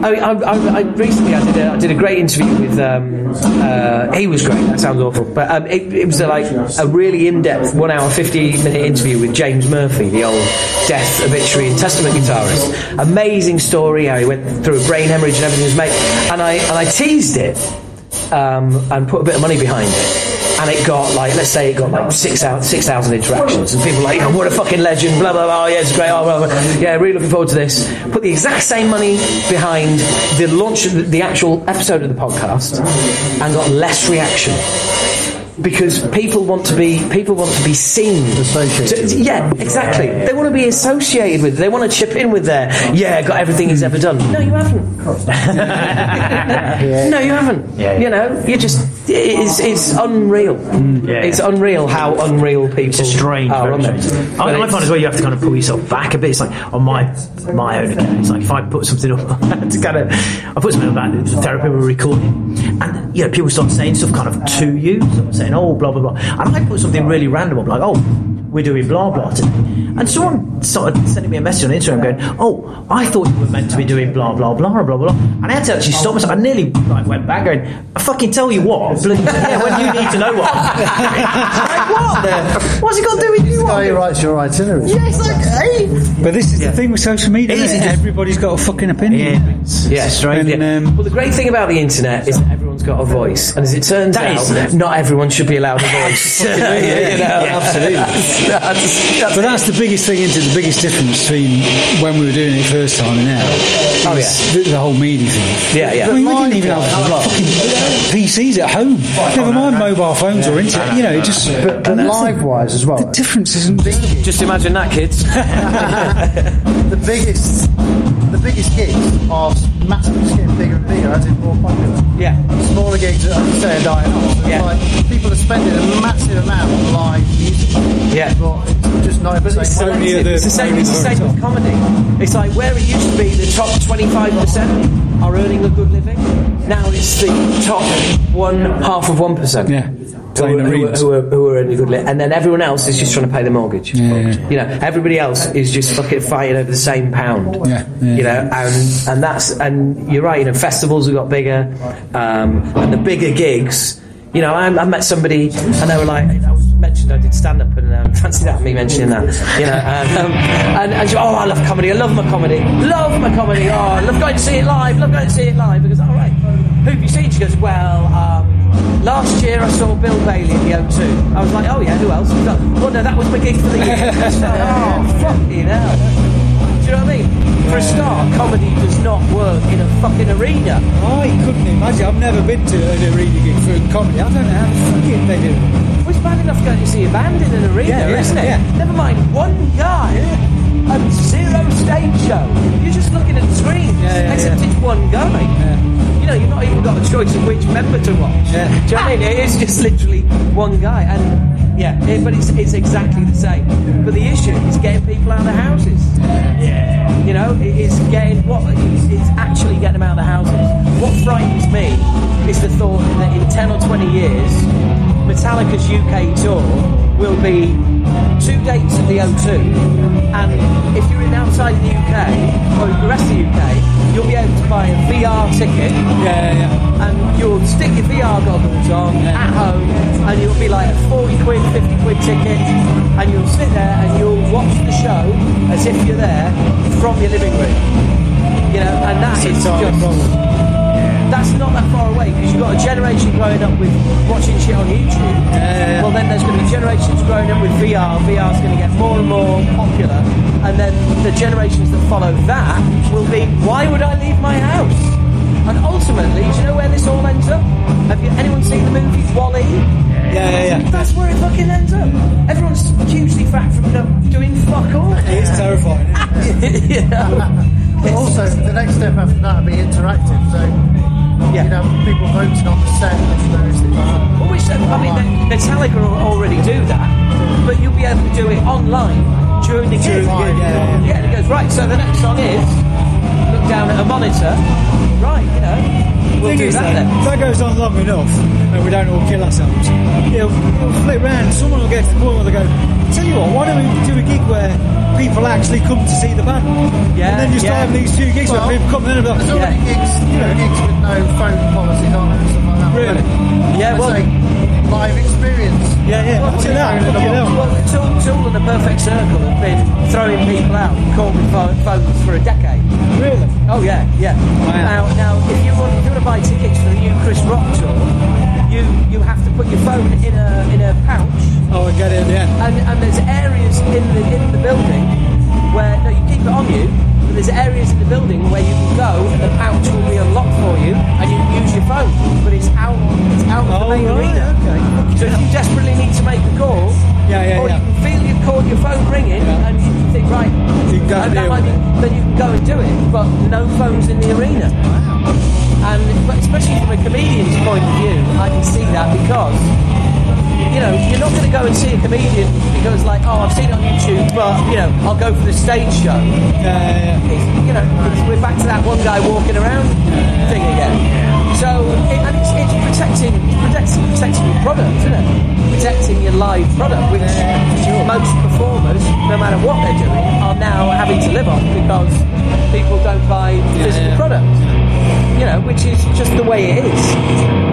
I, mean, I, I, I recently I did a, I did a great interview with um, uh, he was great that sounds awful but um, it, it was a, like a really in-depth one hour 50 minute interview with James Murphy the old death obituary and testament guitarist amazing story how he went through a brain hemorrhage and everything was made and I and I teased it um, and put a bit of money behind it. And it got like, let's say it got like six out six thousand interactions, and people were like, oh, what a fucking legend, blah blah blah. Oh, yeah, it's great. Oh, blah, blah. Yeah, really looking forward to this. Put the exact same money behind the launch of the, the actual episode of the podcast, and got less reaction. Because people want to be people want to be seen. Associated To- yeah, exactly. They want to be associated with. They want to chip in with their. Yeah, got everything he's ever done. No, you haven't. No, you haven't. Yeah, yeah. You know, you're just it's it's unreal. Mm, yeah. It's unreal how unreal people It's a strange. are very on there. strange. I, I find as well you have to kind of pull yourself back a bit. It's like on my my own account. It's like if I put something up to kind of I put something about the therapy we're recording, and you know people start saying stuff kind of to you, saying oh blah blah blah, and I put something really random up like oh we're doing blah blah today, and someone started sending me a message on Instagram going oh I thought you were meant to be doing blah blah blah blah blah, and I had to actually stop myself. I nearly like went back going I fucking tell you what, bloody, yeah when you need to know what. like what the? What's it got to do with you? Guy who writes your itinerary. Yeah, it's like, hey. But this is the thing with social media. It is, isn't it it? Everybody's got a fucking opinion. Yeah. Yeah, strange. And, yeah. um, well, the great thing about the internet is that everyone's got a voice, and as it turns That out, is- not everyone should be allowed a voice. you know? absolutely. That's- that's- that's- But that's the biggest thing into the biggest difference between when we were doing it first time and now. Oh, is the, the whole media thing. Yeah, yeah. I mean, we didn't even have fucking PCs at home. Never oh, mind mobile phones or internet. You know, it just. But, but live wise as well. the difference isn't big. Just imagine that, kids. the biggest, the biggest gigs are massively getting bigger and bigger as it's more popular. yeah. Smaller gigs, as you say, are dying off. It's Yeah. like people are spending a massive amount on live music. Yeah. But it's just not in the But it's, same way. only it's the same. It's the same with comedy. It's like where it used to be the top twenty-five percent are earning a good living. Now it's the top one half of one percent. Yeah. Who are, who, are, who, are, who are earning a good living, and then everyone else is just trying to pay the mortgage. Yeah, yeah. You know, everybody else is just fucking fighting over the same pound. Yeah, yeah. You know, and and that's and you're right. You know, festivals have got bigger, um, and the bigger gigs. You know, I, I met somebody, and they were like, I was mentioned I did stand up, and um, fancy that me mentioning that. You know, and, um, and, and she, oh, I love comedy. I love my comedy. Love my comedy. Oh, I love going to see it live. Love going to see it live. Because all right, who have you seen? She goes, well, um, Last year I saw Bill Bailey at the O2. I was like, oh yeah, who else? Well, no, that was my gig for the year. Like, oh, fucking hell. Do you know what I mean? For a start, comedy does not work in a fucking arena. I couldn't imagine. I've never been to an arena gig for comedy. I don't know how the fucking they do. Well, it's bad enough going to see a band in an arena, Yeah, yeah, isn't it? yeah. Never mind one guy and zero stage show. You're just looking at the screen, Yeah, yeah, except yeah. it's one guy. You know, you've not even got a choice of which member to watch. Yeah. Do you know what I mean? It is just literally one guy, and yeah, it, but it's it's exactly the same. But the issue is getting people out of the houses. Yeah. You know, it is getting what it's, it's actually getting them out of the houses. What frightens me is the thought that in ten or twenty years, Metallica's UK tour will be two dates at the O2, and if you're in outside the UK or the rest of the UK, you'll be able to buy a VR ticket Yeah, yeah, yeah. and you'll stick your VR goggles on at home and you'll be like a 40 quid, 50 quid ticket and you'll sit there and you'll watch the show as if you're there from your living room. You know, and that is just. That's not that far away because you've got a generation growing up with watching shit on YouTube. Well, then there's going to be generations growing up with VR. VR is going to get more and more popular, and then the generations that follow that will be, why would I leave my house? And ultimately, do you know where this all ends up? Have you anyone seen the movie WALL-E? Yeah, yeah, yeah. That's where it fucking ends up. Everyone's hugely fat from do- doing fuck all. It is terrifying. Isn't it? yeah. But also, the next step after that would be interactive. So, Yeah. you know, people voting on the set and those things like. Well, which, I mean, the- Metallica already do that, but you'll be able to do it online during the gig. Yeah, yeah, Yeah, and it goes, right, so the next song is, look down at a monitor, right, you know, we'll thing do is, that then. if that goes on long enough and we don't all kill ourselves, it'll, it'll flip round. Someone will get to the point where they go, tell you what, why don't we do a gig where people actually come to see the band? Yeah, and then you start yeah. having these two gigs Well, where people come in and be There's already Yeah. gigs, you know, gigs with no phone policies on it and stuff like that. Really? Yeah, well, It's like live experience. yeah, yeah, imagine that. Fucking hell. well, Tool, Tool and the Perfect Circle have been throwing people out and calling pho- phones for a decade. Really? Oh yeah, yeah. Now, now, if you want, if you want to buy tickets for the new Chris Rock tour, you you have to put your phone in a in a pouch, Oh, I get it, yeah. and, and there's areas in the in the building where no, you keep it on you, but there's areas in the building where you can go, and the pouch will be unlocked for you, and you can use your phone, but it's out it's out of Oh, the main right, arena. okay. So if you desperately need to make a call, Yeah, yeah, or yeah. you can feel your call, your phone ringing, Yeah. and you think right, You can go and and that might be, then you can go and do it, but no phones in the arena. Wow. And especially from a comedian's point of view, I can see that because you know you're not going to go and see a comedian because like oh I've seen it on YouTube, but you know I'll go for the stage show. Yeah, yeah. It's, you know we're back to that one guy walking around thing again. So it, and it's, it's protecting protecting protecting your product, isn't it? Protecting your live product, which most performers, no matter what they're doing, are now having to live on because people don't buy physical yeah. product you know, which is just the way it is.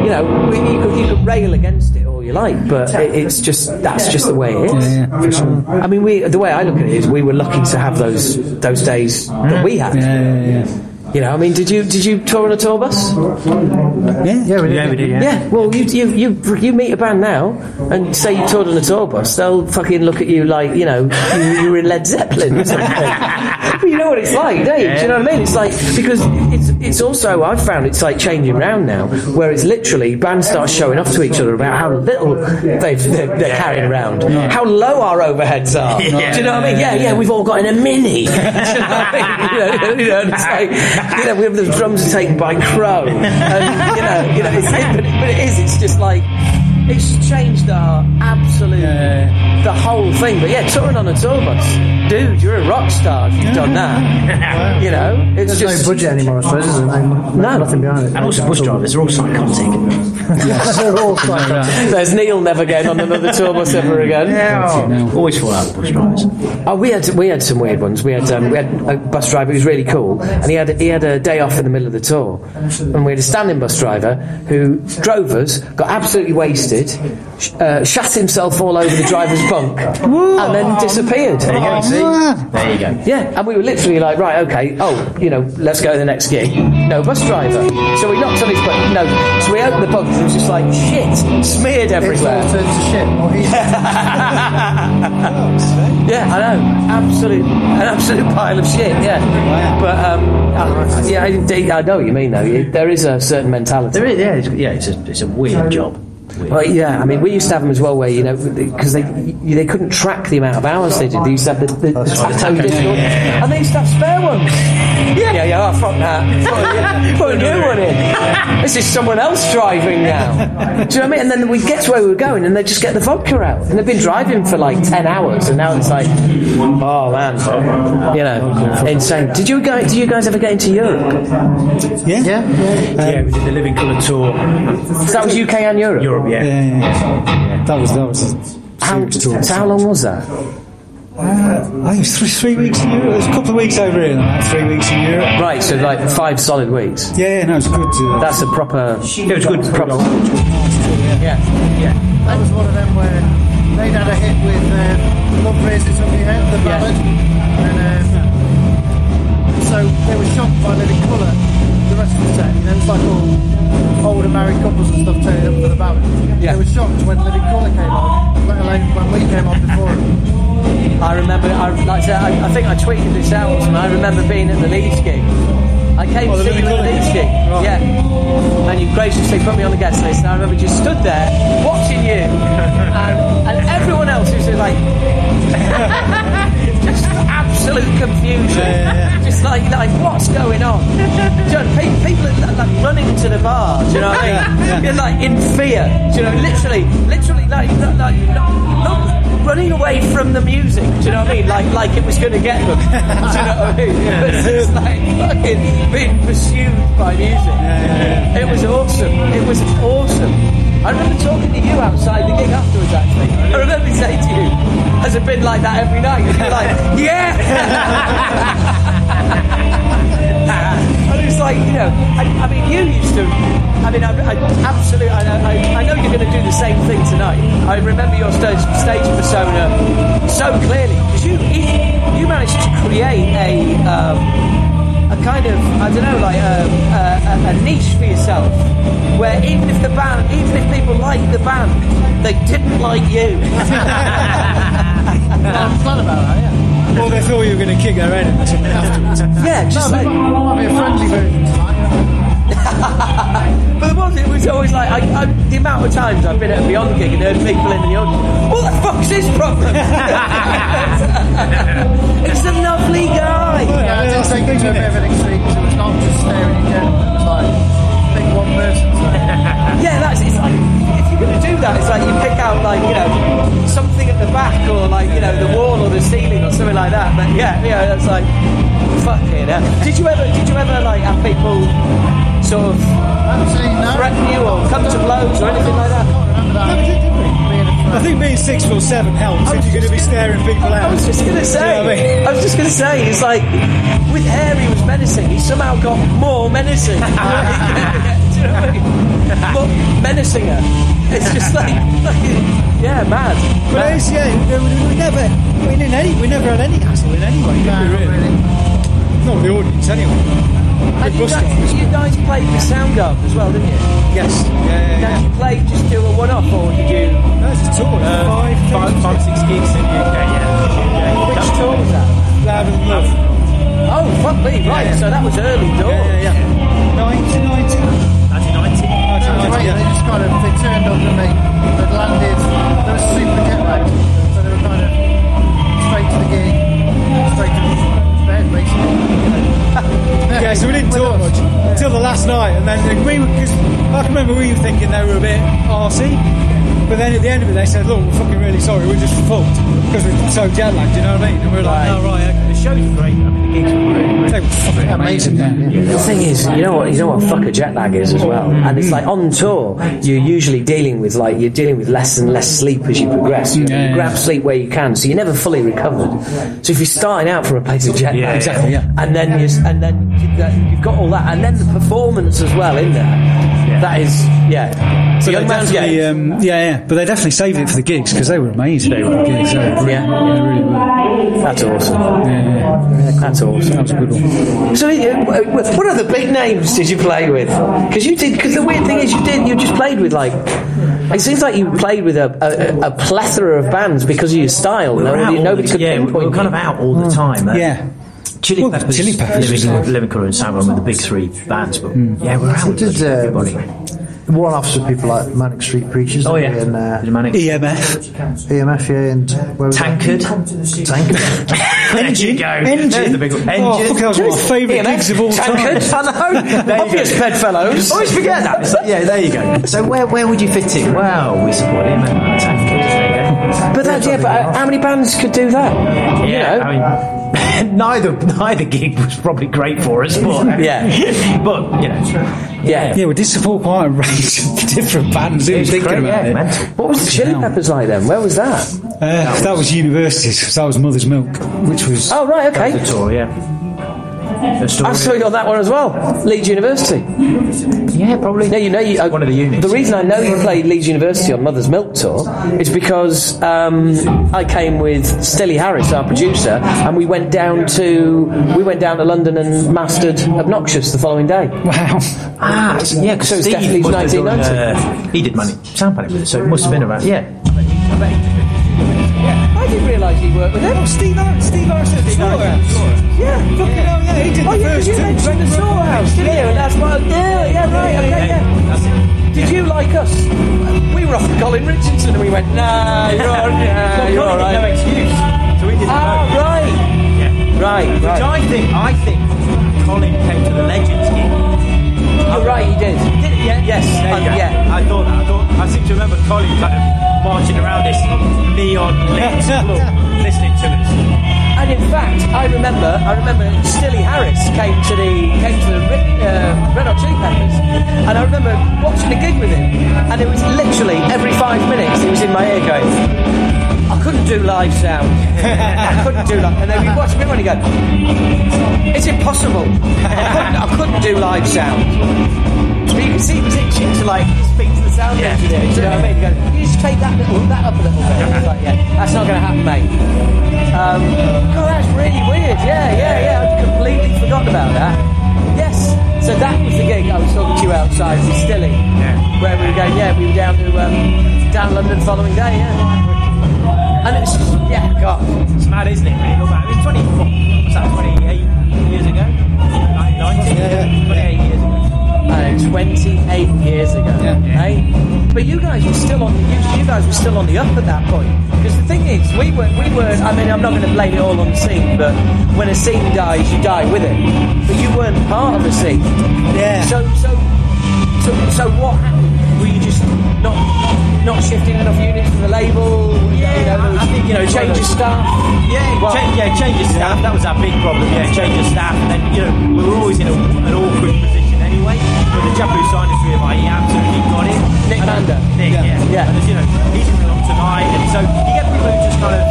You know, we, you, could, you could rail against it you like, but it, it's just that's just the way it is. I mean, we the way I look at it is we were lucky to have those those days that we had. Yeah, yeah, yeah. You know, I mean, did you did you tour on a tour bus? Yeah, Yeah, we did. Yeah, we did, yeah. Yeah. Well, you you you you meet a band now and say you toured on a tour bus, they'll fucking look at you like you know you, you're in Led Zeppelin or something. You know what it's like, don't you? Do you know what I mean? It's like because it's it's also I've found it's like changing round now, where it's literally bands start showing off to each other about how little they've, they're, they're carrying around, how low our overheads are. Do you know what I mean? Yeah, yeah, we've all got in a mini. You know I mean? You know, you know, like you know we have the drums taken by Crow, and you know, you know, it's, it, but, it, but it is. It's just like. It's changed our absolute, the whole thing. But yeah, touring on a tour bus, dude, you're a rock star if you've done that. You know, it's There's just no budget anymore, I suppose, is there? No, No. nothing behind it. And also, bus drivers are all psychotic. They're all psychotic. There's Neil never getting on another tour bus ever again. Always fall out with bus drivers. Oh, we had we had some weird ones. We had um, we had a bus driver who was really cool, and he had he had a day off in the middle of the tour, and we had a standing bus driver who drove us, got absolutely wasted, sh- uh, shat himself all over the driver's bunk and then disappeared. There you go. See? There you go. Yeah, and we were literally like, right, okay, oh, you know, let's go to the next gig. No bus driver. So we knocked on his bunk. No. So we opened the bunk and it was just like shit, smeared It's all everywhere. turned to shit. Or he's Yeah, I know. Absolute, an absolute pile of shit. Yeah, but um, uh, yeah, indeed, I know what you mean. Though there is a certain mentality. There is, yeah, it's, yeah, it's a, it's a weird job. Weird. Well, yeah, I mean, we used to have them as well, where you know, because they they couldn't track the amount of hours they did. They used to have the, the, the tattoo digital, and they used to have spare ones. Yeah, yeah, yeah. Oh, fuck that. Put a, new one in. This is someone else driving now. Do you know what I mean? And then we get to where we were going, and they just get the vodka out, and they've been driving for like ten hours, and now it's like, oh man, you know, insane. Did you guys? Did you guys ever get into Europe? Yeah? yeah. yeah, we did the Living Colour tour. So that was UK and Europe. Europe, yeah. Yeah, yeah, yeah. That was, that was a How, huge tour. so how long was that? Uh, I think it was three, three weeks in Europe. It was a couple of weeks over here and about three weeks in Europe. Right, so like five solid weeks. Yeah, yeah, no, it was good. Uh, That's a proper. It was good. Proper. Yeah. Yeah. That was one of them where they'd had a hit with uh, Love Raises Up Your Head, the Yeah. And um, so they were shocked by Living Colour the rest of the set. You know, it was like all older married couples and stuff turning up for the ballad. Yeah. They were shocked when Living Colour came on, let alone when we came on before them. I remember. I, like I, said, I, I think I tweeted this out. And I remember being at the Leeds gig. I came Oh, to see you at the Leeds gig. gig. Right. Yeah. And you graciously put me on the guest list. And I remember just stood there watching you, and, and everyone else who's like. absolute confusion. Just like, like, what's going on? You know, pe- people are like running to the bar. Do you know what I mean? You're like in fear. Do you know, literally, literally, like, like, like not, not running away from the music. Do you know what I mean? Like, like it was going to get them. Do you know what I mean? It's just like fucking being pursued by music. It was awesome. It was awesome. I remember talking to you outside the gig afterwards, actually. I remember saying to you, has it been like that every night? And you're like, yeah! and it's like, you know, I, I mean, you used to, I mean, I, I absolutely, I, I, I know you're going to do the same thing tonight. I remember your stage, stage persona so clearly, because you, you managed to create a, um, a kind of, I don't know, like um, a, a, a niche for yourself, where even if the band, even if people like the band, they didn't like you. I'm glad about that, yeah. well, they thought you were going to kick their head in afterwards. yeah, just No, like. but it might be a friendly version tonight. But the one thing was always like, I, I, the amount of times I've been at a Beyond gig and heard people in the audience, what the fuck's his problem? He's a lovely guy. Yeah, I did take it to a bit of an extreme because it was not just staring in general. It was like, pick one person. Yeah, that's it's like if you're going to do that, it's like you pick out like you know something at the back or like you know the wall or the ceiling or something like that. But yeah, yeah, that's like fucking hell. Did you ever? Did you ever like have people sort of Absolutely no. threaten you or come to blows or anything like that? Remember that? Being a I think being six foot seven helps if you're going to be staring people out. I was just gonna say. You know I mean? I was just gonna say. It's like with Harry was menacing. He somehow got more menacing. Do you know I mean? More menacinger. It's just like, fucking yeah, mad. But mad. it's, yeah, we, we never, we, in any, we never had any hassle in any way, No, not really? really. Not with the audience, anyway. And you guys, you guys played the Soundgarden as well, didn't you? Yes. Yeah, yeah, Now, yeah. did you play just do a one-off, or did you? That's a tour. Uh, five, Five, five, six gigs in the UK, yeah. Which tour was that? Louder than love. Oh, fuck me! Right, Yeah, yeah. so that was early doors. Yeah, yeah, yeah. 1990. 1990. No, wait, they just kind of they turned up and they remember we were thinking they were a bit arsey, but then at the end of it they said, look, we're fucking really sorry, we're just fucked, because we're so jet lagged, you know what I mean? And we are like, oh right, okay. The shows were great. I mean, the gigs were really, really They were fucking amazing. Amazing. The thing is, you know what? You know what fuck a jet lag is as well. And it's like on tour, you're usually dealing with like you're dealing with less and less sleep as you progress. You, know, you grab sleep where you can, so you're never fully recovered. So if you're starting out from a place of jet lag, Yeah, exactly, yeah. and then you and then you've got all that, and then the performance as well in there. That is yeah. It's a But young man's game. um, yeah, yeah. But they definitely saved it for the gigs because they were amazing. They were gigs. They were brilliant. Yeah. Really were. That's awesome. Yeah, yeah. That's awesome. That was a good one. So, uh, what other big names did you play with? Because you did. Because the weird thing is, you did. You just played with like. It seems like you played with a, a, a plethora of bands because of your style. We were out Nobody, all nobody the, could yeah, we pinpoint were kind of out all the time. Uh, Yeah. Chili Well, Peppers, Chili Peppers Living, like- Living Colour and Sound were the big three bands, but yeah, we're out We with did uh, everybody. one-offs with people like Manic Street Preachers. Oh yeah, and uh, Manic- EMF. EMF, yeah, and where? Tankard. Tankard. Engine. go. Engine. There's the big one. Oh, Engine. fuck, that was one of my favourite gigs of all time. I know. Obvious bedfellows. Always forget that. So, yeah, there you go. So where where would you fit in? Well, we support him and Tankard. There you go. But that, yeah, but uh, how many bands could do that? Yeah, you know, I mean, neither neither gig was probably great for us, but Yeah. but you know, yeah. Yeah, we did support quite a range of different bands. Who was thinking great, about yeah, it? mental. What was the Chili. Peppers like then? Where was that? Uh, that was universities. 'cause That was Mother's Milk, which was Oh, right, okay. the tour, yeah. The story. I saw you on that one as well. Leeds University. Yeah, probably. No, you know, you, uh, One of the units. The reason I know you played Leeds University on Mother's Milk Tour is because um, I came with Stilly Harris, our producer, and we went down to we went down to London and mastered Obnoxious the following day. wow. Ah, so- yeah, because So it's Steve definitely must have done, 1990. uh, he did money sound panic with it, so it must have been around. Yeah. I didn't realise he worked with them. Steve Harris, Steve Harris at the Yeah, Fucking hell, yeah, he did Oh, the yeah, first you two. mentioned the storehouse, didn't you? And that's why, yeah, yeah, right, okay, yeah. Did you like us? We were off with Colin Richardson and we went, nah, you're all right, you're all right. No excuse. So we did the Ah, vote. right. Yeah. Right, Which. I think, I think Colin came to the Legends gig. You're right, he did. Did it? Yeah. Yes, There you go. yeah. I thought that. I thought. I seem to remember Colin kind of marching around this neon lit club, listening to us. And in fact, I remember, I remember Stilly Harris came to the came to the Red, uh, Red Hot Chili Peppers, and I remember watching a gig with him, and it was literally every five minutes he was in my ear going, "I couldn't do live sound, I couldn't do live," and then we watched me and he go, "It's impossible, I couldn't, I couldn't do live sound." So you can see he itching to like speak to the sound Yeah. engineer. Do you know what I mean? He goes, "Can you just take that little, that up a little bit?" I was like, "Yeah, that's not going to happen, mate." Um, God, that's really weird. Yeah, yeah, yeah. I'd completely forgotten about that. Yes. So that was the gig I was talking to you outside with Stilly. Yeah. Where we were going, yeah, we were down to um, down London the following day, yeah. And it's just, yeah, God. It's mad, isn't it? When you look back, it was 20, what's that, 28 years ago? 19, 28 years ago. Uh, 28 years ago, eh? But you guys were still on. You, you guys were still on the up at that point. Because the thing is, we were, we were. I mean, I'm not going to blame it all on the scene, but when a scene dies, you die with it. But you weren't part of the scene. Yeah. So, so, so, so what happened? Were you just not not shifting enough units for the label? Yeah, you know, I- was I think, you know, change of staff. Yeah, Well- change, yeah, change of staff. That was our big problem. Yeah, change of staff, and then you know we were always in a, an awkward position anyway. But the chap who signed us, really, he absolutely got it. Nick And, uh, Mander. Nick, yeah, Yeah. And as you know, he's in the long tonight, and so you get people who just kind of,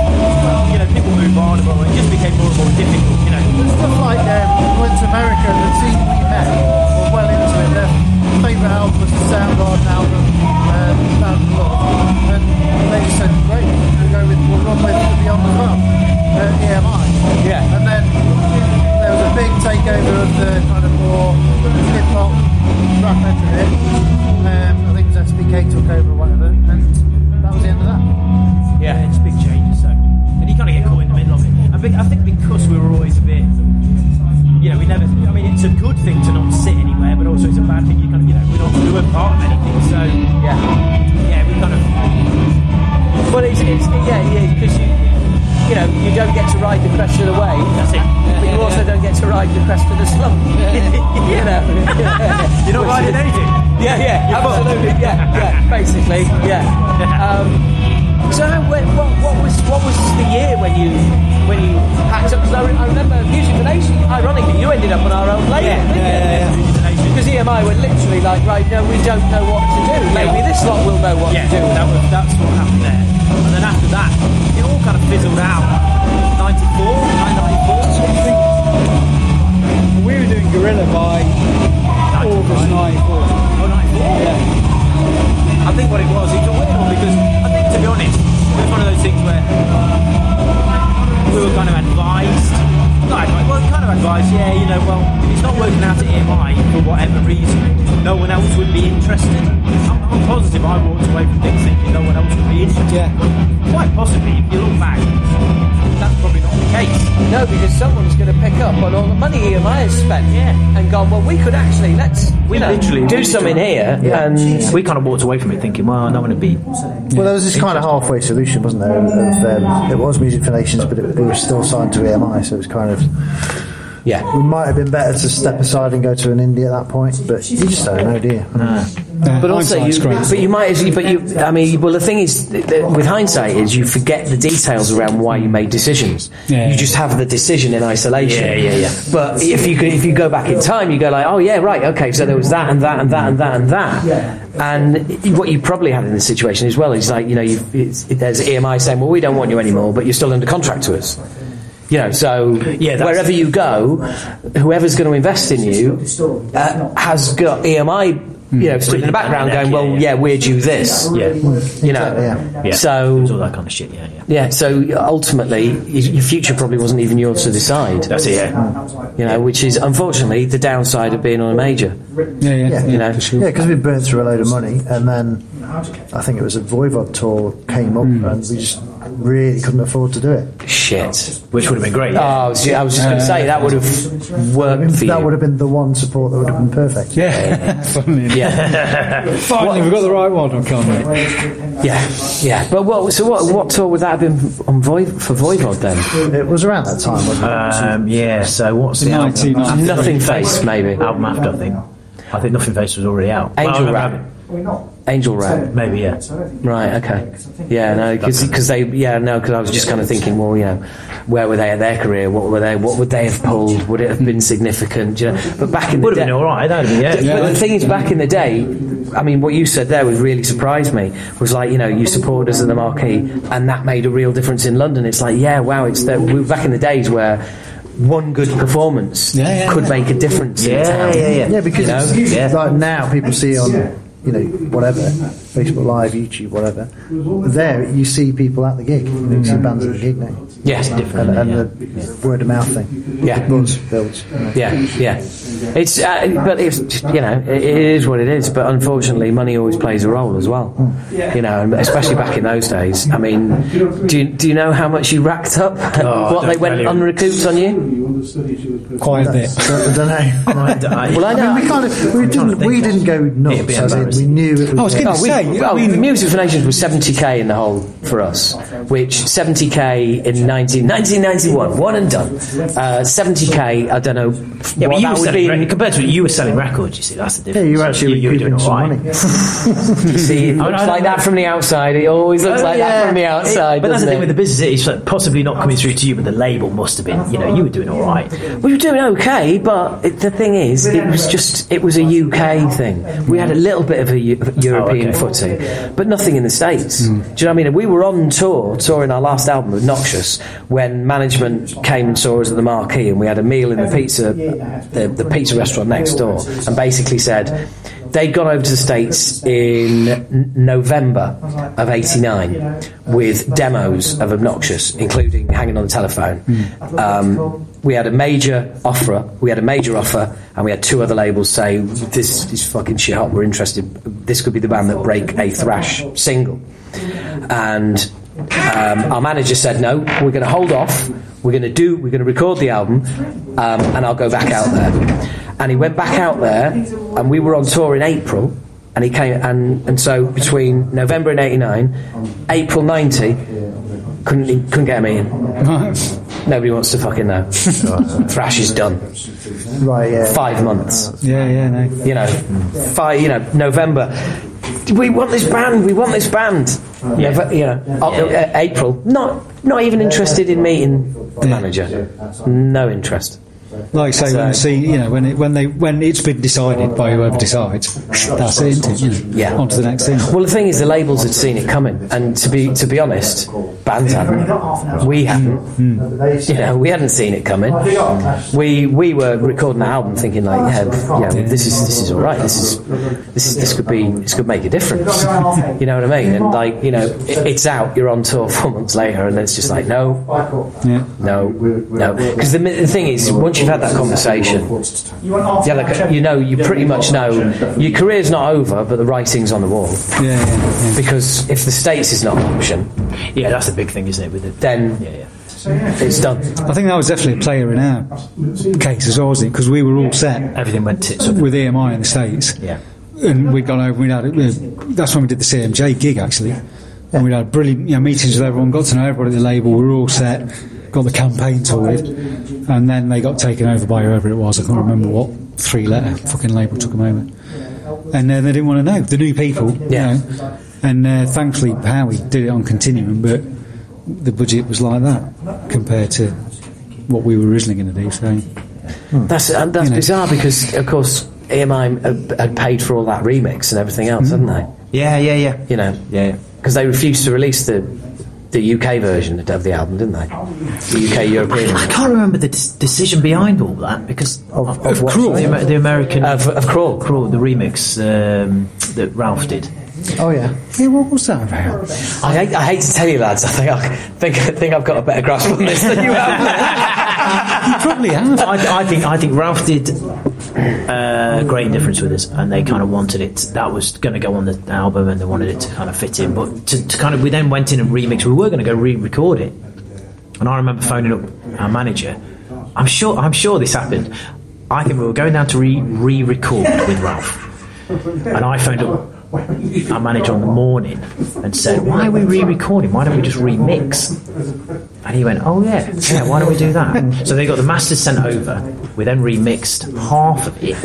you know, people move on, but it just became more and more difficult. You know, Stuff like um, went to America, the scene we met were well into it. Their favourite album was the Soundgarden album, um, Bound for Love. And they just said, great, we'll go with, we'll run with Beyond the Drum, uh, EMI. Yeah. And then a big takeover of the kind of more hip hop rap end of it. Um, I think it was SBK took over or whatever, and that was the end of that. yeah, it's big changes. So, and you kind of get caught in the middle of it. I think, I think because we were always a bit. You know, we never. I mean, it's a good thing to not sit anywhere, but also it's a bad thing. You kind of, you know, we're not, we weren't part of anything. So, Yeah. yeah, we kind of. Well, it's, it's yeah, yeah, because you, you know, you don't get to ride the crest of the wave. That's it. But you also don't get to ride the crest of the slump. you know. You're not riding anything. Yeah, yeah, absolutely. Yeah, yeah, basically, yeah. Um, so, what, what was what was the year when you when you packed up? Because I, I remember Music for Nation. Ironically, you ended up on our own label. Yeah? Because EMI were literally like, right, no, we don't know what to do. Maybe this lot will know what yeah, to do. That was, that's what happened there. And then after that, it all kind of fizzled out. 94, 994, something. We were doing Gorilla by August 94. Oh, 94? Yeah. I think what it was, it's a weird because I think, to be honest, it was one of those things where we were kind of advised well, kind of advice, yeah, you know, well, if it's not working out at EMI for whatever reason, no one else would be interested. I'm, I'm positive I walked away from things thinking no one else would be interested. Yeah. Quite possibly, if you look back, that's probably not the case. No, because someone's going to pick up on all the money EMI has spent Yeah. and gone, well, we could actually, let's We know, literally do something here. And we kind of walked away from it thinking, well, I don't want to be. Well, there was this kind of halfway solution, wasn't there? Of, um, it was Music for Nations, but it, it was still signed to EMI, so it was kind of. yeah. We might have been better to step aside and go to an indie at that point, but you just don't know, do you? But also, you, but you might, as- but you, I mean, well, the thing is, th- th- with hindsight, is you forget the details around why you made decisions. Yeah. You just have the decision in isolation. Yeah, yeah, yeah. But if you could, if you go back in time, you go like, oh yeah, right, okay, so there was that and that and that and that and that. Yeah. And what you probably had in this situation as well is like, you know, you, it's, there's EMI saying, well, we don't want you anymore, but you're still under contract to us. You know, so Yeah, wherever you go, whoever's going to invest in you uh, has got EMI, Mm. you know, stood in the background going, well, yeah, we're due this. Yeah. You know, Yeah. Yeah. so It was all that kind of shit, yeah, yeah. yeah, so ultimately, y- your future probably wasn't even yours to decide. That's it, yeah. You know, which is unfortunately the downside of being on a major. Yeah, yeah, Yeah. You know, Yeah, because we burnt through a load of money, and then I think it was a Voivod tour came up, mm. and we just really couldn't afford to do it. shit. Which would have been great. Oh, I was, I was just going to say that would have worked for you. That would have been the one support that would have been perfect. Yeah. Funnily Yeah, Finally, we've got the right one. I can't wait. yeah, yeah. But what? So what? What tour would that have been on Voiv- for Voivod then? It was around that time, wasn't it? Um, yeah, so what's the album? Nothing Face, maybe. Album after, I think. I think Nothing Face was already out. Well, I Angel remember Rat. Angel Rap. Maybe, yeah. Right. Okay. Yeah. No. Because they. Yeah. No. Because I was just kind of thinking. Well, you know, where were they at their career? What were they? What would they have pulled? Would it have been significant? You know. But back in the Would have been alright, that would have yeah. But the thing is, back in the day, I mean, what you said there was really surprised me. Was like, you know, you supported us at the marquee, and that made a real difference in London. It's like, yeah, wow, it's that. We were back in the days where one good performance Yeah, yeah, could yeah. make a difference. in Yeah, town. yeah, yeah. Yeah, because You know? Yeah. like now people see on, you know, whatever, Facebook Live, YouTube, whatever. There, you see people at the gig. You, see bands at the gig now. Yeah, And, and the word of mouth thing. Yeah. Buzz builds. you know. Yeah, yeah. It's, uh, but it's you know, it, it is what it is. But unfortunately, money always plays a role as well. You know, and especially back in those days. I mean, do you, do you know how much you racked up? what they went tell you. unrecouped on you? Quite a bit. I don't know. Well, I I know. mean, we kind of we didn't we didn't go nuts. be As we knew it was. I was gonna Oh, we, say, I well, mean- Music for Nations was 70k in the whole for us, which 70k in 19, 1991, one and done. Uh, 70k, I don't know Yeah, what but you that were would selling, be. compared to it, you were selling records, you see, that's the yeah, difference. you actually you, were were doing keeping some alright. money. You see, it I looks don't like know. that from the outside. It always looks Oh, like yeah. that from the outside. It- but that's the thing it? with the business, it's like possibly not coming through to you, but the label must have been, you know, you were doing alright. We were doing okay, but it, the thing is, it was just it was a UK thing. We had a little bit of a Eu- European okay. footing, but nothing in the states. Do you know what I mean? We were on tour, touring our last album with When management came and saw us at the Marquee, and we had a meal in the pizza, the, the pizza restaurant next door, and basically said. They'd gone over to the States in November of '89 with demos of Obnoxious, including Hanging on the Telephone. Um, we had a major offer, we had a major offer, and we had two other labels say, "This is fucking shit hot. We're interested. This could be the band that break a thrash single." And um, our manager said, "No, we're going to hold off. We're going to do. We're going to record the album, um, and I'll go back out there." And he went back out there, and we were on tour in April. And he came, and, and so between November in '89, April '90, couldn't couldn't get a meeting. Nobody wants to fucking know. Thrash is done. Right, yeah. Five months. Yeah, yeah, no. You know, five. You know, November. We want this band. We want this band. Nove- you know, uh, uh, April. Not not even interested in meeting the manager. No interest. Like I say, when, you see, you know, when, it, when, they, when it's been decided by whoever decides, that's it, it? You know, Yeah. On to the next thing. Well, the thing is, the labels had seen it coming, and to be to be honest, bands hadn't. We hadn't. You know, we hadn't seen it coming. We we were recording the album, thinking like, yeah, yeah, this is this is all right. This is this is this could be this could make a difference. You know what I mean? And like, you know, it, it's out. You're on tour four months later, and it's just like, no, Yeah. no, no. Because the, the thing is, once once you've had that conversation, yeah, like, you know, you pretty much know your career's not over, but the writing's on the wall. Yeah, yeah, yeah. Because if the states is not an option, Yeah, that's the big thing, isn't it? With the, then yeah, yeah. it's done. I think that was definitely a player in our case as well, wasn't it? Because we were all set Everything went tits up. with EMI in the States. Yeah. And we'd gone over, we'd had, we that's when we did the CMJ gig actually. And we'd had brilliant you know, meetings with everyone, got to know everybody at the label, we were all set, got the campaign sorted. And then they got taken over by whoever it was, I can't remember what three letter fucking label took them over. And uh, they didn't want to know, the new people, Yeah. you know. And uh, thankfully Howie did it on Continuum, but the budget was like that compared to what we were originally going to do. So That's and that's You know. bizarre because, of course, EMI had, had paid for all that remix and everything else, hadn't they? Yeah, yeah, yeah. You know, Yeah, because they refused to release the the UK version of the album, didn't they? The UK European. I can't remember the d- decision behind all that because of, Of Cruel. the, Amer- the American Of, of Crawl. Crawl, the remix um, that Ralph did. Oh yeah. yeah, what was that about? I hate, I hate to tell you, lads. I think I think, I think I've got a better grasp on this than you have. Probably have. I, I think I think Ralph did uh, great difference with us, and they kind of wanted it. That was going to go on the album, and they wanted it to kind of fit in. But to, to kind of, we then went in and remixed. We were going to go re-record it, and I remember phoning up our manager. I'm sure. I'm sure this happened. I think we were going down to re- re-record with Ralph, and I phoned up our manager on the morning and said, "Why are we re-recording? Why don't we just remix?" And he went, "Oh yeah, yeah. Why don't we do that?" so they got the masters sent over. We then remixed half of it.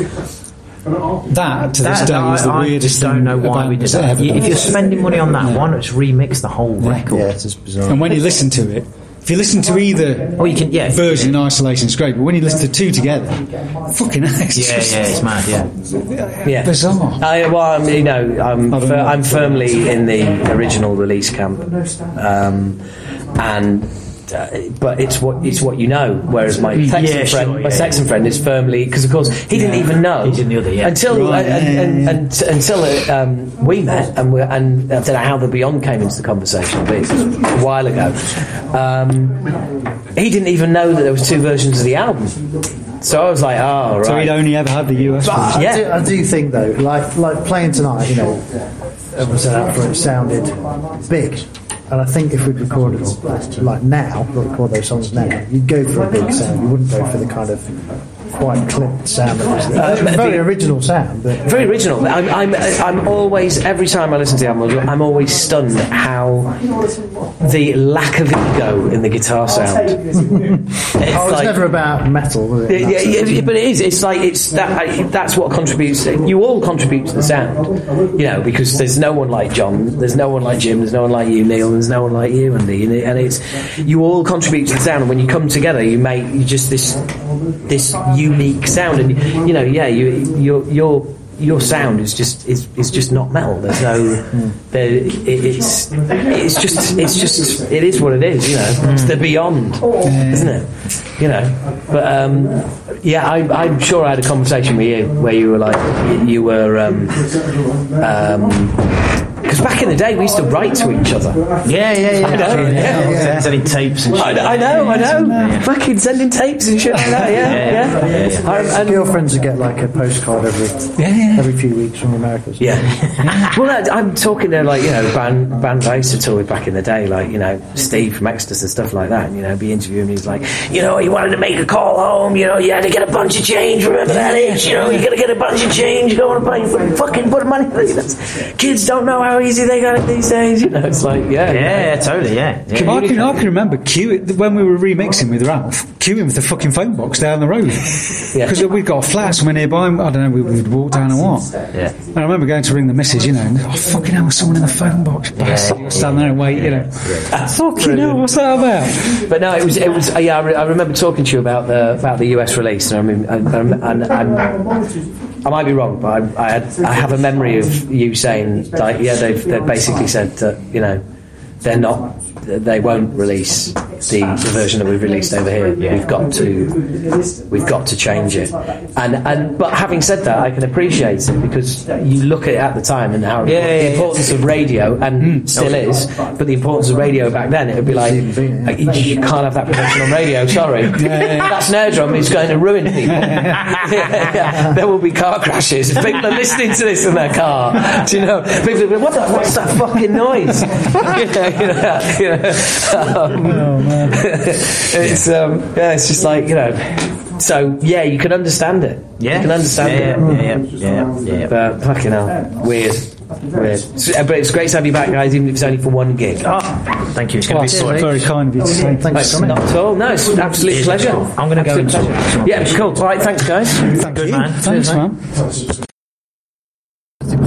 That to this That- day is the I, I weirdest just don't know why we did that. If you're spending money on that, why not just remix the whole record? Yeah, it's bizarre. And when you listen to it, if you listen to either Oh, you can, yeah, version in isolation, it's great. But when you listen to two together, fucking hell, it's yeah, just yeah, it's mad, yeah. Yeah. bizarre. I, well, I'm, you know, I'm, fir- know. I'm firmly in the original release camp, um, and uh, but it's what it's what you know. Whereas my Texan Yeah, friend, sure, my yeah, Texan friend, is firmly because of course he didn't even know He's in the other, yeah. until Right, and, yeah, and, and, until uh, um, we met and we and I don't know how the Beyond came into the conversation, but it was a while ago. Um, he didn't even know that there was two versions of the album. So I was like, oh, right. So he'd only ever had the US But version. I, Yeah. do, I do think though, like like playing tonight, you know, everyone said out for it sounded big, and I think if we'd recorded like now, record those songs now, you'd go for a big sound. You wouldn't go for the kind of quite clipped sound uh, that was there. Very original sound, but Very original. I'm, I'm, I'm always, every time I listen to the album, I'm always stunned how the lack of ego in the guitar sound. It's oh, it's like- never about metal, was it? Yeah, yeah, yeah, but it is. It's like it's that. I, that's what contributes. You all contribute to the sound, you know, because there's no one like John, there's no one like Jim, there's no one like you, Neil, there's no one like you, Andy, and, it, and it's you all contribute to the sound. And when you come together, you make you just this this unique sound, and you know, yeah, you your your your sound is just is, is just not metal. There's no there. It, it's it's just it's just it is what it is. You know, it's the beyond, isn't it? You know, but um, yeah, I, I'm sure I had a conversation with you where you were like you, were um, because back in the day we used to write to each other. Yeah, yeah, yeah. I know, yeah. Sending tapes and shit. I, I know, I know. Fucking sending tapes and shit like that. Yeah, yeah. Yeah, yeah, yeah. I- and- Girlfriends would get like a postcard every every few weeks from America. Yeah. well, I'm talking to like you know band band I used to tour with back in the day, like you know Steve from Exodus and stuff like that. And, you know, be interviewing. He's like, you know, you wanted to make a call home. You know, you had to get a bunch of change. Remember that age? You know, you got to get a bunch of change. Go and buy fucking put money. Kids don't know how easy they got it these days. You know, it's like yeah, Yeah, totally, yeah. yeah. I can, I can remember queue, when we were remixing with Ralph, queuing with the fucking phone box down the road. Because we'd got a flat somewhere nearby, I don't know, we would walk down and what. Yeah. And I remember going to ring the missus, you know, and, oh, fucking hell, there's someone in the phone box. Bastard. Stand there and wait, you know. Fucking hell, what's that about? But no, it was it was uh, yeah. I, re- I remember talking to you about the about the US release, and I mean, and, and, and, and I might be wrong, but I, I, had, I have a memory of you saying like, yeah, they've they basically said that you know they're not, they won't release the, the version that we've released over here. We've got to we've got to change it. And and but having said that, I can appreciate it because you look at it at the time and how Yeah, the yeah, importance of radio and still is, but the importance of radio back then, it would be like you, you can't have that production on radio. Sorry, that's Nerd Drum. It's going to ruin people. Yeah, yeah. There will be car crashes. If people are listening to this in their car, do you know? People what the, what's that fucking noise? you know, you know, you know. Um, it's um, yeah, it's just like you know. So yeah, you can understand it. Yeah. you can understand Yeah, it. yeah, yeah, yeah, yeah. But fucking hell, weird, weird. So- But it's great to have you back, guys, even if it's only for one gig. Oh, thank you. It's going Well, to be sorted. very kind of you to say. Thanks, not at all. No, it's an absolute Cheers, pleasure. cool. I'm gonna go Absolute and- pleasure. Yeah, cool. All right, thanks, guys. Thank Good you. man. Thanks, Cheers, man. What's it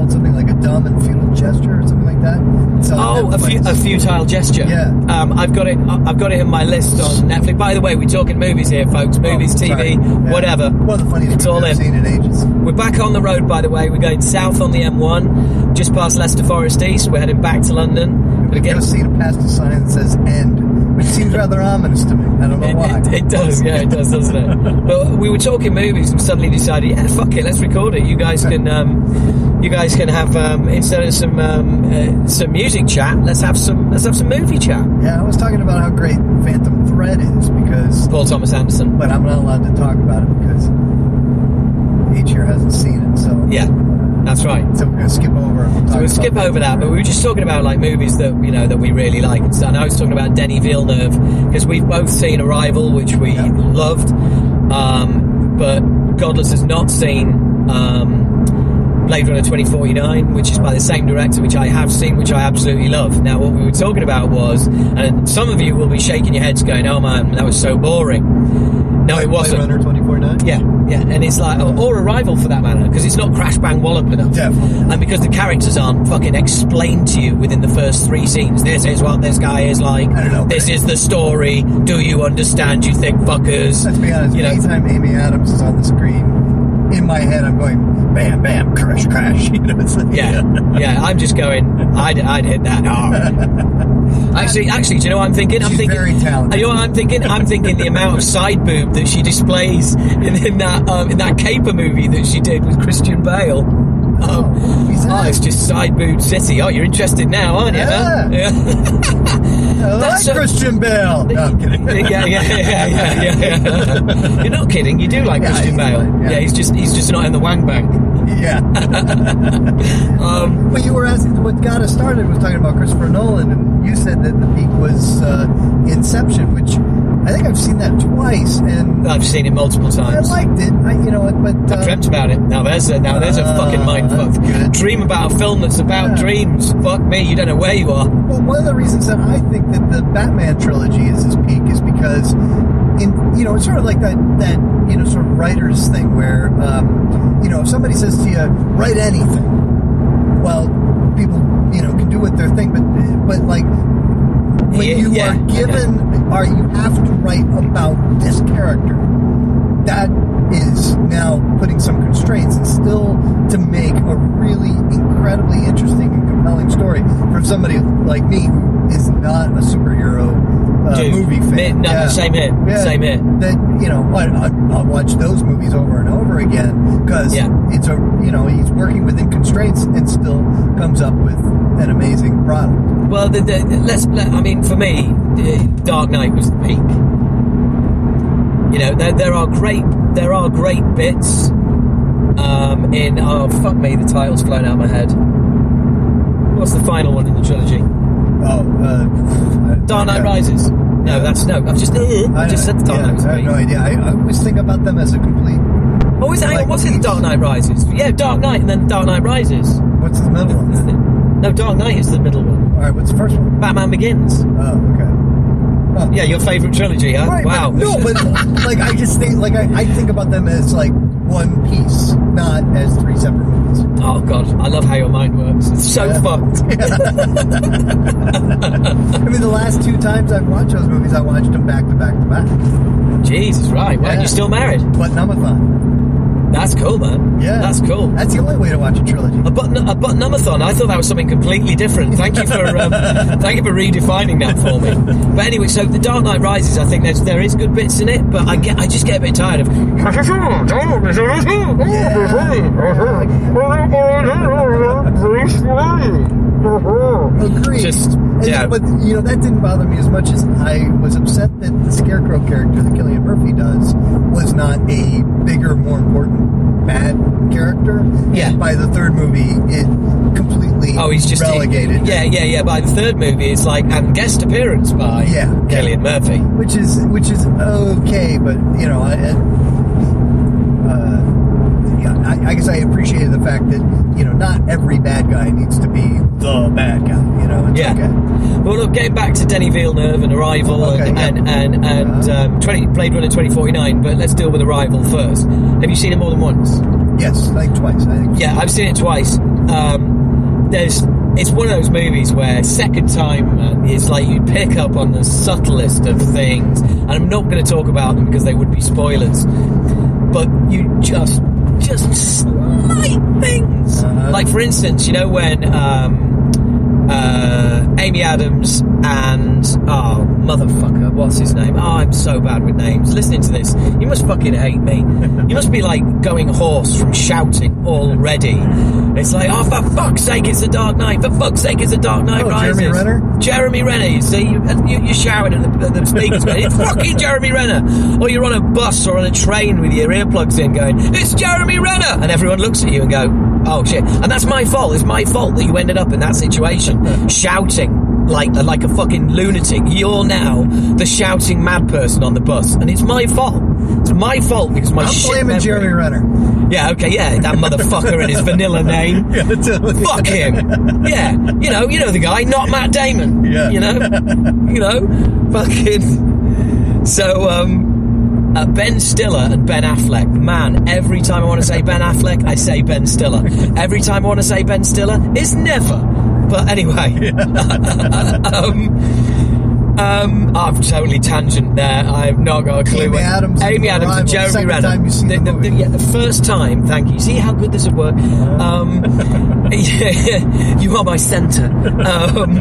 called? Something like a dumb and futile gesture or something like that. It's Oh, a, fu- a futile gesture. Yeah. Um, I've got it. I've got it in my list on Netflix. By the way, we're talking movies here, folks. Movies, Oh, TV. Yeah. whatever. One of the funniest It's all I've in. seen in ages. We're back on the road, by the way. We're going south on the M1, just past Leicester Forest East. We're heading back to London. I've again, just seen a past a sign that says "end," which seems rather ominous to me. I don't know It, why. it, it does, yeah, it does, doesn't it? but we were talking movies and suddenly decided, yeah, fuck it, let's record it. You guys can, um, you guys can have um, instead of some um, uh, some music chat, let's have some let's have some movie chat. yeah, I was talking about how great Phantom Thread is because, Paul Thomas Anderson. but I'm not allowed to talk about it because H here hasn't seen it. So Yeah, that's right. So we're gonna skip over. and So we'll skip over that, but we were just talking about like movies that you know that we really like. And I was talking about Denis Villeneuve because we've both seen Arrival, which we Yeah. loved, um, but Godless has not seen um, Blade Runner 2049, which is by the same director, which I have seen, which I absolutely love. Now, what we were talking about was, and some of you will be shaking your heads, going, "Oh man, that was so boring." No, it wasn't. Blade Runner 2049. Yeah, yeah, and it's like, or, Arrival for that matter, because it's not crash bang wallop enough. Definitely. And because the characters aren't fucking explained to you within the first three scenes. This is what this guy is like. I don't know. This is the story. Do you understand, you think fuckers? Let's be honest. You know, anytime Amy Adams is on the screen, in my head, I'm going bam, bam, crash, crash. You know, it's like, yeah, yeah, I'm just going, I'd, I'd hit that hard. Actually, actually, do you know what I'm thinking? I'm She's thinking, very talented. You know what I'm thinking? I'm thinking the amount of side boob that she displays in, in that um, in that caper movie that she did with Christian Bale. Um, Who's oh, it's just side boob city. Oh, you're interested now, aren't you? huh? Yeah. Yeah. I like a- Christian Bale. No, I'm kidding. yeah, yeah, yeah, yeah, yeah, yeah. You're not kidding. You do like Yeah, Christian Bale. fine, Yeah. yeah. he's just he's just not in the wang bang. Yeah. Um, Well, you were asking what got us started was talking about Christopher Nolan, and you said that the peak was uh, Inception, which I think I've seen that twice, and I've seen it multiple times. I liked it. I, you know, but I uh, dreamt about it. Now there's a now there's a Ah, fucking mind fuck. good. Dream about a film that's about Yeah. dreams. Fuck me, you don't know where you are. Well, one of the reasons that I think that the Batman trilogy is his peak is because, in you know, it's sort of like that that you know sort of writer's thing where, um, you know, if somebody says to you, write anything, well, people you know can do what they're thing, but but like when Yeah, you yeah, are given, are you have to write about this character? That is now putting some constraints and still to make a really incredibly interesting and compelling story from somebody like me who is not a superhero uh, Dude, movie fan. me- no, same here, same here. That you know, I, I, I'll watch those movies over and over again because Yeah. it's a you know he's working within constraints and still comes up with an amazing product. Well, the, the, let's. Let, I mean, for me, Dark Knight was the peak. You know, there, there are great there are great bits um, in. Oh fuck me, the title's flown out of my head. What's the final one in the trilogy? Oh, uh, Dark Knight yeah. Rises. No, that's no. I've just. Uh, I just said the Dark yeah, Knight I have no idea. I, I always think about them as a complete. Oh, is it? Like what's in the Dark Knight Rises? Yeah, Dark Knight and then Dark Knight Rises. What's the middle one? No, Dark Knight is the middle one. All right, what's the first one? Batman Begins. Oh, okay. Yeah, your favourite trilogy, huh? Right, wow. but- no, but like I just think like I, I think about them as like one piece, not as three separate movies. Oh god, I love how your mind works. It's so Yeah. fucked. I mean, the last two times I've watched those movies, I watched them back to back to back. Jesus, right. Well, Yeah. you're still married. But Numathon. That's cool, man. Yeah, That's cool. That's the only way to watch a trilogy. A button, a buttonumathon. I thought that was something completely different. Thank you for um, thank you for redefining that for me. But anyway, so the Dark Knight Rises, I think there's there is good bits in it, but I get I just get a bit tired of. Agreed. Just- And- yeah. But you know that didn't bother me as much as I was upset that the Scarecrow character that Cillian Murphy does was not a bigger, more important bad character. Yeah. And by the third movie, it completely Oh, he's just relegated. Yeah, yeah, yeah. By the third movie, it's like and guest appearance by Yeah, yeah. Cillian Murphy. which is which is okay, but you know, I, I- uh, yeah, I, I guess I appreciated the fact that you know not every bad guy needs to be the bad guy. You know, it's Yeah. okay. Well, look, getting back to Denis Villeneuve and Arrival Okay, and yeah. and and, and um, 20, Blade Runner twenty forty nine, but let's deal with Arrival first. Have you seen it more than once? Yes, like twice. I think. Yeah, I've seen it twice. Um, there's, it's one of those movies where second time man, it's like you pick up on the subtlest of things, and I'm not going to talk about them because they would be spoilers. But you just, just slight things, Uh-huh. like for instance, you know when um, uh, Amy Adams and oh motherfucker, what's his name? Oh, I'm so bad with names. Listening to this, you must fucking hate me. You must be like going hoarse from shouting already. It's like, oh, for fuck's sake, it's a Dark Knight. For fuck's sake, it's a Dark Knight Oh, Rises. Jeremy Renner? Jeremy Renner. You see, you, you, you're shouting at the, the speakers. it's fucking Jeremy Renner. Or you're on a bus or on a train with your earplugs in, going, it's Jeremy Renner, and everyone looks at you and go, oh shit. And that's my fault. It's my fault that you ended up in that situation, shouting like like a fucking lunatic. You're now the shouting mad person on the bus, and it's my fault. It's my fault because my I'm shit blaming memory- Jeremy Renner. Yeah, okay, yeah, that motherfucker and his vanilla name. Yeah, totally. Fuck him. Yeah, you know, you know the guy, not Matt Damon. Yeah. you know, you know, fucking. So, um, uh, Ben Stiller and Ben Affleck. Man, every time I want to say Ben Affleck, I say Ben Stiller. Every time I want to say Ben Stiller, it's never. But anyway, um, um, I've totally tangent there. I've not got a clue. Amy Adams Amy and Adams and Jeremy Renner. time the, the the- yeah, the first time. Thank you. See how good this would work. Um, you are my centre. Um,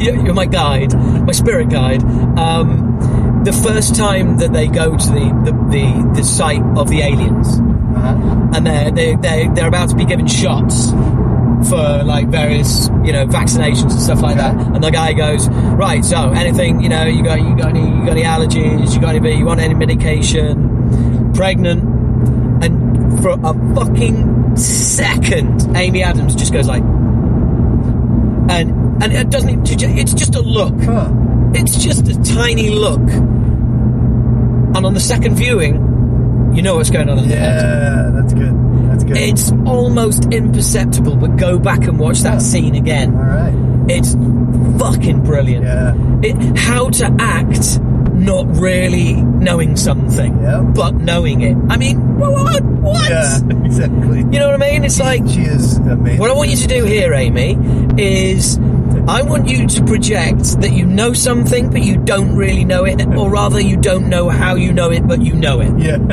you- you're my guide, my spirit guide. Um, the first time that they go to the the, the, the site of the aliens, Uh-huh. and they're they they they're about to be given shots for like various you know vaccinations and stuff like that. And the guy goes, right, so anything you know you got you got any you got any allergies? You got any you want any medication? Pregnant? And for a fucking second, Amy Adams just goes like, and and it doesn't. It's just a look. Huh. It's just a tiny look. And on the second viewing, you know what's going on in their head. Yeah, that's good. That's good. It's almost imperceptible, but go back and watch that scene again. right. It's fucking brilliant. Yeah. It, how to act not really knowing something, Yeah. but knowing it. I mean, what? What? Yeah, exactly. You know what I mean? It's like She is amazing. what I want you to do here, Amy, is I want you to project that you know something, but you don't really know it, or rather, you don't know how you know it, but you know it. Yeah.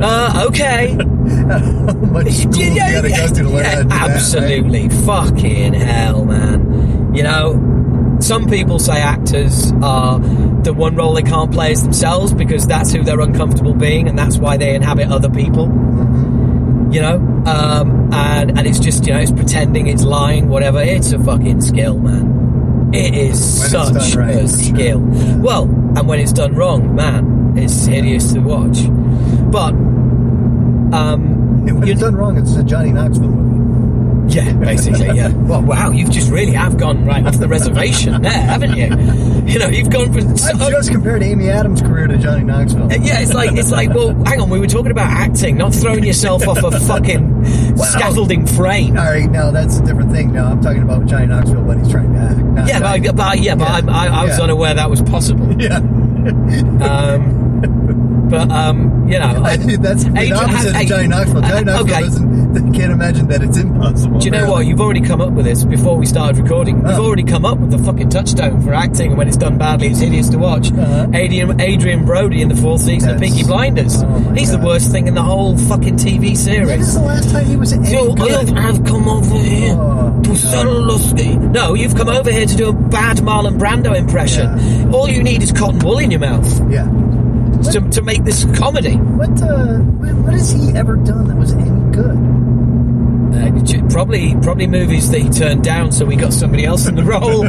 Uh, okay. How much school you gotta go to learn yeah, that, right? absolutely. Fucking hell, man. You know, some people say actors are the one role they can't play is themselves because that's who they're uncomfortable being, and that's why they inhabit other people. You know, um, and and it's just you know it's pretending, it's lying, whatever. It's a fucking skill, man. It is When such right, a for sure. skill. Well, and when it's done wrong, man, it's hideous to watch. But um, when it's done wrong, it's a Johnny Knoxville movie. Yeah, basically, yeah. Well, wow, you've just really have gone right off the reservation there, haven't you? You know, you've gone from. I've just compared Amy Adams' career to Johnny Knoxville. yeah, it's like it's like. Well, hang on, we were talking about acting, not throwing yourself off a fucking scaffolding frame. All right, no, that's a different thing. No, I'm talking about Johnny Knoxville when he's trying to act. Yeah, but, but yeah, but Yeah. I, I, I was Yeah. unaware that was possible. yeah. Um, But um, you know, I, that's the opposite hey, of Johnny Knoxville. uh, Johnny Knoxville okay. doesn't, they can't imagine that it's impossible. Do you know what? You've already come up with this before we started recording. We've Oh. already come up with the fucking touchdown for acting, and when it's done badly, it's hideous to watch. Uh-huh. Adrian, Adrien Brody in the fourth season of Yes. Peaky Blinders. Oh He's the worst thing in the whole fucking TV When is series. the last time he was any good? I've come over here Oh, to whiskey. No, you've come over here to do a bad Marlon Brando impression. All you need is cotton wool in your mouth Yeah. To, to make this comedy. What, uh, what, what has he ever done that was any good? Uh, probably, probably movies that he turned down, so we got somebody else in the role.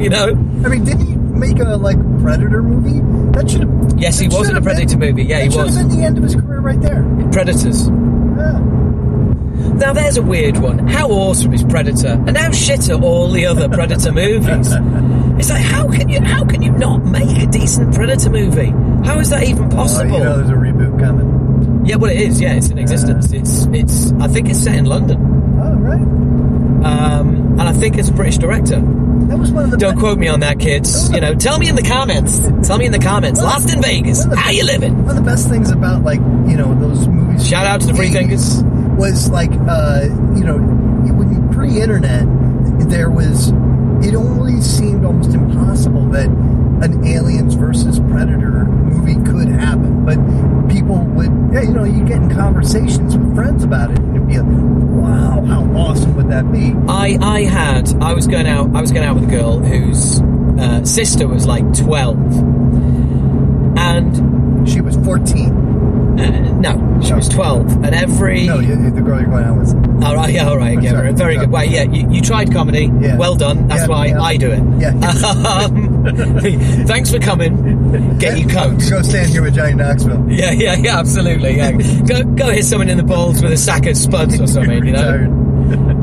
you know. I mean, didn't he make a, like, Predator movie? That should have... Yes, he was in a Predator been- movie. Yeah, that he should was. have been the end of his career right there. Predators. Yeah. Now there's a weird one. How awesome is Predator, and how shit are all the other Predator movies? It's like how can you how can you not make a decent Predator movie? How is that even possible? you know there's a reboot coming. yeah, well it is. Yeah, it's in existence. It's it's. I think it's set in London, Oh, right. um, and I think it's a British director. That was one of the... Don't quote me on that, kids. You know, tell me in the comments. Tell me in the comments. Lost in Vegas. How you living? One of the best things about, like, you know, those movies... Shout out to the Free Thinkers. Was, like, uh, you know, when pre-internet, there was... It only seemed almost impossible that an Aliens versus Predator movie could happen. But people would, yeah, you know, you get in conversations with friends about it, and it'd be like, wow, how awesome would that be? I I had I was going out I was going out with a girl whose uh, sister was like twelve, and She was 14. Uh, no, she was twelve, and every No, you, the girl you're going out with. all right, yeah, all right, yeah, sorry. very good. Well, yeah, you, you tried comedy, Yeah. well done. That's Yeah, why yeah. I do it. Yeah. Um, thanks for coming. Get your coat. Go stand here with Johnny Knoxville. Yeah, yeah, yeah, absolutely. Yeah. go go hit someone in the balls with a sack of spuds or something, you know.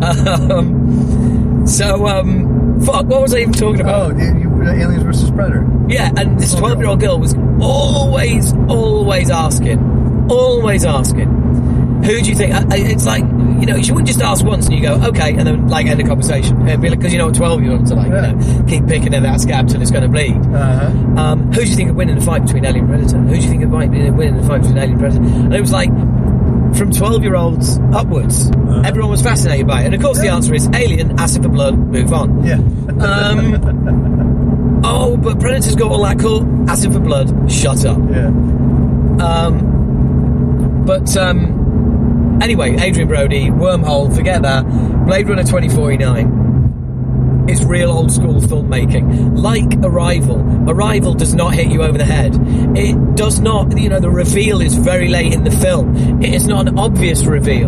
Um, so, um, fuck, what was I even talking about? Oh, you, Aliens versus Predator. Yeah, and this 12 year old girl was always, always asking, always asking, who do you think? I- I- It's like, you know, you wouldn't just ask once and you go, okay, and then, like, end the conversation. Because you know what 12 year olds are like, Yeah. you know, keep picking at that scab till it's going to bleed. Uh-huh. Um, who do you think would win in the fight between Alien and Predator? Who do you think would win in the fight between Alien and Predator? And it was like, from 12 year olds upwards, Uh-huh. everyone was fascinated by it. And of course, the answer is Alien, acid for blood, move on. Yeah. Um, oh, but Predator's got all that cool acid for blood. Shut up. Yeah. Um, but um, anyway, Adrien Brody, Wormhole, forget that. Blade Runner 2049 is real old school filmmaking. Like Arrival, Arrival does not hit you over the head. It does not, you know, the reveal is very late in the film. It is not an obvious reveal.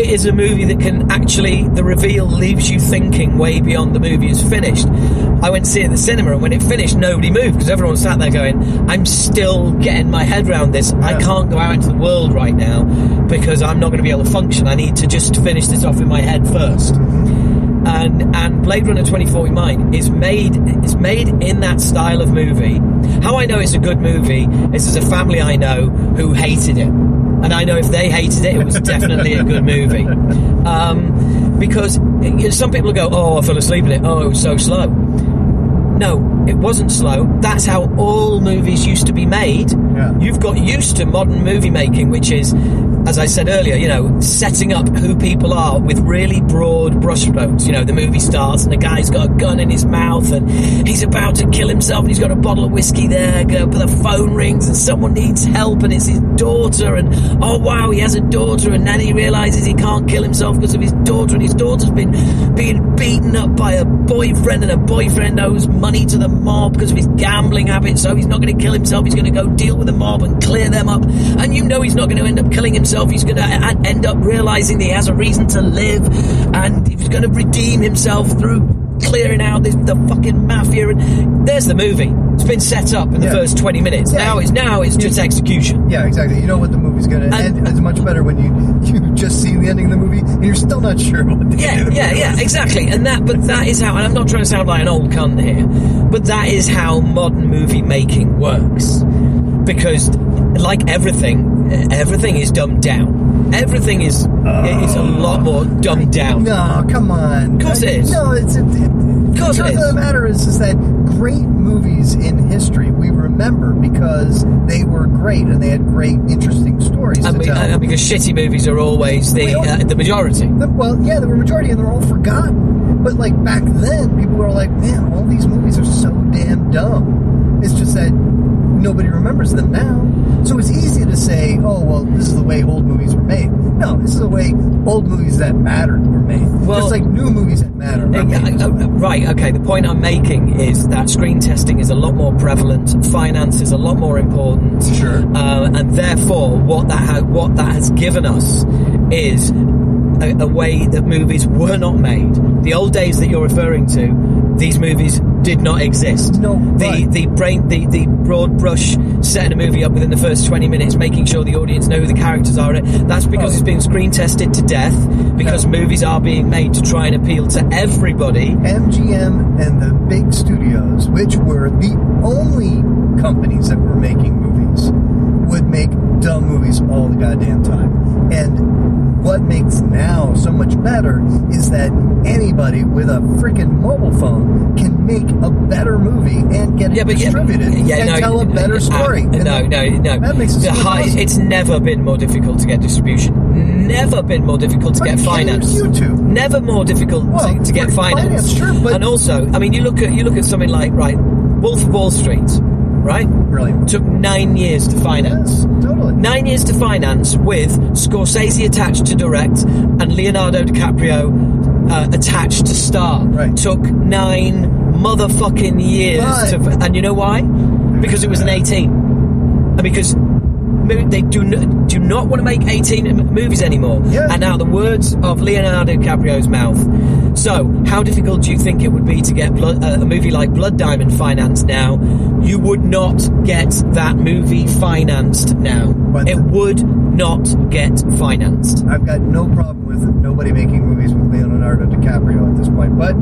It is a movie that can actually, the reveal leaves you thinking way beyond the movie is finished. I went to see it at the cinema, and when it finished, nobody moved because everyone sat there going, I'm still getting my head around this. I can't go out into the world right now because I'm not going to be able to function. I need to just finish this off in my head first and and Blade Runner 2049 is made is made in that style of movie. How I know it's a good movie is there's a family I know who hated it, and I know if they hated it, it was definitely a good movie. Um, because some people go, "Oh, I fell asleep in it. Oh, it was so slow." No, it wasn't slow. That's how all movies used to be made. Yeah. You've got used to modern movie making, which is, as I said earlier, you know, setting up who people are with really broad brushstrokes. You know, the movie starts and the guy's got a gun in his mouth and he's about to kill himself and he's got a bottle of whiskey there, but the phone rings and someone needs help and it's his daughter and oh wow, he has a daughter and then he realizes he can't kill himself because of his daughter and his daughter's been being beaten up by a boyfriend and a boyfriend owes money to the mob because of his gambling habits so he's not going to kill himself he's going to go deal with the mob and clear them up. And you know he's not going to end up killing himself he's going to end up realizing that he has a reason to live. And he's going to redeem himself through clearing out this, the fucking mafia and there's the movie it's been set up in the Yeah. first 20 minutes now it's now it's just execution Yeah, exactly. You know what the movie's going to end. It's much better when you you just seen the ending of the movie and you're still not sure what the Yeah, the yeah, yeah, exactly. And that, but that is how, and I'm not trying to sound like an old cunt here, but that is how modern movie making works. Because, like everything, everything is dumbed down. Everything is is a lot more dumbed uh, down. No, come on. Of course it is. No, it's it, course the truth of the matter is, is that great movies in history we remember because they were great and they had great, interesting stories And, to we, tell. and because shitty movies are always the uh, the majority. The- well, yeah, they were majority and they're all forgotten. But like back then, people were like, "Man, all these movies are so damn dumb." It's just that nobody remembers them now. So it's easy to say, "Oh, well, this is the way old movies were made." No, this is the way old movies that mattered were made. Well- just like new movies that matter. Uh, uh, uh, right, okay. The point I'm making is that screen testing is a lot more prevalent, finance is a lot more important, Sure. uh, and therefore, what that ha- what that has given us is a, a way that movies were not made. The old days that you're referring to, these movies did not exist. No, the right. the brain the, the broad brush setting a movie up within the first 20 minutes, making sure the audience know who the characters are. it, That's because Oh. it's been screen tested to death. Because Yeah. movies are being made to try and appeal to everybody. MGM and the big studios, which were the only companies that were making movies, would make dumb movies all the goddamn time. And what makes now so much better is that anybody with a freaking mobile phone can make a better movie and get it Yeah, but yeah, distributed yeah, and no, tell a better uh, story. And no, no, no. That makes it the high, awesome. It's never been more difficult to get distribution. Never been more difficult to Are get finance. YouTube. Never more difficult Well, to, to get finance. finance, sure, but- and also, I mean, you look at you look at something like right, Wolf of Wall Street, right? Brilliant. Took nine years to finance. Yeah, totally. Nine years to finance with Scorsese attached to direct and Leonardo DiCaprio uh, attached to star. Right. Took nine motherfucking years Right. to. And you know why? Because it was an 18. And because they do n- do not want to make 18 m- movies anymore. Yeah. And now the words of Leonardo DiCaprio's mouth. So, how difficult do you think it would be to get blood, uh, a movie like Blood Diamond financed now? You would not get that movie financed now. But it would not get financed. I've got no problem with nobody making movies with Leonardo DiCaprio at this point, but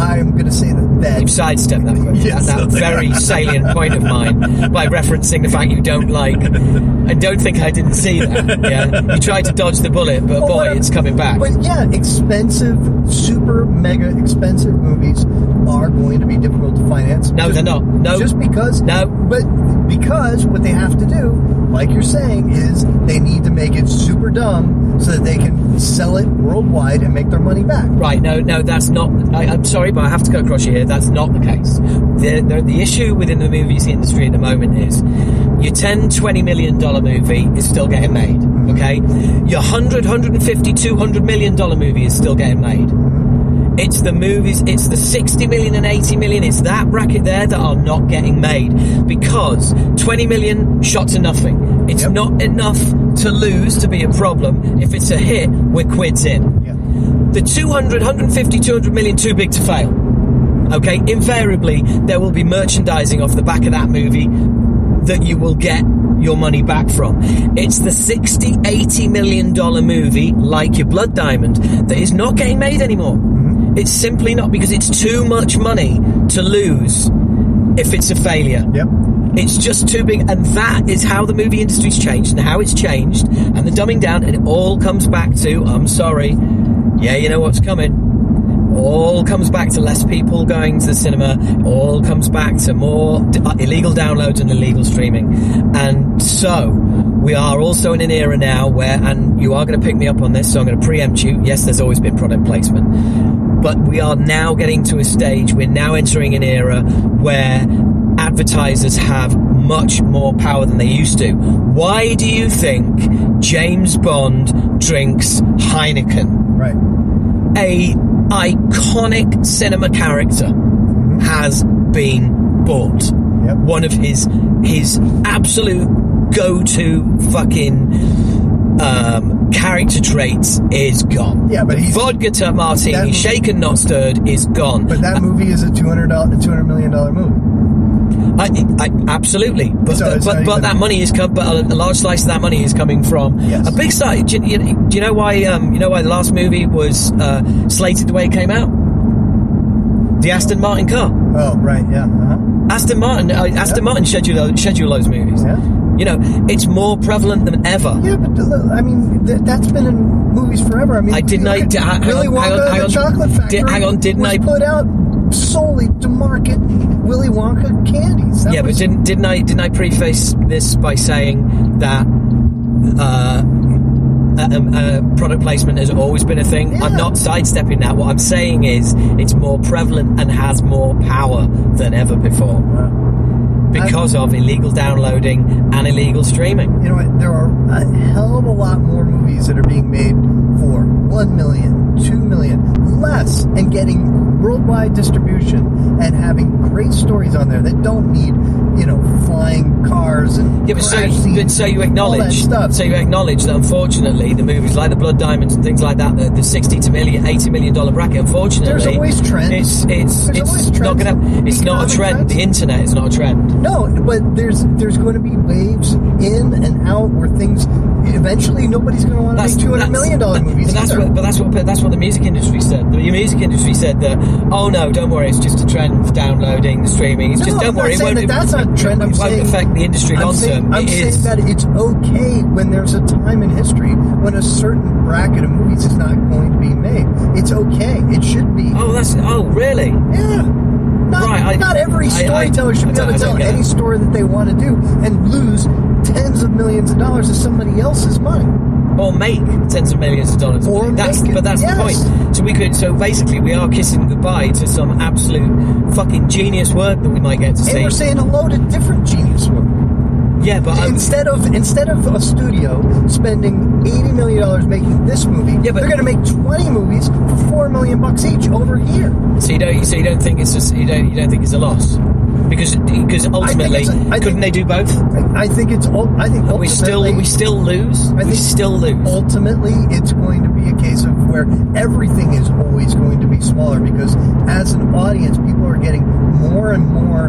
I'm going to say that, that You've sidestepped that, question, Yes. that, that very salient point of mine by referencing the fact you don't like. I don't think I didn't see that. Yeah, you tried to dodge the bullet, but Well, boy, what- it's coming back. But yeah, expensive, super mega expensive movies are going to be difficult to finance. No, Just- they're not. No. just because. No. but because what they have to do, like you're saying, is they need to make it super dumb so that they can sell it worldwide and make their money back. Right, no, no, that's not. I, I'm sorry, but I have to go across you here. That's not the case. The, the, the issue within the movies industry at the moment is your 10, 20 million dollar movie is still getting made. Mm-hmm. Okay? Your 100, 150, 200 million dollar movie is still getting made. It's the movies, it's the 60 million and 80 million, it's that bracket there that are not getting made because 20 million shot to nothing. It's Yep. not enough to lose to be a problem. If it's a hit, we're quids in Yeah. the 200, 150, 200 million too big to fail. Okay, invariably there will be merchandising off the back of that movie that you will get your money back from. It's the 60, 80 million dollar movie like your Blood Diamond that is not getting made anymore. Mm-hmm. It's simply not because it's too much money to lose if it's a failure. Yep. It's just too big, and that is how the movie industry's changed and how it's changed, and the dumbing down, and it all comes back to I'm sorry, yeah, you know what's coming. All comes back to less people going to the cinema. All comes back to more d- uh, illegal downloads and illegal streaming. And so, we are also in an era now where, and you are going to pick me up on this, so I'm going to preempt you. Yes, there's always been product placement. But we are now getting to a stage, we're now entering an era where advertisers have much more power than they used to. Why do you think James Bond drinks Heineken? Right. A iconic cinema character has been bought. Yep. One of his his absolute go-to fucking um, character traits is gone. Yeah, but he's- vodka to martini, shaken not stirred, is gone. But that movie is a two hundred dollar, two hundred million dollar movie. I, I, absolutely, but So it's but, but that money is com- but a, a large slice of that money is coming from Yes. a big side. Do, you- do you know why? Um, you know why the last movie was uh, slated the way it came out? The Aston Martin car. Oh, right. Yeah. Uh-huh. Aston Martin. Uh, Aston Martin schedule those, schedule those movies. Yeah. You know, it's more prevalent than ever. Yeah, but uh, I mean, th- that's been in movies forever. I mean, I didn't. I, di- hang on, hang on, the. Chocolate Factory. Did- hang on, didn't was I- put out solely to market Willy Wonka candies. That yeah, but didn't didn't I didn't I preface this by saying that uh, uh, uh, product placement has always been a thing? I'm not sidestepping that. What I'm saying is it's more prevalent and has more power than ever before because of illegal downloading and illegal streaming. you know what? There are a hell of a lot more movies that are being made for one million, two million, less, and getting worldwide distribution and having great stories on there that don't need, you know, flying cars and Yeah, but so, crash but scenes so you and all that acknowledge, stuff. so you acknowledge that unfortunately the movies like the Blood Diamonds and things like that, the, the sixty to million, eighty million dollar bracket, unfortunately, There's always trends. It's it's There's it's always not gonna. It's not a trend. trends. The internet is not a trend. No, but there's there's going to be waves in and out where things eventually nobody's going to want to make two hundred million dollar movies. But that's either. what, but that's what, that's what the music industry said. The music industry said that, oh no, don't worry, it's just a trend. Of downloading, the streaming, it's No, just I'm don't not worry, it saying won't, that that's not a trend. I'm it won't affect the industry I'm long saying, term. I'm It saying is. that it's okay when there's a time in history when a certain bracket of movies is not going to be made. It's okay. It should be. Oh, that's oh really? Yeah. Not, Right, I- not every I- I- storyteller should be able to tell any story that they want to do and lose tens of millions of dollars of somebody else's money. or make tens of millions of dollars. Or that's it, but that's yes. the point. So we could so basically we are kissing goodbye to some absolute fucking genius work that we might get to And see. we're saying hello to different genius work. Yeah, but I'm, instead of instead of a studio spending eighty million dollars making this movie, Yeah, but- they're going to make twenty movies for four million bucks each over here. so you don't so you don't think it's a, you don't you don't think it's a loss because because ultimately a- I couldn't think- they do both? I, I think it's. I think We still we still lose. I we think still lose. Ultimately, it's going to be a case of where everything is always going to be smaller because, as an audience, people are getting more and more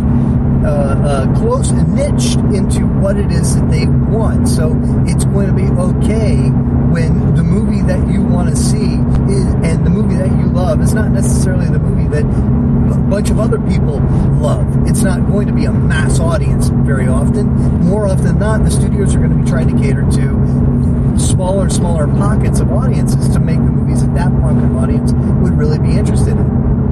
uh, uh, close and niched into what it is that they want. So it's going to be okay when the movie that you want to see is, and the movie that you love is not necessarily the movie that a bunch of other people love. It's not going to be a mass audience very often. More often than not, the studios are going to be trying to cater to smaller and smaller pockets of audiences to make the movies that that pocket of audience would really be interested in.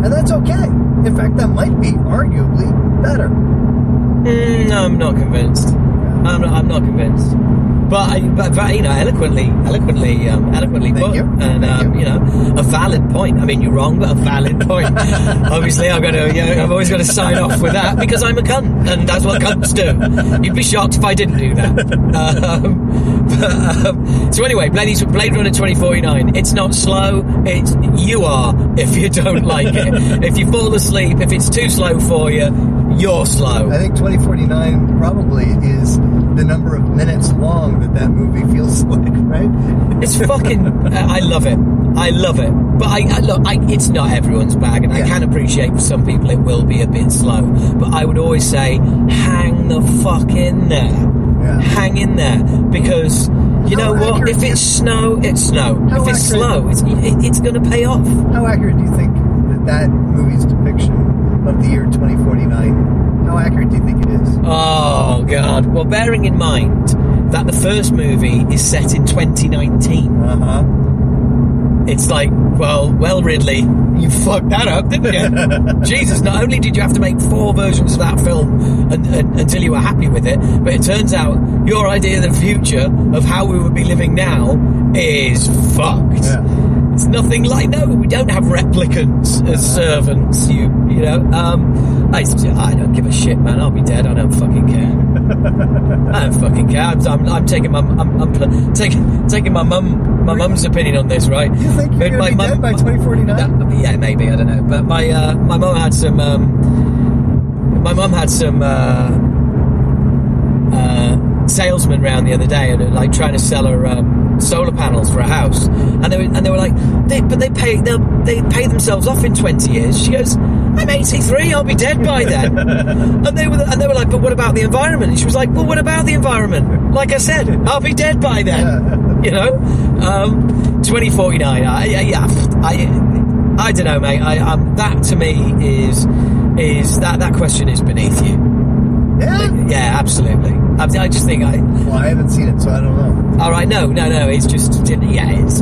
And that's okay. In fact, that might be arguably better. Mm, no, I'm not convinced. I'm not, I'm not convinced. But, but, but you know, eloquently, eloquently, um, eloquently Thank put, you. and um, you. know, a valid point. I mean, you're wrong, but a valid point. Obviously, I've got to, you know, I've always got to sign off with that because I'm a cunt, and that's what cunts do. You'd be shocked if I didn't do that. Um, but, um, so anyway, Blade, Blade Runner 2049. It's not slow. It's you are if you don't like it. If you fall asleep, if it's too slow for you, you're slow. I think 2049 probably is the number of minutes long that that movie feels like, right? It's fucking. I I love it. I love it. But I, I look. I, it's not everyone's bag, and I can appreciate for some people it will be a bit slow. But I would always say, hang the fuck in there. Yeah. Hang in there because you How know what? If it's snow, it's snow. How if it's slow, it's it, it's going to pay off. How accurate do you think that that movie's depiction of the year 2049? How accurate do you think it is? Oh god. Well, bearing in mind that the first movie is set in 2019. Uh huh. It's like, well, well, Ridley, you fucked that up, didn't you? Jesus, not only did you have to make four versions of that film un- un- until you were happy with it, but it turns out your idea of the future of how we would be living now is fucked. Yeah. It's nothing like no. We don't have replicants as servants. You, you know. Um, I, I don't give a shit, man. I'll be dead. I don't fucking care. I don't fucking care. I'm, I'm, I'm taking my, I'm, I'm taking, taking my mum, my mum's opinion on this, right? You think you're My be mum- dead by 2049? uh, yeah, maybe I don't know. But my uh, my mum had some. Um, my mum had some uh, uh, salesmen round the other day and uh, like trying to sell her um, solar panels for a house, and they were, and they were like, they, but they pay they they pay themselves off in twenty years. She goes. I'm 83. I'll be dead by then. and they were, and they were like, "But what about the environment?" And she was like, "Well, what about the environment? Like I said, I'll be dead by then." you know, um, 2049. I, I, yeah, I, I don't know, mate. I, um, that to me is is that that question is beneath you. Yeah. Yeah, absolutely. I, I just think I. Well, I haven't seen it, so I don't know. All right, no, no, no. It's just yeah. It's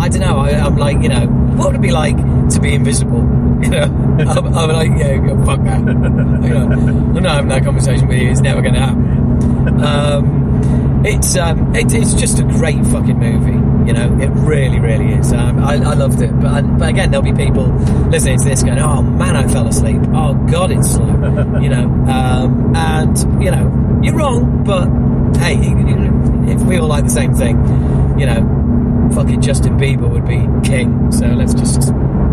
I don't know. I, I'm like you know, what would it be like to be invisible? You know, I'm, I'm like, yeah, fuck that. You know, I'm not having that conversation with you. It's never going to happen. Um, it's um, it, it's just a great fucking movie. You know, it really, really is. Um, I, I loved it, but but again, there'll be people listening to this going, "Oh man, I fell asleep. Oh god, it's slow." you know, um, and you know, you're wrong, but hey, if we all like the same thing, you know, fucking Justin Bieber would be king. So let's just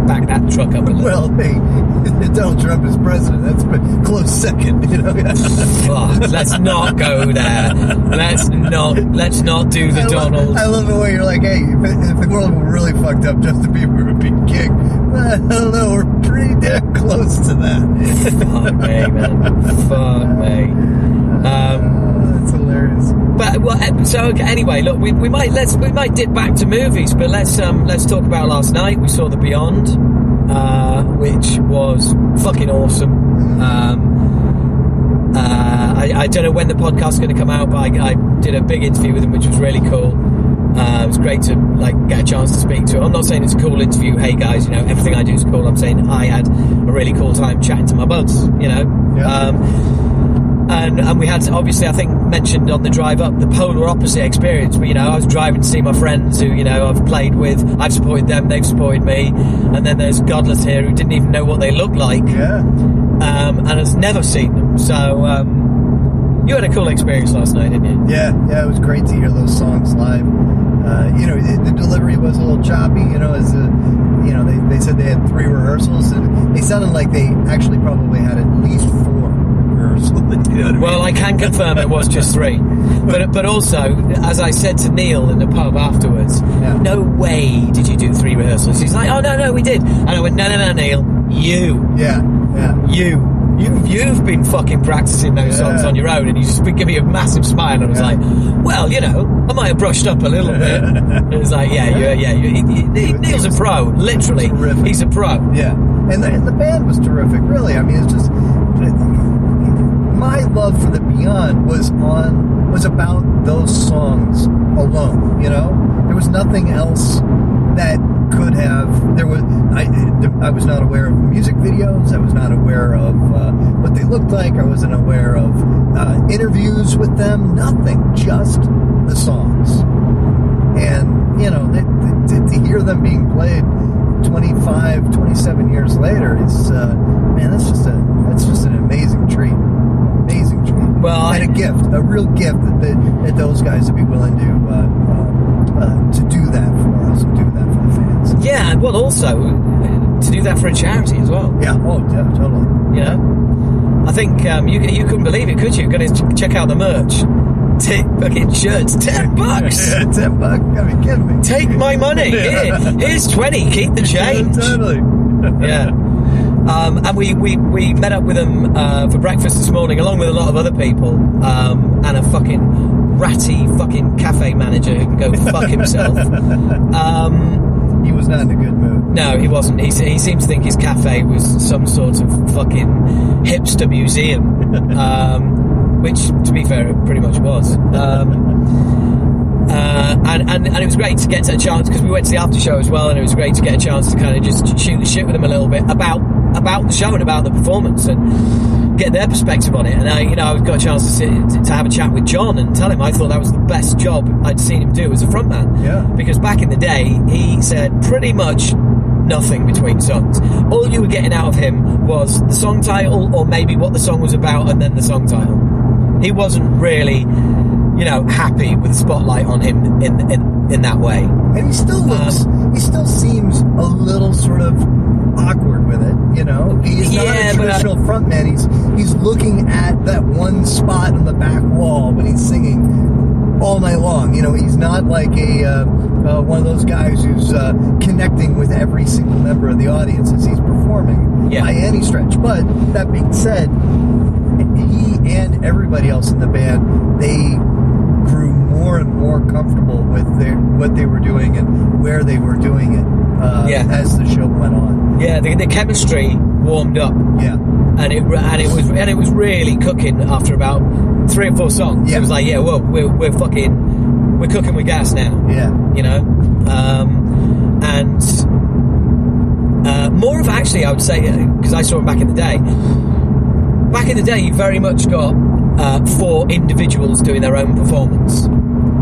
back that truck up a little. Well, hey, Donald Trump is president. That's a close second, you know. Fuck, let's not go there. Let's not. Let's not do the I love- Donald. I love the way you're like, hey, if, if the world were really fucked up, Justin Bieber would be king. I don't know. We're pretty damn close to that. Fuck me, man. Fuck me. Um, That's hilarious. But well, eh, so okay, anyway, look, we, we might let's we might dip back to movies, but let's um let's talk about last night. We saw The Beyond, uh, which was fucking awesome. Um, uh, I, I don't know when the podcast's going to come out, but I, I did a big interview with him, which was really cool. Uh, it was great to like get a chance to speak to him. I'm not saying it's a cool interview. Hey guys, you know everything I do is cool. I'm saying I had a really cool time chatting to my buds. You know, um, and and we had obviously I think mentioned on the drive up the polar opposite experience. But you know, I was driving to see my friends who you know I've played with. I've supported them. They've supported me. And then there's Godless here who didn't even know what they looked like. Yeah. Um, and has never seen them. So um, you had a cool experience last night, didn't you? Yeah, yeah, it was great to hear those songs live. Uh, you know, the, the delivery was a little choppy. You know, as a, you know, they, they said they had three rehearsals, and they sounded like they actually probably had at least four rehearsals. You know I mean? Well, I can confirm it was just three. But but also, as I said to Neil in the pub afterwards, no way did you do three rehearsals. He's like, oh no no we did, and I went no no no Neil, you yeah yeah you. You, you've been fucking practicing those songs on your own and you just been giving me a massive smile and I was like, well, you know, I might have brushed up a little bit. And it was like, yeah, yeah, yeah. You, he- he- Neil's a pro, literally. He's a pro. Yeah, and the, and the band was terrific. Really, I mean, it's just my love for the Beyond was on was about those songs alone. You know, there was nothing else that could have. There was I I was not aware of music videos. I was not aware of uh, what they looked like. I wasn't aware of uh, interviews with them. Nothing. Just the songs. And you know, th- th- to, to hear them being played 25, 27 years later is uh, man, that's just a that's just an amazing treat. Well, and a gift, a real gift that, that, that those guys would be willing to uh, uh, uh, to do that for us, and do that for the fans. Yeah, and well, also uh, to do that for a charity as well. Yeah, oh, yeah, totally. You know, I think um, you you couldn't believe it, could you? Going to ch- check out the merch. Take fucking shirts, ten bucks. Yeah, ten bucks. Are you kidding me? Take my money. Here, here's twenty. Keep the change. totally. yeah. Um, and we, we, we met up with them uh, for breakfast this morning, along with a lot of other people, um, and a fucking ratty fucking cafe manager who can go fuck himself. Um, he was not in a good mood. No, he wasn't. He, he seemed to think his cafe was some sort of fucking hipster museum, um, which, to be fair, it pretty much was. Uh, and, and, and it was great to get a chance because we went to the after show as well, and it was great to get a chance to kind of just shoot the shit with them a little bit about about the show and about the performance and get their perspective on it. And I, you know, I got a chance to sit to have a chat with John and tell him I thought that was the best job I'd seen him do as a frontman. Yeah. Because back in the day, he said pretty much nothing between songs. All you were getting out of him was the song title or maybe what the song was about and then the song title. He wasn't really, you know, happy with the spotlight on him in in, in that way. And he still looks, he still seems a little sort of awkward with it, you know? He's Yeah, not a but I- traditional frontman. He's, he's looking at that one spot on the back wall when he's singing all night long. You know, he's not like a, uh, uh, one of those guys who's, uh, connecting with every single member of the audience as he's performing by any stretch. But that being said, he and everybody else in the band, they more and more comfortable with their what they were doing and where they were doing it uh, Yeah. as the show went on. Yeah, the, the chemistry warmed up. Yeah, and it and it was and it was really cooking after about three or four songs. Yeah. It was like, yeah, well, we're we're fucking we're cooking with gas now. Yeah, you know, um, and uh, more of actually, I would say, because I saw him back in the day. Back in the day, you very much got uh, four individuals doing their own performance.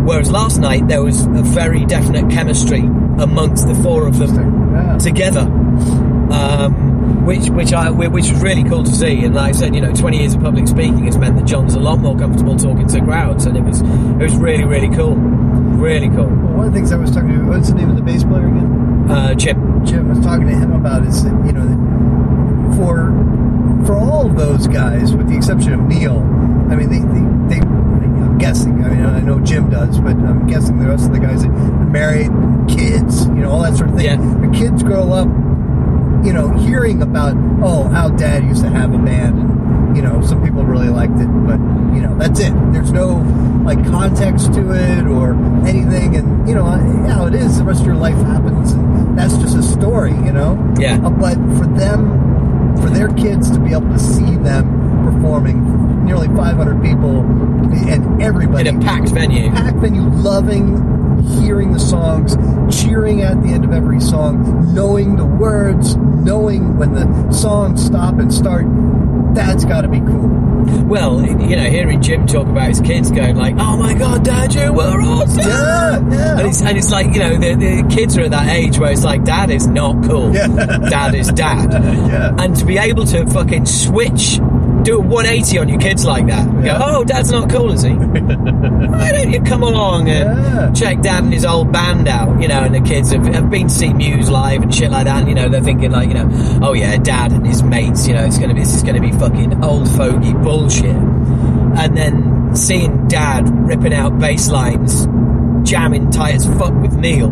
Whereas last night, there was a very definite chemistry amongst the four of them together. Um, which which I which was really cool to see, and like I said, you know, 20 years of public speaking has meant that John's a lot more comfortable talking to crowds, and it was it was really really cool, really cool. Well, one of the things I was talking to, what's the name of the bass player again? Uh, Jim. Jim was talking to him about is that, you know, for for all of those guys, with the exception of Neil, I mean, they I'm guessing, I mean, I know Jim does, but I'm guessing the rest of the guys that are married, kids, you know, all that sort of thing. Yeah. The kids grow up, you know, hearing about, oh, how dad used to have a band and, you know, some people really liked it, but, you know, that's it. There's no, like, context to it or anything, and, you know, how it is. The rest of your life happens, and that's just a story, you know? Yeah. Uh, but for them, for their kids to be able to see them performing, nearly 500 people, and everybody. In a packed venue. Packed venue, loving hearing the songs, cheering at the end of every song, knowing the words, knowing when the songs stop and start. That's got to be cool. Well, you know, hearing Jim talk about his kids going like, "Oh my God, Dad, you were awesome!" Yeah, yeah. And it's, and it's like you know, the, the kids are at that age where it's like, "Dad is not cool. Dad is dad." yeah. And to be able to fucking switch, do a 180 on your kids like that, and go, "Oh, Dad's not cool, is he?" Why don't you come along and check Dad and his old band out? You know, and the kids have, have been to see Muse live and shit like that. And, you know, they're thinking like, you know, oh yeah, Dad and his mates. You know, it's gonna be this is gonna be fucking old fogey bullshit. And then seeing Dad ripping out bass lines, jamming tight as fuck with Neil.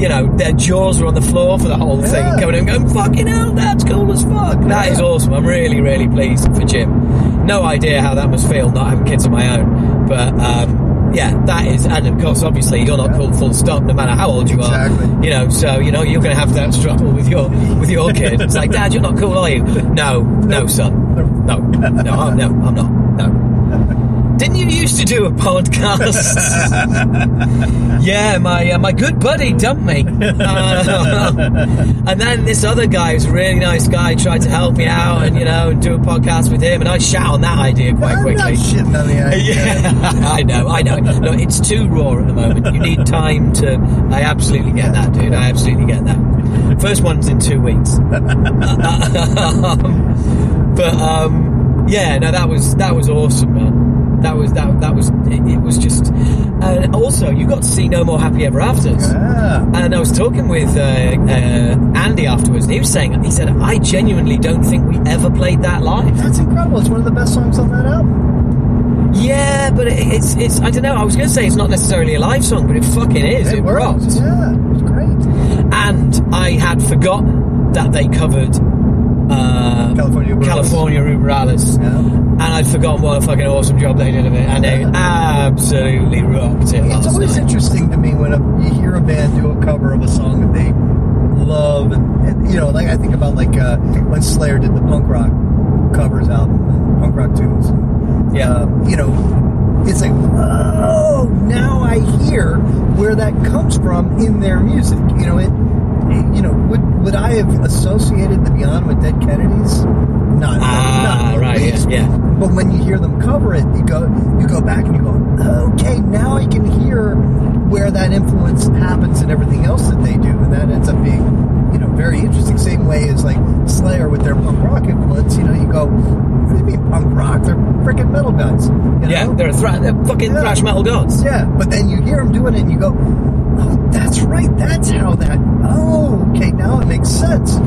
You know, their jaws were on the floor for the whole thing, coming and going, fucking hell, that's cool as fuck. That is awesome. I'm really, really pleased for Jim. No idea how that must feel not having kids of my own. But, um, yeah, that is, and of course, obviously, you're not cool full stop, no matter how old you are. You know, so you know you're going to have that struggle with your with your kid. It's like, Dad, you're not cool, are you? No, no, son, no, no, I'm, no, I'm not. No. Didn't you used to do a podcast? yeah, my uh, my good buddy dumped me, uh, and then this other guy, who's a really nice guy, tried to help me out and you know do a podcast with him, and I shat on that idea quite I'm quickly. shitting on the idea. Yeah, I know, I know. No, it's too raw at the moment. You need time to. I absolutely get that, dude. I absolutely get that. First one's in two weeks. But um, yeah, no, that was that was awesome, man. That was that that was it, it was just. And also, you got to see No More Happy Ever Afters. Yeah. And I was talking with uh, uh, Andy afterwards, and he was saying, he said, I genuinely don't think we ever played that live. That's incredible. It's one of the best songs on that album. Yeah, but it, it's it's I don't know. I was going to say it's not necessarily a live song, but it fucking is. It, rocked. Yeah, it was great. And I had forgotten that they covered uh, California California Uber Alles. and I'd forgotten what a fucking awesome job they did of it, and they absolutely rocked it. It's always night. interesting to me when a, you hear a band do a cover of a song that they love, and, and you know, like I think about like uh, when Slayer did the punk rock covers album, punk rock tunes. Yeah, um, you know, it's like, oh, now I hear where that comes from in their music. You know, it. You know, would would I have associated the Beyond with Dead Kennedys? Not, Ah, not right, yeah, least. yeah. But when you hear them cover it, you go you go back and you go, okay, now I can hear where that influence happens and everything else that they do, and that ends up being, you know, very interesting. Same way as like Slayer with their punk rock influence. You know, you go, what do you mean punk rock? They're freaking metal guns. you yeah, know? they're, thra- they're fucking thrash metal gods. Yeah, but then you hear them doing it and you go, oh, that's right, that's how that, oh, okay, now it makes sense.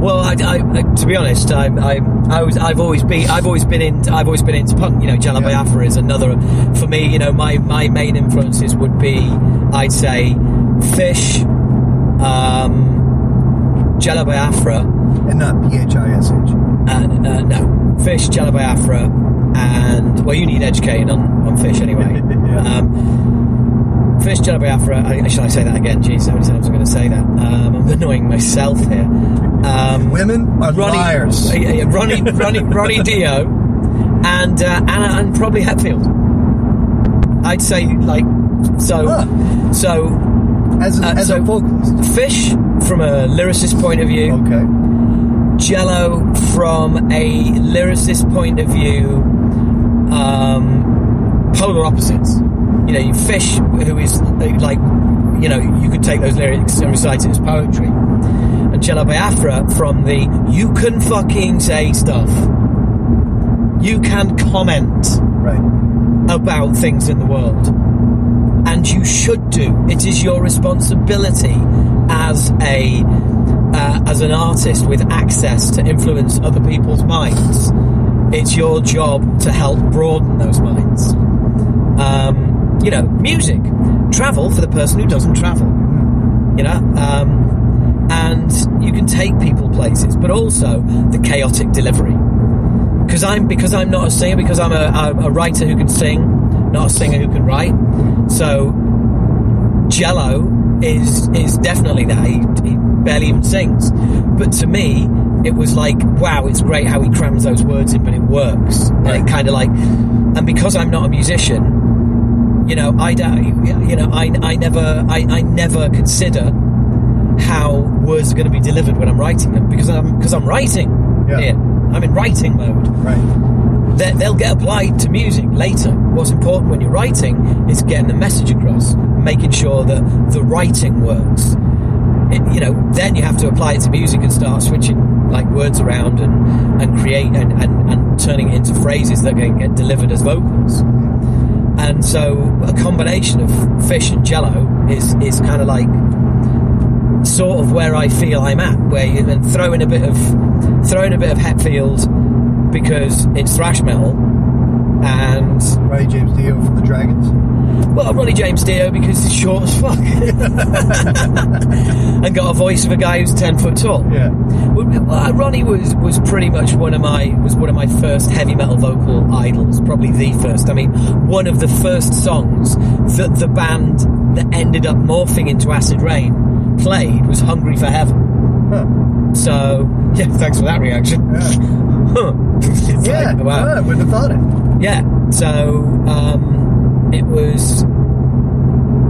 Well, I, I, to be honest, I, I, I was, I've always been, I've always been into, I've always been into punk. You know, Jello Biafra is another. For me, you know, my, my main influences would be, I'd say, Fish, um, Jello Biafra, and not P H I S H. And uh, no, Fish, Jello Biafra, and well, you need educating on, on Fish anyway. um, Fish, Jello Biafra. I, shall I say that again? Jeez, how many times I'm going to say that? Um, I'm annoying myself here. Um, Women are Ronnie, liars. uh, yeah, yeah, Ronnie, Ronnie, Ronnie Dio, and uh, and, and probably Hetfield. I'd say like so. So As a, Uh, as so- a vocalist. Fish from a lyricist point of view. Okay. Jello from a lyricist point of view. Um, polar opposites. You know, you Fish, who is like, you know, you could take those lyrics and recite it as poetry. And Jello Biafra from the you can fucking say stuff. You can comment Right. about things in the world. And you should do. It is your responsibility as a uh, as an artist with access to influence other people's minds. It's your job to help broaden those minds. Um, you know, music, travel for the person who doesn't travel. You know, um, and you can take people places, but also the chaotic delivery because I'm because I'm not a singer because I'm a, a, a writer who can sing, not a singer who can write. So Jello is is definitely that. He, he barely even sings, but to me, it was like, wow, it's great how he crams those words in, but it works. And it kind of like, and because I'm not a musician, you know, I don't, you know, I, I never, I, I never consider how words are going to be delivered when I'm writing them because I'm because I'm writing Yeah. here. I'm in writing mode Right. they- they'll get applied to music later. What's important when you're writing is getting the message across, making sure that the writing works. It, you know, then you have to apply it to music and start switching like words around and, and create and, and, and turning it into phrases that can get delivered as vocals. Mm-hmm. And so a combination of fish and jello is, is kind of like sort of where I feel I'm at, where you then throw in a bit of throw in a bit of Hetfield because it's thrash metal, and Ronnie James Dio from the Dragons. well, Ronnie James Dio because he's short as fuck and got a voice of a guy who's ten foot tall. Yeah. Well, well, uh, Ronnie was was pretty much one of my was one of my first heavy metal vocal idols, probably the first. I mean, one of the first songs that the band that ended up morphing into Acid Reign played was "Hungry for Heaven." Huh. So yeah, thanks for that reaction. Huh. Yeah. like, wow. I wouldn't have thought it. Yeah. So um, it was.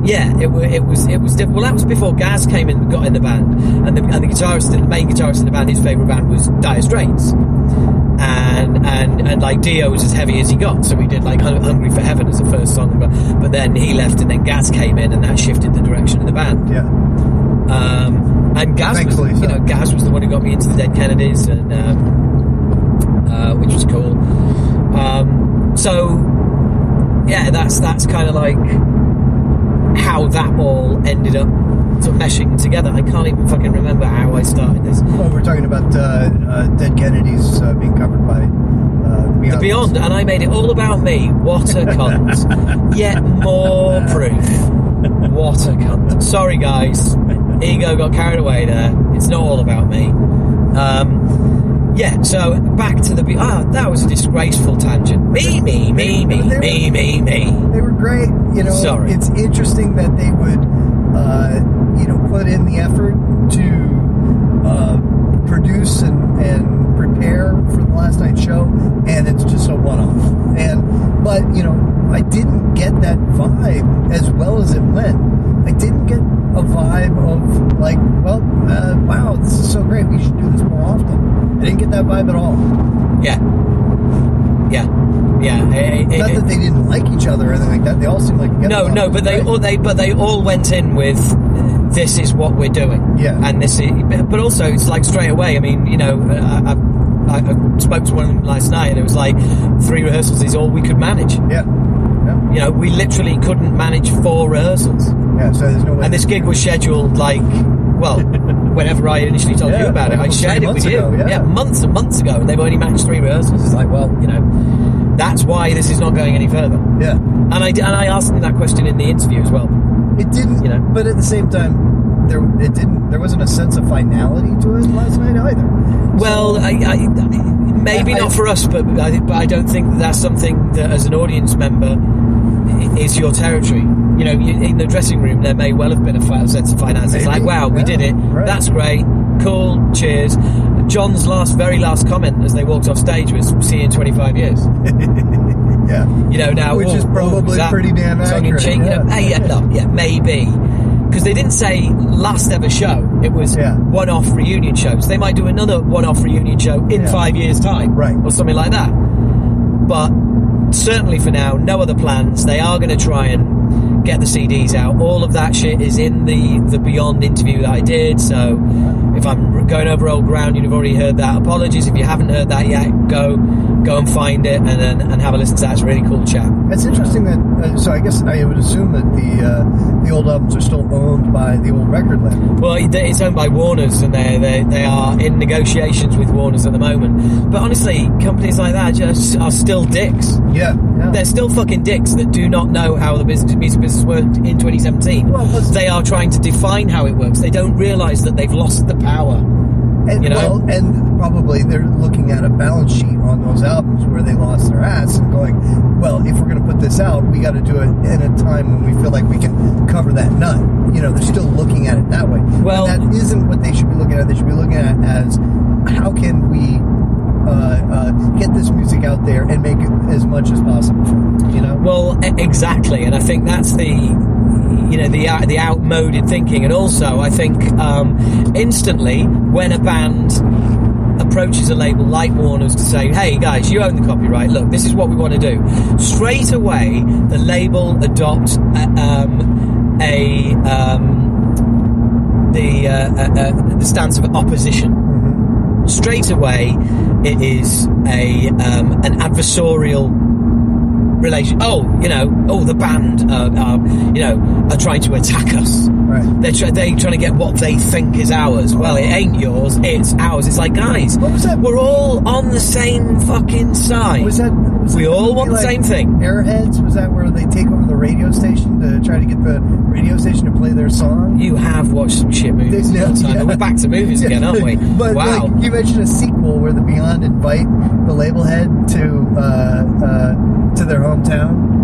Yeah, it, it was it was diff- well. That was before Gaz came in, and got in the band, and the, and the guitarist, the main guitarist in the band, his favorite band was Dire Straits, and and and like Dio was as heavy as he got, so we did like Hungry for Heaven as the first song, but but then he left, and then Gaz came in, and that shifted the direction of the band. Yeah. Um, and Gaz was, so. you know, Gaz was the one who got me into the Dead Kennedys, and um, uh, which was cool. Um, so, yeah, that's that's kind of like how that all ended up sort of meshing together. I can't even fucking remember how I started this. Well, we're talking about uh, uh, Dead Kennedys uh, being covered by uh, Beyond. The Beyond, and I made it all about me. What a cunt! Yet more proof. What a cunt! Sorry, guys. Ego got carried away there. It's not all about me. Um, yeah. So back to the Be- ah, that was a disgraceful tangent. Me, me, me, me, me, me, me. They were great. You know, Sorry. it's interesting that they would, uh, you know, put in the effort to uh, produce and, and prepare for the last night show, and it's just a one-off. And but you know, I didn't get that vibe as well as it went. I didn't get a vibe of like, well, uh, wow, this is so great. We should do this more often. I didn't get that vibe at all. Yeah. Yeah. Yeah. eh, eh, Not that they didn't like each other or anything like that. They all seemed like No, no, but they all they but they all went in with this is what we're doing. Yeah. and this is but also it's like straight away. I mean, you know, I, I, I spoke to one of them last night, and it was like three rehearsals is all we could manage. Yeah, You know, we literally couldn't manage four rehearsals, yeah. So there's no way. and this gig was scheduled like well. Whenever I initially told Yeah, you about it, I shared it with months you. ago, yeah. months and months ago, and they've only managed three rehearsals. It's like, well, you know, that's why this is not going any further. yeah. And I, and I asked him that question in the interview as well. It didn't, You know. but at the same time, there it didn't. There wasn't a sense of finality to it last night either. Well, I, I, maybe not for us, but I, but I don't think that that's something that, as an audience member, is your territory. You know, in the dressing room, there may well have been a sense of finance. It's like, wow, we did it. right. That's great. Cool. Cheers. John's last, very last comment as they walked off stage was, "See you in 25 years." yeah, You know, now Which oh, is oh, probably pretty damn tongue in accurate, cheek? You know, hey, yeah, no, yeah, maybe. Because they didn't say last ever show. It was one-off reunion shows. They might do another one-off reunion show in Yeah. five years' time, Right. or something like that. But certainly for now, no other plans. They are going to try and get the CDs out. All of that shit is in the the Beyond interview that I did. So if I'm going over old ground, you've already heard that. Apologies if you haven't heard that yet. Go go and find it and and, and have a listen to that. It's a really cool chat. It's interesting that. Uh, so I guess I would assume that the uh, the old albums are still owned by the old record label. Well, it's owned by Warner's, and they they they are in negotiations with Warner's at the moment. But honestly, companies like that just are still dicks. Yeah, they're still fucking dicks that do not know how the business music business worked in 2017. they are trying to define how it works. They don't realise that they've lost the power. And, You know? well, and probably they're looking at a balance sheet on those albums where they lost their ass and going, well, if we're going to put this out, we got to do it in a time when we feel like we can cover that nut. You know, they're still looking at it that way. Well, that isn't what they should be looking at. They should be looking at as how can we uh, uh, get this music out there and make it as much as possible. You know. Well, exactly, and I think that's the you know the out- the outmoded thinking, and also I think um, instantly when a band approaches a label like Warner's to say, "Hey guys, you own the copyright. Look, this is what we want to do." Straight away, the label adopt a, um, a um, the uh, uh, uh, the stance of opposition. Straight away, it is a um, an adversarial relation. Oh, you know, oh, the band, uh, uh, you know, are trying to attack us. Right. They're, try- they're trying to get what they think is ours. Well, it ain't yours. It's ours. It's like, guys, we're all on the same fucking side. Was that? Was we that all want the like same thing. Airheads was that where they take over the radio station to try to get the radio station to play their song? You have watched some shit movies all the time. and We're back to movies again, aren't we? but wow. like, you mentioned a sequel where the Beyond invite the label head to uh, uh, to their hometown,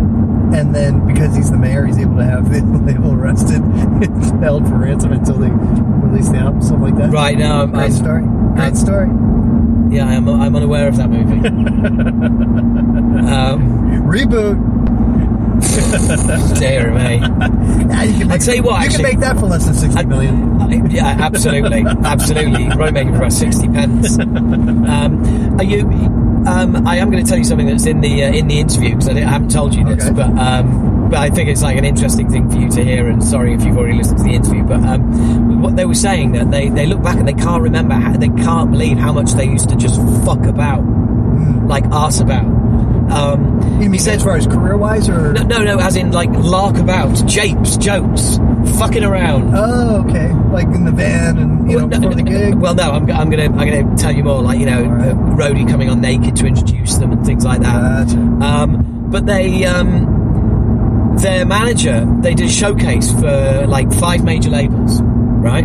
and then because he's the mayor, he's able to have the label arrested, held for ransom until they release the album, something like that. Right now, I'm- great I'm- story. Great story. Yeah, I'm, I'm unaware of that movie. um, Reboot. dear me. Yeah, you can make, make, tell you what, you actually, can make that for less than sixty million. I- yeah, absolutely, absolutely. You can probably make it for about sixty pence. Um, are you? Um, I am going to tell you something that's in the uh, in the interview because I, I haven't told you this, but um, but I think it's like an interesting thing for you to hear. And sorry if you've already listened to the interview, but um, what they were saying that they they look back and they can't remember, how, they can't believe how much they used to just fuck about, like arse about. Um, you mean as far as career wise, or no, no, no, as in like lark about, japes, jokes, fucking around. Oh, okay. Like in the van and you know before the gig. Well, no, I'm, I'm gonna I'm gonna tell you more. Like you know, uh, Rhodey coming on naked to introduce them and things like that. Um, but they um, their manager they did a showcase for like five major labels, right?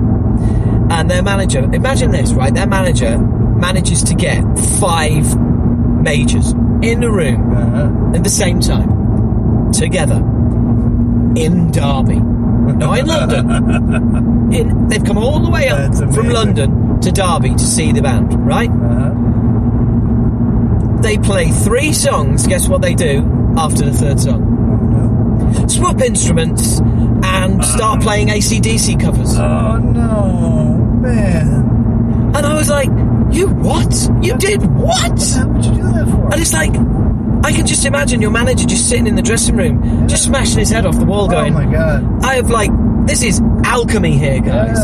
And their manager, imagine this, right? Their manager manages to get five majors in the room uh-huh. at the same time, together, in Derby. Not in London. In, they've come all the way up from London to Derby to see the band, right? Uh-huh. They play three songs. Guess what they do after the third song? Oh, Swap instruments and uh-huh. start playing ACDC covers. Oh no, man! And I was like, "You what? You did what? How would you do that for?" And it's like, I can just imagine your manager just sitting in the dressing room, just smashing his head off the wall, going, "Oh my god! I have like, this is alchemy here, guys."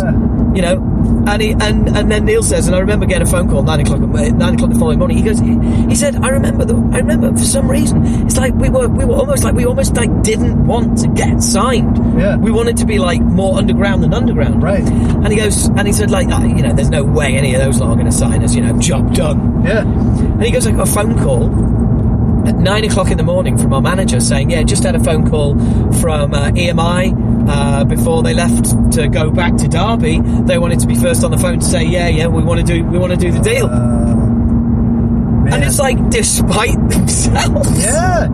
You know, and he, and and then Neil says, and I remember getting a phone call nine o'clock nine o'clock the following morning. He goes, he, he said, I remember the, I remember for some reason, it's like we were we were almost like we almost like didn't want to get signed. Yeah, we wanted to be like more underground than underground. Right. And he goes, and he said, like, "Ah, you know, there's no way any of those lot are going to sign us. You know, job done. Yeah. And he goes, I got a phone call at nine o'clock in the morning from our manager saying, yeah, just had a phone call from uh, EMI uh, before they left to go back to Derby. They wanted to be first on the phone to say, yeah, yeah, we want to do, we want to do the deal. and it's like, despite themselves. Yeah.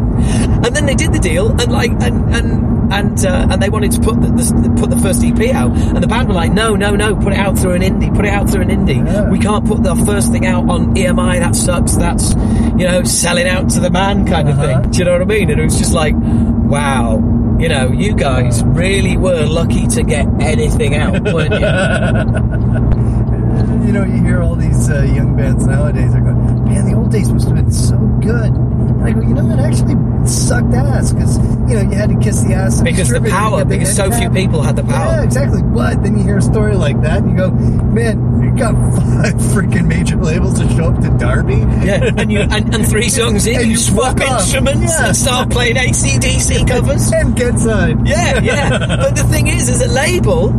And then they did the deal, and like, and and and uh, and they wanted to put the, the put the first EP out, and the band were like, no, no, no, put it out through an indie, put it out through an indie. We can't put the first thing out on EMI. That sucks. That's you know selling out to the man kind of thing. Do you know what I mean? And it was just like, wow. You know, you guys really were lucky to get anything out, weren't you? you know, you hear all these uh, young bands nowadays. are going, man, the old days must have been so good. I go, you know, it actually sucked ass because you know you had to kiss the ass of Because the power, because so few people had the power. Yeah, exactly. But then you hear a story like that, and you go, man, you got five freaking major labels to show up to Derby. Yeah, and you and, and three songs in, And you, you swap instruments Yeah. and start playing ACDC covers. and get signed. Yeah, yeah. but the thing is, as a label,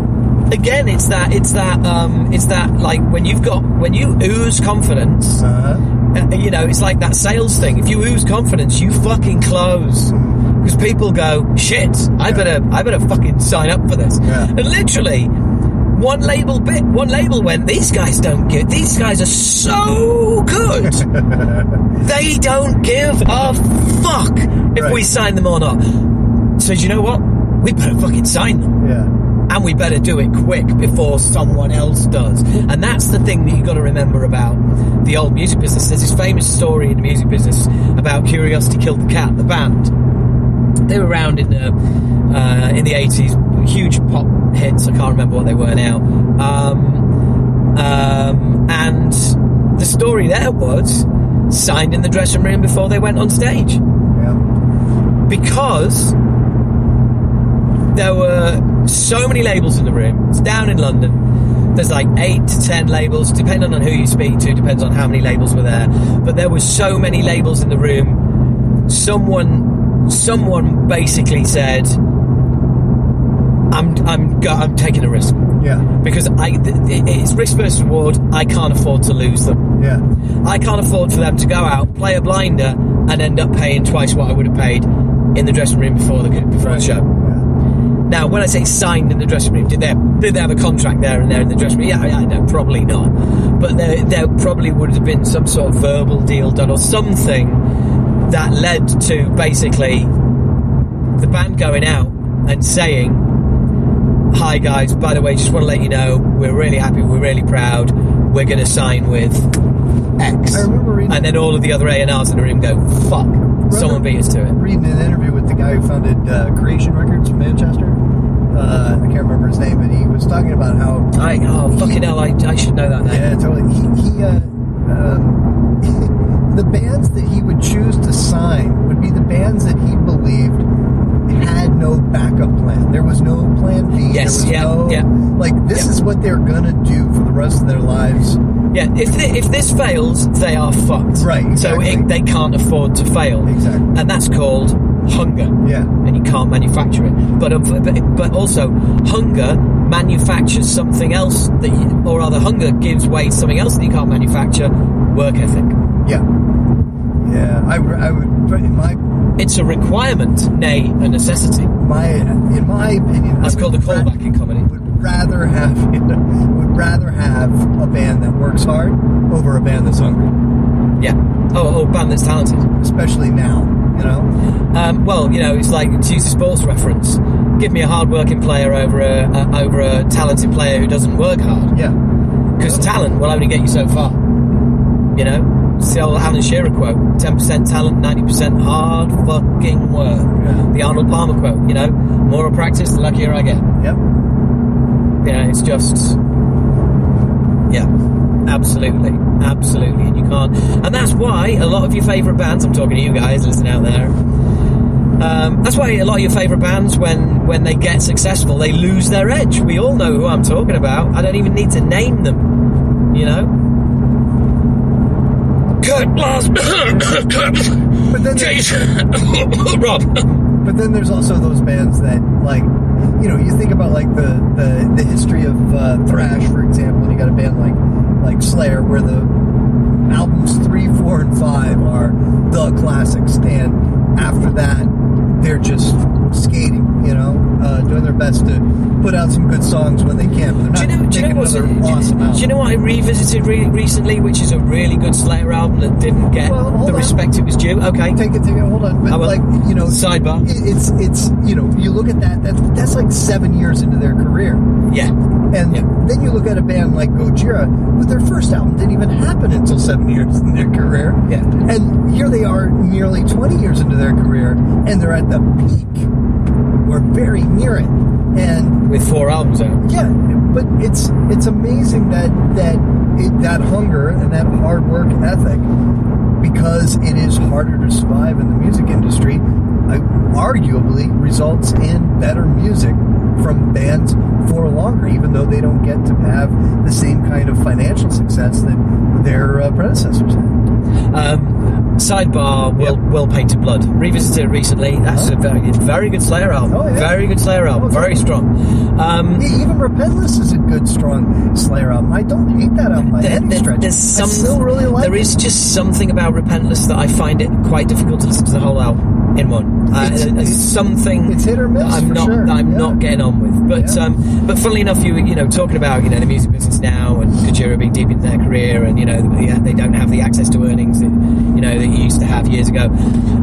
again, it's that, it's that, um, it's that, like when you've got when you ooze confidence. Uh-huh. uh, you know, it's like that sales thing. If you ooze confidence, you fucking close. Because people go, shit, I better, I better fucking sign up for this. Yeah. And literally, one label bit, one label went, these guys don't give, these guys are so good. they don't give a fuck if Right. we sign them or not. So do you know what? We better fucking sign them Yeah. And we better do it quick before someone else does. And that's the thing that you've got to remember about the old music business. There's this famous story in the music business about Curiosity Killed the Cat, the band. They were around in the uh, in the 80s, huge pop hits. I can't remember what they were now. Um, um, and the story there was signed in the dressing room before they went on stage Yeah. because there were so many labels in the room. It's down in London. There's like eight to ten labels, depending on who you speak to, depends on how many labels were there. But there were so many labels in the room. Someone, someone basically said, "I'm, I'm, go- I'm taking a risk Yeah. because I, it's risk versus reward. I can't afford to lose them. Yeah. I can't afford for them to go out, play a blinder, and end up paying twice what I would have paid in the dressing room before the before the show." Now, when I say signed in the dressing room, did they did they have a contract there and there in the dressing room? Yeah, yeah, no, probably not. But there, there probably would have been some sort of verbal deal done or something that led to basically the band going out and saying, "Hi guys, by the way, just want to let you know we're really happy, we're really proud, we're going to sign with X." Remember reading- and then all of the other A and R's in the room go, "Fuck, someone beat us to it." reading an interview with the guy who founded uh, Creation Records in Manchester. Uh, I can't remember his name, but he was talking about how I oh fucking hell, I, I should know that name. yeah, totally. He, he uh, um, the bands that he would choose to sign would be the bands that he believed had no backup plan. There was no plan B. Yes, yeah, no, yeah. Like this Yeah. is what they're gonna do for the rest of their lives. Yeah, if thi- if this fails, they are fucked. Right, So exactly. it, they can't afford to fail. Exactly. And that's called hunger. Yeah. And you can't manufacture it. But uh, but, but also hunger manufactures something else that, you, or rather, hunger gives way to something else that you can't manufacture. Work ethic. Yeah. Yeah. I, I would. My It's a requirement, nay, a necessity. my in my opinion, That's I called a ra- callback in comedy. would rather have would rather have a band that works hard over a band that's hungry, Yeah. Oh, oh, band that's talented. especially now. You know, Um, well, you know, it's like to use a sports reference. Give me a hard-working player over a, a over a talented player who doesn't work hard. yeah, Because talent will only get you so far. You know? The old Alan Shearer quote 10% talent, 90% hard fucking work. Yeah. The Arnold Palmer quote, you know? More I practice, the luckier I get. yep, Yeah, it's just. Yeah. Absolutely. Absolutely. And you can't. And that's why a lot of your favourite bands, I'm talking to you guys listening out there. Um, that's why a lot of your favourite bands, when, when they get successful, they lose their edge. We all know who I'm talking about. I don't even need to name them. You know? Kurt. But then, Jason. Rob. but then there's also those bands that like, you know, you think about like the the, the history of uh, thrash, for example, and you got a band like like Slayer, where the albums three, four, and five are the classics, and after that, they're just skating, you know, uh, doing their best to put out some good songs when they can. But Do they're you not know? Do you know? Do you, awesome do you know what I revisited re- recently, which is a really good Slayer album that didn't get Well, the on. respect it was due? Okay, Take it, take it. Hold on, but like you know, Sidebar. it- It's it's you know, you look at that. That's that's like seven years into their career. yeah, And Yeah. then you look at a band like Gojira, who their first album didn't even happen until seven years in their career. Yeah. And here they are nearly 20 years into their career, and they're at the peak or very near it. And with four albums out. yeah, but it's it's amazing that that it, that hunger and that hard work ethic, because it is harder to survive in the music industry, arguably results in better music from bands for longer, even though they don't get to have the same kind of financial success that their uh, predecessors had. Um, sidebar, Will, World Painted Blood. Revisited it recently. That's a very, very good Slayer album. Oh, yeah. Very good Slayer album. Very strong. Um, Yeah, even Repentless is a good, strong Slayer album. I don't hate that album there- there- there's some, I still really like There it. is just something about Repentless that I find it quite difficult to listen to the whole album in one. Uh, It's- there's it's- something it's hit or miss, I'm not sure. I'm Yeah. not getting on with. But Yeah. um, but funnily enough, you you know talking about you know the music business now and Gojira being deep into their career and you know they don't have the access to earnings that you know that you used to have years ago.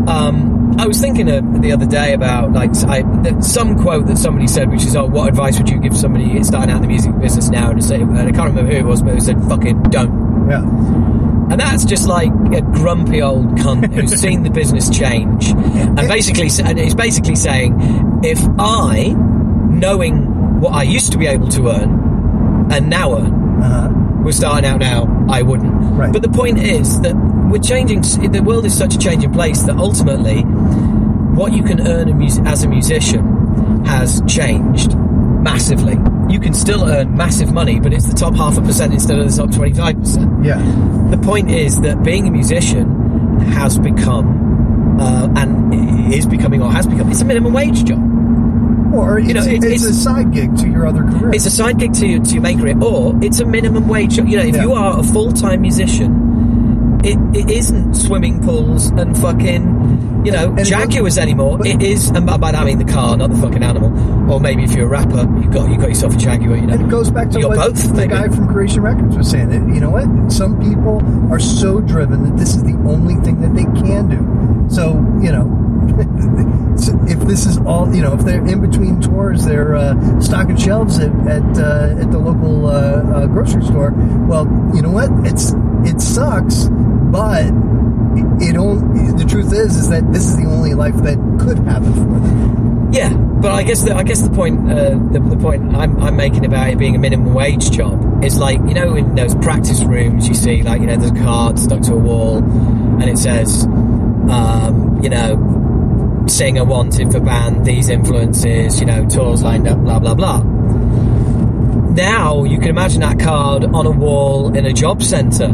Um, I was thinking uh, the other day about like I, that some quote that somebody said, which is, "Oh, what advice would you give somebody starting out in the music business now?" And, say, and I can't remember who it was, but it said, "Fucking don't." Yeah. And that's just like a grumpy old cunt who's seen the business change, and basically, and it's basically saying, if I, knowing what I used to be able to earn, and now earn, Uh-huh. was starting out now, I wouldn't. Right. But the point is that we're changing. The world is such a changing place that ultimately, what you can earn a mus- as a musician has changed massively. You can still earn massive money, but it's the top half a percent instead of the top twenty-five percent. Yeah. The point is that being a musician has become, uh, and is becoming, or has become, it's a minimum wage job. Or it's, You know, it- it's, it's- a side gig to your other career. It's a side gig to, to your main career, or it's a minimum wage job. You know, if Yeah. you are a full time musician, it, it isn't swimming pools and fucking, you know, Jaguars anymore. it is, and by that I mean the car, not the fucking animal. Or maybe if you're a rapper, you got you got yourself a Jaguar. You know, it goes back to you what both. the maybe. guy from Creation Records was saying. That, you know what? Some people are so driven that this is the only thing that they can do. So, you know, if this is all, you know, if they're in between tours, they're uh, stocking shelves at at, uh, at the local uh, uh, grocery store. Well, you know what? It's it sucks, but it, it only, the truth is is that this is the only life that could happen for them. Yeah, but I guess the, I guess the point uh, the, the point I'm, I'm making about it being a minimum wage job is like you know in those practice rooms you see like you know there's a card stuck to a wall and it says um, you know singer wanted for band these influences you know tours lined up blah blah blah. Now you can imagine that card on a wall in a job centre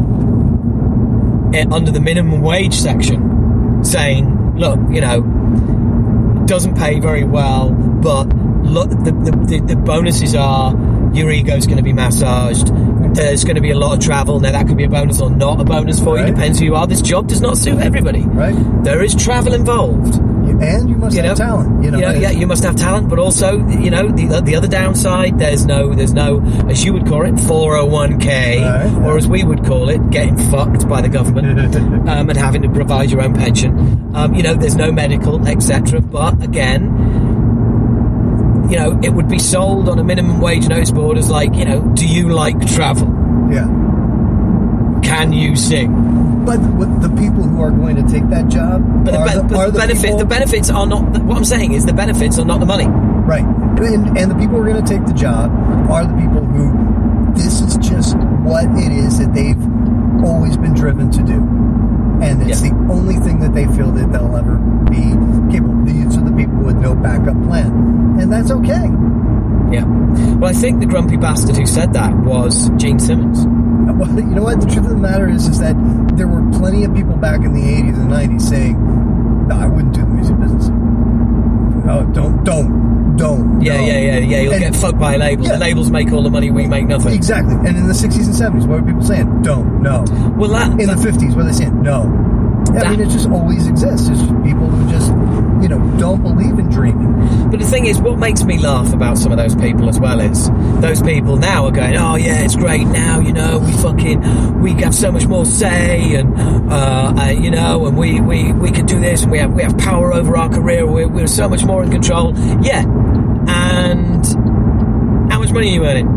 Eh, under the minimum wage section saying look you know doesn't pay very well, but look, the, the, the, bonuses are your ego's going to be massaged. There's going to be a lot of travel. Now, that could be a bonus or not a bonus for you, Right. depends who you are. This job does not suit everybody. Right. There is travel involved. And you must You have know, talent. You know, yeah, you must have talent, but also, you know, the the other downside, there's no, there's no, as you would call it, 401k, Right, or as we would call it, getting fucked by the government, um, and having to provide your own pension. Um, you know, there's no medical, etc. But again, you know, it would be sold on a minimum wage notice board as like, you know, do you like travel? yeah. Can you sing? But the people who are going to take that job But the, are the, but are the benefit, people, the benefits are not. What I'm saying is, the benefits are not the money. right, and, and the people who are going to take the job are the people who this is just what it is that they've always been driven to do, and it's Yeah. the only thing that they feel that they'll ever be capable. These are the people with no backup plan, and that's okay. Yeah. Well, I think the grumpy bastard who said that was Gene Simmons. Well, you know what? The truth of the matter is, is that there were plenty of people back in the '80s and '90s saying, "No, I wouldn't do the music business. No, don't, don't, don't." Yeah, no." yeah, yeah, yeah. You'll And- get fucked by labels. Yeah. The labels make all the money. We make nothing. Exactly. And in the 60s and 70s, what were people saying? Don't, no. Well, that, In the 50s, what are they saying? No. I mean, it just always exists. It's just people who just, you know, don't believe in dreaming. But the thing is, what makes me laugh about some of those people as well is those people now are going, "Oh yeah, it's great now. You know, we fucking we have so much more say, and uh, uh, you know, and we, we we can do this, and we have we have power over our career. We're, we're so much more in control. Yeah, and how much money are you earning?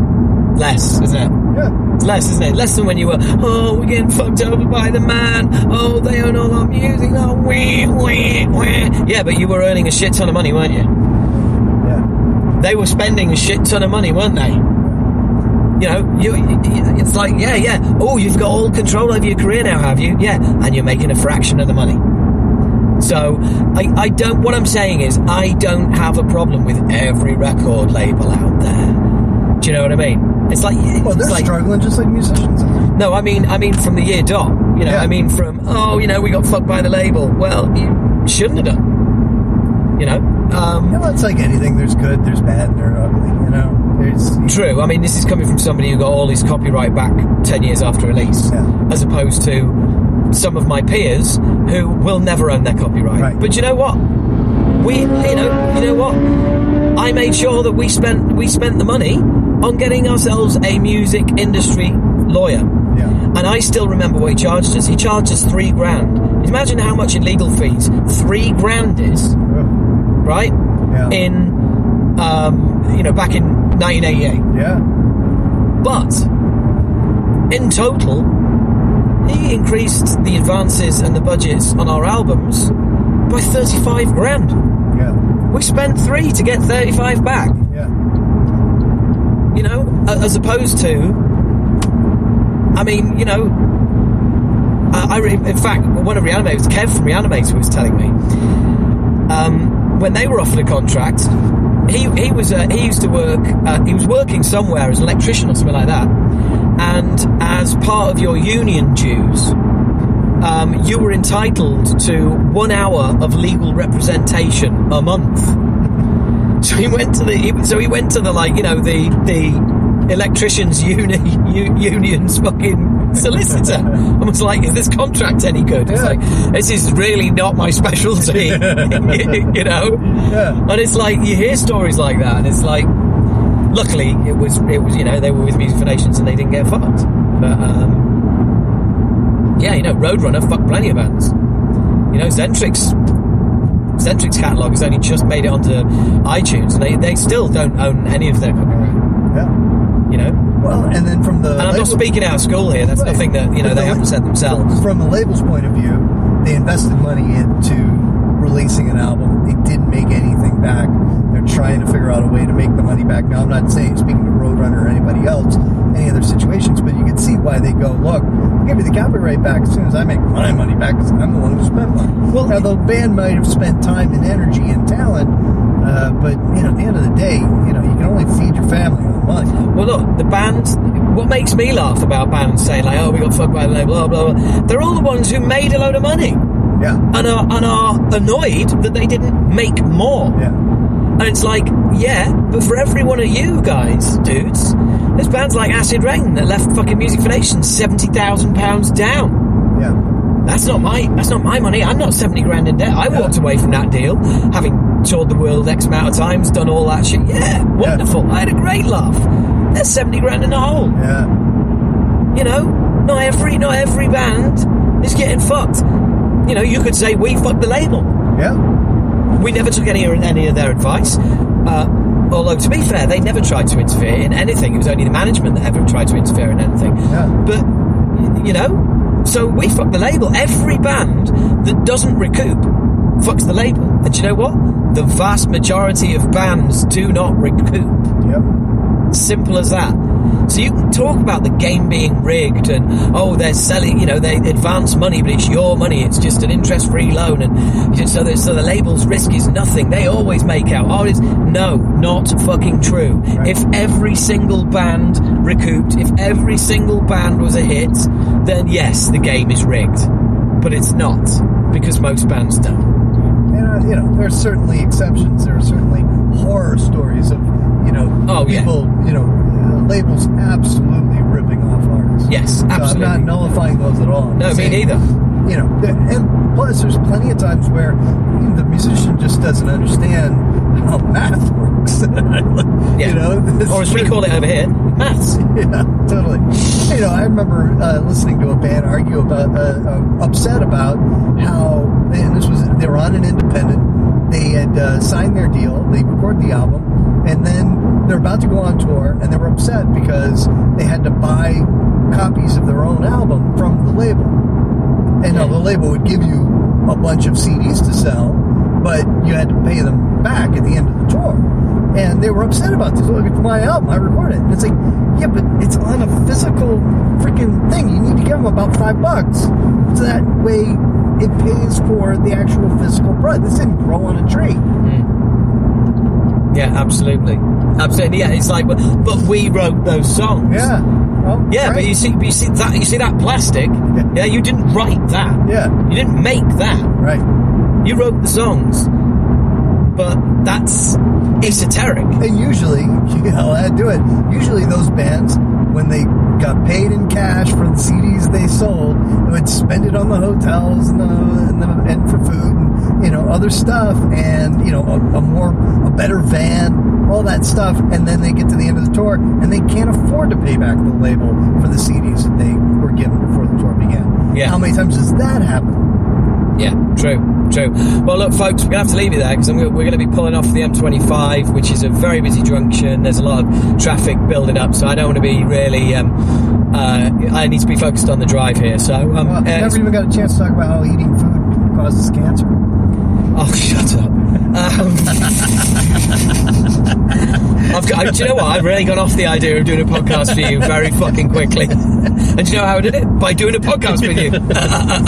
Less, isn't it? Yeah. It's less, isn't it? Less than when you were, oh, we're getting fucked over by the man. Oh, they own all our music. Oh, wah, wah, wah. Yeah, but you were earning a shit ton of money, weren't you? Yeah. They were spending a shit ton of money, weren't they? You know, you, you- it's like, yeah, yeah. Oh, you've got all control over your career now, have you? Yeah, and you're making a fraction of the money. So, I, I don't. What I'm saying is, I don't have a problem with every record label out there. Do you know what I mean? It's like, Well, they're like struggling just like musicians. no, I mean, I mean from the year dot. You know, I mean from oh, you know, we got fucked by the label. Well, you shouldn't have done. You know, um, You know, it's like anything. There's good, there's bad, and they're ugly. You know, there's true. I mean, this is coming from somebody who got all his copyright back ten years after release, as opposed to some of my peers who will never own their copyright. But you know what? We, you know, you know what? I made sure that we spent we spent the money on getting ourselves a music industry lawyer. Yeah. And I still remember what he charged us. He charged us three grand. Imagine how much in legal fees three grand is, right? Yeah. In, um, you know, back in 1988. Yeah. But in total, he increased the advances and the budgets on our albums by 35 grand. Yeah. We spent three to get 35 back. Yeah. You know, as opposed to, I mean, you know, I, I in fact, one of Reanimators, Kev from Reanimator, was telling me, um, when they were offered a contract, he he was uh, he used to work. Uh, he was working somewhere as an electrician or something like that, and as part of your union dues, um, you were entitled to one hour of legal representation a month. So he went to the he, so he went to the like you know the the electricians uni, u, union's fucking solicitor and was like, "Is this contract any good?" It's like, "This is really not my specialty," you know. Yeah. And it's like you hear stories like that, and it's like, luckily it was it was you know they were with Music for Nations and they didn't get fucked, but um, yeah, you know, Roadrunner fucked plenty of bands. You know, Xentrix Xentrix catalog has only just made it onto iTunes, and they, they still don't own any of their copyright. Yeah. You know. Well, and then from the and I'm not speaking out of school here. That's Right. nothing that you know they the- haven't said themselves. From the label's point of view, they invested money into releasing an album. They didn't make anything back. They're trying to figure out a way to make the money back. Now, I'm not saying speaking to Roadrunner or anybody else, any other situations, but you can see why they go, look, I'll give me the copyright back as soon as I make my money back because I'm the one who spent money. Well, now, the band might have spent time and energy and talent, uh, but, you know, at the end of the day, you know, you can only feed your family with money. Well, look, the bands. What makes me laugh about bands saying like, "Oh, we got fucked by the label," blah blah blah. They're all the ones who made a load of money. Yeah. And are and are annoyed that they didn't make more. Yeah. And it's like, yeah, but for every one of you guys, dudes, there's bands like Acid Reign that left fucking Music for Nations seventy thousand pounds down. Yeah. That's not my that's not my money. I'm not seventy grand in debt. I walked away from that deal, having toured the world X amount of times, done all that shit. Yeah, wonderful. I had a great laugh. There's seventy grand in the hole. Yeah. You know, not every not every band is getting fucked. You know, you could say we fucked the label. Yeah. We never took any any of their advice. Uh, although to be fair, they never tried to interfere in anything. It was only the management that ever tried to interfere in anything. Yeah. But you know, so we fuck the label. Every band that doesn't recoup fucks the label. And you know what? The vast majority of bands do not recoup. Yep. Simple as that. So you can talk about the game being rigged and oh they're selling you know they advance money but it's your money. It's just an interest free loan and so the, so the label's risk is nothing. They always make out oh it's no not fucking true. If every single band recouped if every single band was a hit then yes the game is rigged. But it's not because most bands don't. And, uh, you know, there are certainly exceptions. There are certainly horror stories of, you know, Oh, yeah. people, you know, uh, labels absolutely ripping off artists. Yes, So absolutely. I'm not nullifying those at all. I'm No, me neither. You know, and plus, there's plenty of times where the musician just doesn't understand how math works. You know, or as we call it over here maths yeah, totally. You know, I remember uh, listening to a band argue about, uh, uh, upset about how, and this was, they were on an independent, they had uh, signed their deal, they recorded the album, and then they're about to go on tour, and they were upset because they had to buy copies of their own album from the label. And uh, now the label would give you a bunch of CDs to sell, but you had to pay them back at the end of the tour. And they were upset about this. Look, it's my album. I recorded it. And it's like, yeah, but it's on a physical freaking thing. You need to give them about five bucks. So that way it pays for the actual physical product. This didn't grow on a tree. Hmm. Yeah, absolutely, absolutely. Yeah, it's like, but, we wrote those songs. Yeah. Well, Yeah, but you see, you see that you see that plastic. Yeah, you didn't write that. Yeah. you didn't make that. Right. You wrote the songs, but that's esoteric. And usually, you know, I do it. Usually, those bands, when they got paid in cash for the CDs they sold, they would spend it on the hotels and the, and, the, and for food and you know other stuff, and you know a, a more a better van, all that stuff, and then they get to the end of the tour and they can't afford to pay back the label for the CDs that they were given before the tour began. Yeah. How many times does that happen? Yeah, true, true. Well, look, folks, we're going to have to leave it there because we're going to be pulling off the M25, which is a very busy junction. There's a lot of traffic building up, so I don't want to be really. Um, uh, I need to be focused on the drive here. So, um, Well, uh, never even got a chance to talk about how eating food causes cancer. Oh, shut up. Um, I've got, do you know what? I've really gone off the idea of doing a podcast for you very fucking quickly. And do you know how I did it? By doing a podcast with you.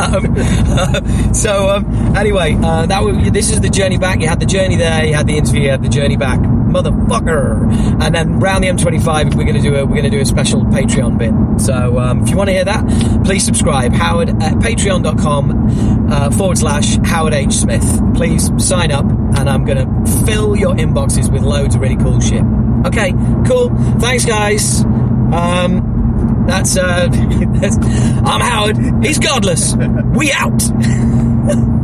Um, so, um, anyway, uh, that was, this is the journey back. You had the journey there, you had the interview, you had the journey back. Motherfucker. And then round the M25, we're going to do a, we're going to do a special Patreon bit. So, um, if you want to hear that, please subscribe. Howard at patreon.com uh, forward slash Howard H. Smith. Please sign up, and I'm going to fill your inboxes with loads of really cool shit. Okay, cool. Thanks, guys. Um, that's, uh, that's, I'm Howard. He's godless. We out.